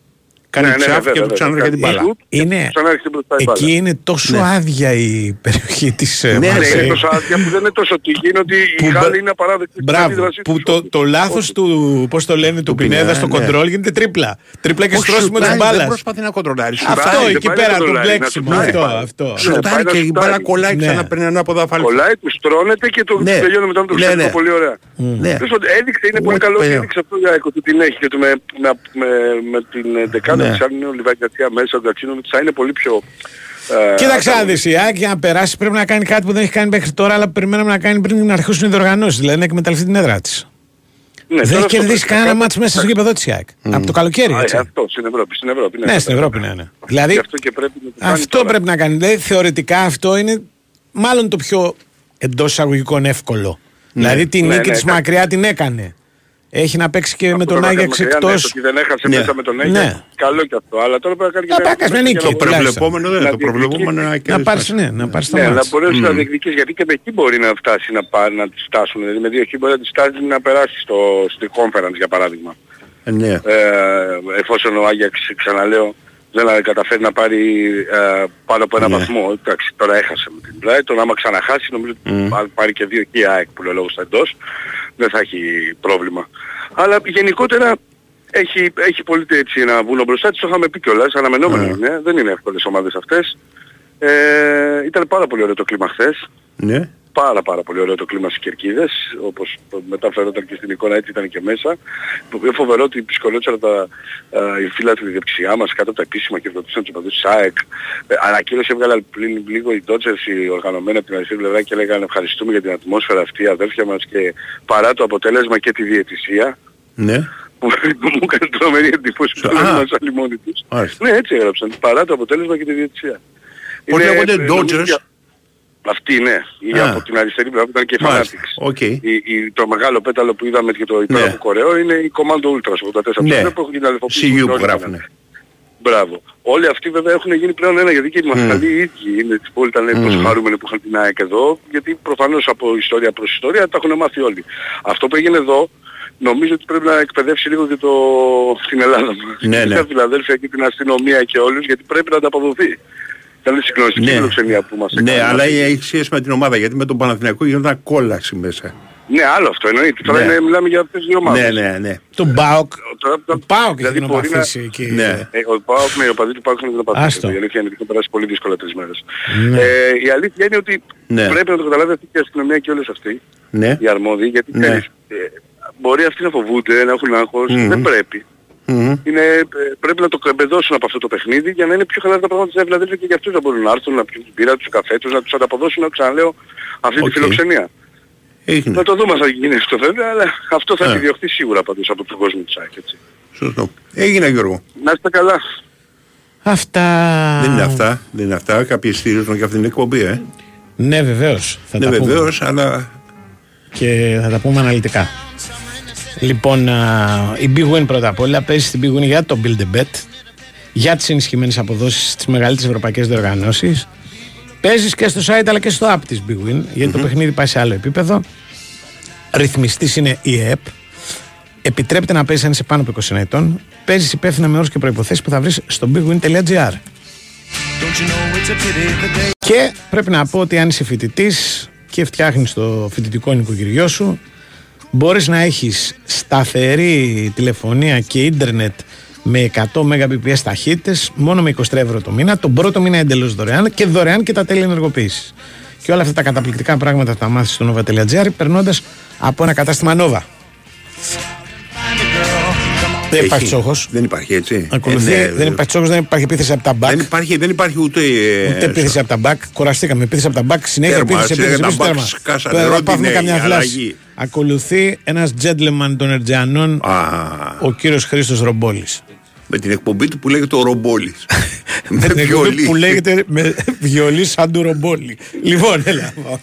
Κάνει Ναι, ναι, τσάφ βέβαια, και του βέβαια. ξανάρχεται την μπάλα. Σουτ, Είναι, ξανάρχεται μπροστά η μπάλα. εκεί είναι τόσο Ναι. άδεια η περιοχή της Ναι, ε, ναι, Ναι, Μαρσέη. είναι τόσο άδεια που δεν είναι τόσο τύχη, είναι ότι η Που μπα- Γάλλη είναι απαράδεκτη στην Μπράβο, αντίδρασή που τους. το, το λάθος του, πώς το λένε, του Πινέδα Πινέδα, στο ναι. κοντρόλ γίνεται τρίπλα. Τρίπλα και Όχι, στρώσιμο της σουτάρει, Δεν μπάλας. προσπαθεί να κοντρολάρει. Αυτό Σουτάρει, εκεί δεν πάει πέρα να το κοντρολάρει, να μπλέξιμο. σουτάρει. Αυτό, Ναι. αυτό. Ναι. Σουτάρει πάει να και η σουτάρει. μπάλα κολλάει Ναι. ξανά παίρνει ένα ποδαφάλι. Κολλάει, τους στρώνεται και το Ναι. τελειώνει μετά με το Ναι, εξαιρετικό ναι. πολύ ωραία. Ναι. Τέλος πάντων, έδειξε, είναι πολύ Ούτε καλό και παιδό. έδειξε αυτό για ότι την έχει και ότι με, με, με, με την ε, δεκάδα Ναι. της αν είναι ο Λιβάη Γκατσία μέσα, ο Γκατσίνοβιτς θα είναι πολύ πιο... ε, Κοίταξε να ανταγωνιστικός. δεις, η ΑΕΚ για να περάσει πρέπει να κάνει κάτι που δεν έχει κάνει μέχρι τώρα, αλλά που περιμέναμε να κάνει πριν να αρχίσουν οι διοργανώσεις, δηλαδή να εκμεταλλευτεί την έδρα της. Ναι, Δεν τώρα έχει αυτό κερδίσει πρέπει κανένα να μάτς μέσα στο γήπεδο της η ΑΕΚ. Από το καλοκαίρι, Α, έτσι. ε, Αυτό, στην Ευρώπη, στην Ευρώπη. Ναι, στην Ευρώπη, ναι, ναι. Δηλαδή, Γι' αυτό και πρέπει να το κάνει αυτό τώρα. πρέπει να κάνει. Δηλαδή, θεωρητικά αυτό είναι μάλλον το πιο εντός εισαγωγικών εύκολο. Δηλαδή, τη Ναι, νίκη ναι, της κα- μακριά την έκανε. Έχει να παίξει και με Αυτό τον το Άγιαξ έκανε μακριά, ναι, εκτός. το ότι δεν έχασε Ναι. μέσα με τον Ναι. Άγιαξ. Καλό και αυτό. Αλλά τώρα πρέπει να κάνει και Να πάει μια νίκη, για να- Το προβλεπόμενο δεν να είναι. Το διεκδικήσει. προβλεπόμενο είναι να Να κερδίσει πάρεις μέσα. ναι, να πάρεις το Ναι, να μάτς. μπορέσει να Μμμ. διεκδικήσεις γιατί και με εκεί μπορεί να φτάσει να, πά, να τις φτάσουν. Δηλαδή με δύο εκεί μπορεί να τις φτάσει να περάσει στο, στη conference για παράδειγμα. Ε, Ναι. Ε, εφόσον ο Άγιαξ, ξαναλέω, δεν καταφέρει να πάρει ε, πάνω από ένα Ναι. βαθμό. Εντάξει, τώρα έχασε με την Brighton. Άμα ξαναχάσει νομίζω ότι Μμ. αν πάρει και δύο εκεί η ΑΕΚ που λέει ο λόγος στα εντός, δεν θα έχει πρόβλημα. Αλλά γενικότερα έχει, έχει πολύ έτσι να βγουν μπροστά της, το είχαμε πει κιόλας, αναμενόμενο Ναι. είναι, δεν είναι εύκολες ομάδες αυτές. Ε, ήταν πάρα πολύ ωραίο το κλίμα χθες Ναι. Πάρα πάρα πολύ ωραίο το κλίμα στις Κερκίδες, όπως μετά φαινόταν και στην εικόνα έτσι ήταν και μέσα. Το οποίο φοβερό ότι ψυχολόγησαν τα, ε, οι φίλοι τη δεξιά μας κάτω από τα επίσημα και ρωτήσαν τους οπαδούς της ΑΕΚ. Ε, ανακοίνωση έβγαλαν πριν λίγο οι Dodgers οι οργανωμένοι από την αριστερή πλευρά και λέγανε ευχαριστούμε για την ατμόσφαιρα αυτή αδέρφια μας και παρά το αποτέλεσμα και τη διαιτησία Ναι. που μου έκανε τρομερή εντύπωση που Α. δεν ήμασταν όλοι μόνοι τους. Μάλιστα. Ναι, έτσι έγραψαν. Παρά το αποτέλεσμα και τη διαιτησία. Πώς Είναι, λέγονται ε, νομίζω Dodgers? Για- Αυτή ναι, η Α. από την αριστερή πλευρά που ήταν και Μάλιστα. Fanatics. Οκ. Η, η, το μεγάλο πέταλο που είδαμε και το υπέροχο Ναι. κορεό είναι η Commando Ultras 84 Ναι. που έχουν γίνει αδελφοποίηση. CU με που όλοι γράφουνε. ήταν. Μπράβο. Όλοι αυτοί βέβαια έχουν γίνει πλέον ένα γιατί και οι μαθηταλοί οι ίδιοι είναι όλοι ήταν Μμ. τόσο χαρούμενοι που είχαν την ΑΕΚ εδώ γιατί προφανώς από ιστορία προς ιστορία τα έχουν μάθει όλοι. Αυτό που έγινε εδώ νομίζω ότι πρέπει να εκπαιδεύσει λίγο και το... στην Ελλάδα μας. Ναι, ναι. Την Φιλαδέλφια και την αστυνομία και όλους γιατί πρέπει να ανταποδοθεί. Ήταν συγκλονιστική Ναι. φιλοξενία που μας Ναι, έκανε. αλλά έχει σχέση με την ομάδα γιατί με τον Παναθηναϊκό γινόταν κόλαση μέσα. Ναι, άλλο αυτό εννοείται. Τώρα Ναι. είναι, μιλάμε για αυτές τις δύο ομάδες. Ναι, ναι, ναι. Τον Μπάουκ. Τώρα, Ο Πάοκ δηλαδή έχει να μπορεί να- παθήσει εκεί. Ναι. Ε, ο Πάοκ, ναι, ο παδί του Πάοκ είναι να Άστο. πατήσει. Η αλήθεια είναι ότι έχουν περάσει πολύ δύσκολα τρεις μέρες. Ναι. Ε, η αλήθεια είναι ότι Ναι. πρέπει να το καταλάβει αυτή και η αστυνομία και όλες αυτοί, Ναι. οι αρμόδιοι, γιατί Ναι. ξέρεις, ε, μπορεί αυτοί να φοβούνται, να έχουν άγχος, Μμμ. δεν πρέπει. Είναι, ε, πρέπει να το εμπεδώσουν από αυτό το παιχνίδι για να είναι πιο χαλαρά τα πράγματα στην Φιλαδέλφια και για αυτούς να μπορούν να έρθουν, να πιούν την μπύρα τους, καφέ τους, να τους ανταποδώσουν, να ξαναλέω, αυτή Οκ. τη φιλοξενία. Έγινε. Να το δούμε αν θα γίνει αυτό βέβαια, αλλά αυτό θα Ε. επιδιωχθεί σίγουρα πάντως από τον κόσμο της ΑΕΚ, έτσι. Σωστό. Έγινε Γιώργο. Να είστε καλά. Αυτά. Δεν είναι αυτά. Δεν είναι αυτά. Κάποιοι στηρίζουν και αυτή την εκπομπή, ε. Ναι, βεβαίως. Θα Ναι, τα πούμε. βεβαίως, αλλά Και θα τα πούμε αναλυτικά. Λοιπόν, α, η Big Win πρώτα απ' όλα παίζει στην Big Win για το Build a Bet, για τις ενισχυμένες αποδόσεις στις μεγαλύτερε ευρωπαϊκές διοργανώσεις. Παίζεις και στο site αλλά και στο app της Big Win, γιατί το παιχνίδι πάει σε άλλο επίπεδο. Ρυθμιστής είναι η ΕΕΠ. Επιτρέπεται να παίζεις αν είσαι πάνω από 20 ετών. Παίζεις υπεύθυνα με όρους και προποθέσει που θα βρεις στο bigwin.gr. Και πρέπει να πω ότι αν είσαι φοιτητής και φτιάχνεις το φοιτητικό νοικοκυριό σου, μπορείς να έχεις σταθερή τηλεφωνία και ίντερνετ με 100 Mbps ταχύτητες μόνο με 23 ευρώ το μήνα. Τον πρώτο μήνα εντελώς δωρεάν και δωρεάν και τα τέλη ενεργοποίησης. Και όλα αυτά τα καταπληκτικά πράγματα θα τα μάθεις στο nova.gr περνώντας από ένα κατάστημα Nova. Δεν Έχει. υπάρχει τσόχο. Δεν υπάρχει έτσι. Ακολουθεί, Ε, ναι, δεν υπάρχει τσόχο, δεν υπάρχει επίθεση από τα μπακ. Δεν υπάρχει, δεν υπάρχει ούτε. ε, Ούτε επίθεση από τα μπακ. Κουραστήκαμε. Επίθεση από τα μπακ. Συνέχεια Τέρμα, επίθεση. συνέχεια επίθεση, τα επίθεση, μπακ τέρμα. σκάσανε. Τώρα Ρόντινε, πάθουμε καμιά η φλάση. αλλαγή. Ακολουθεί ένας gentleman των Ερτζιανών, ο κύριος Χρήστος Ρομπόλης. Με την εκπομπή του που λέγεται ο Ρομπόλης. [LAUGHS] Με την εκπομπή που λέγεται με βιολί σαν του Ρομπόλη. λοιπόν, έλα. πάμε.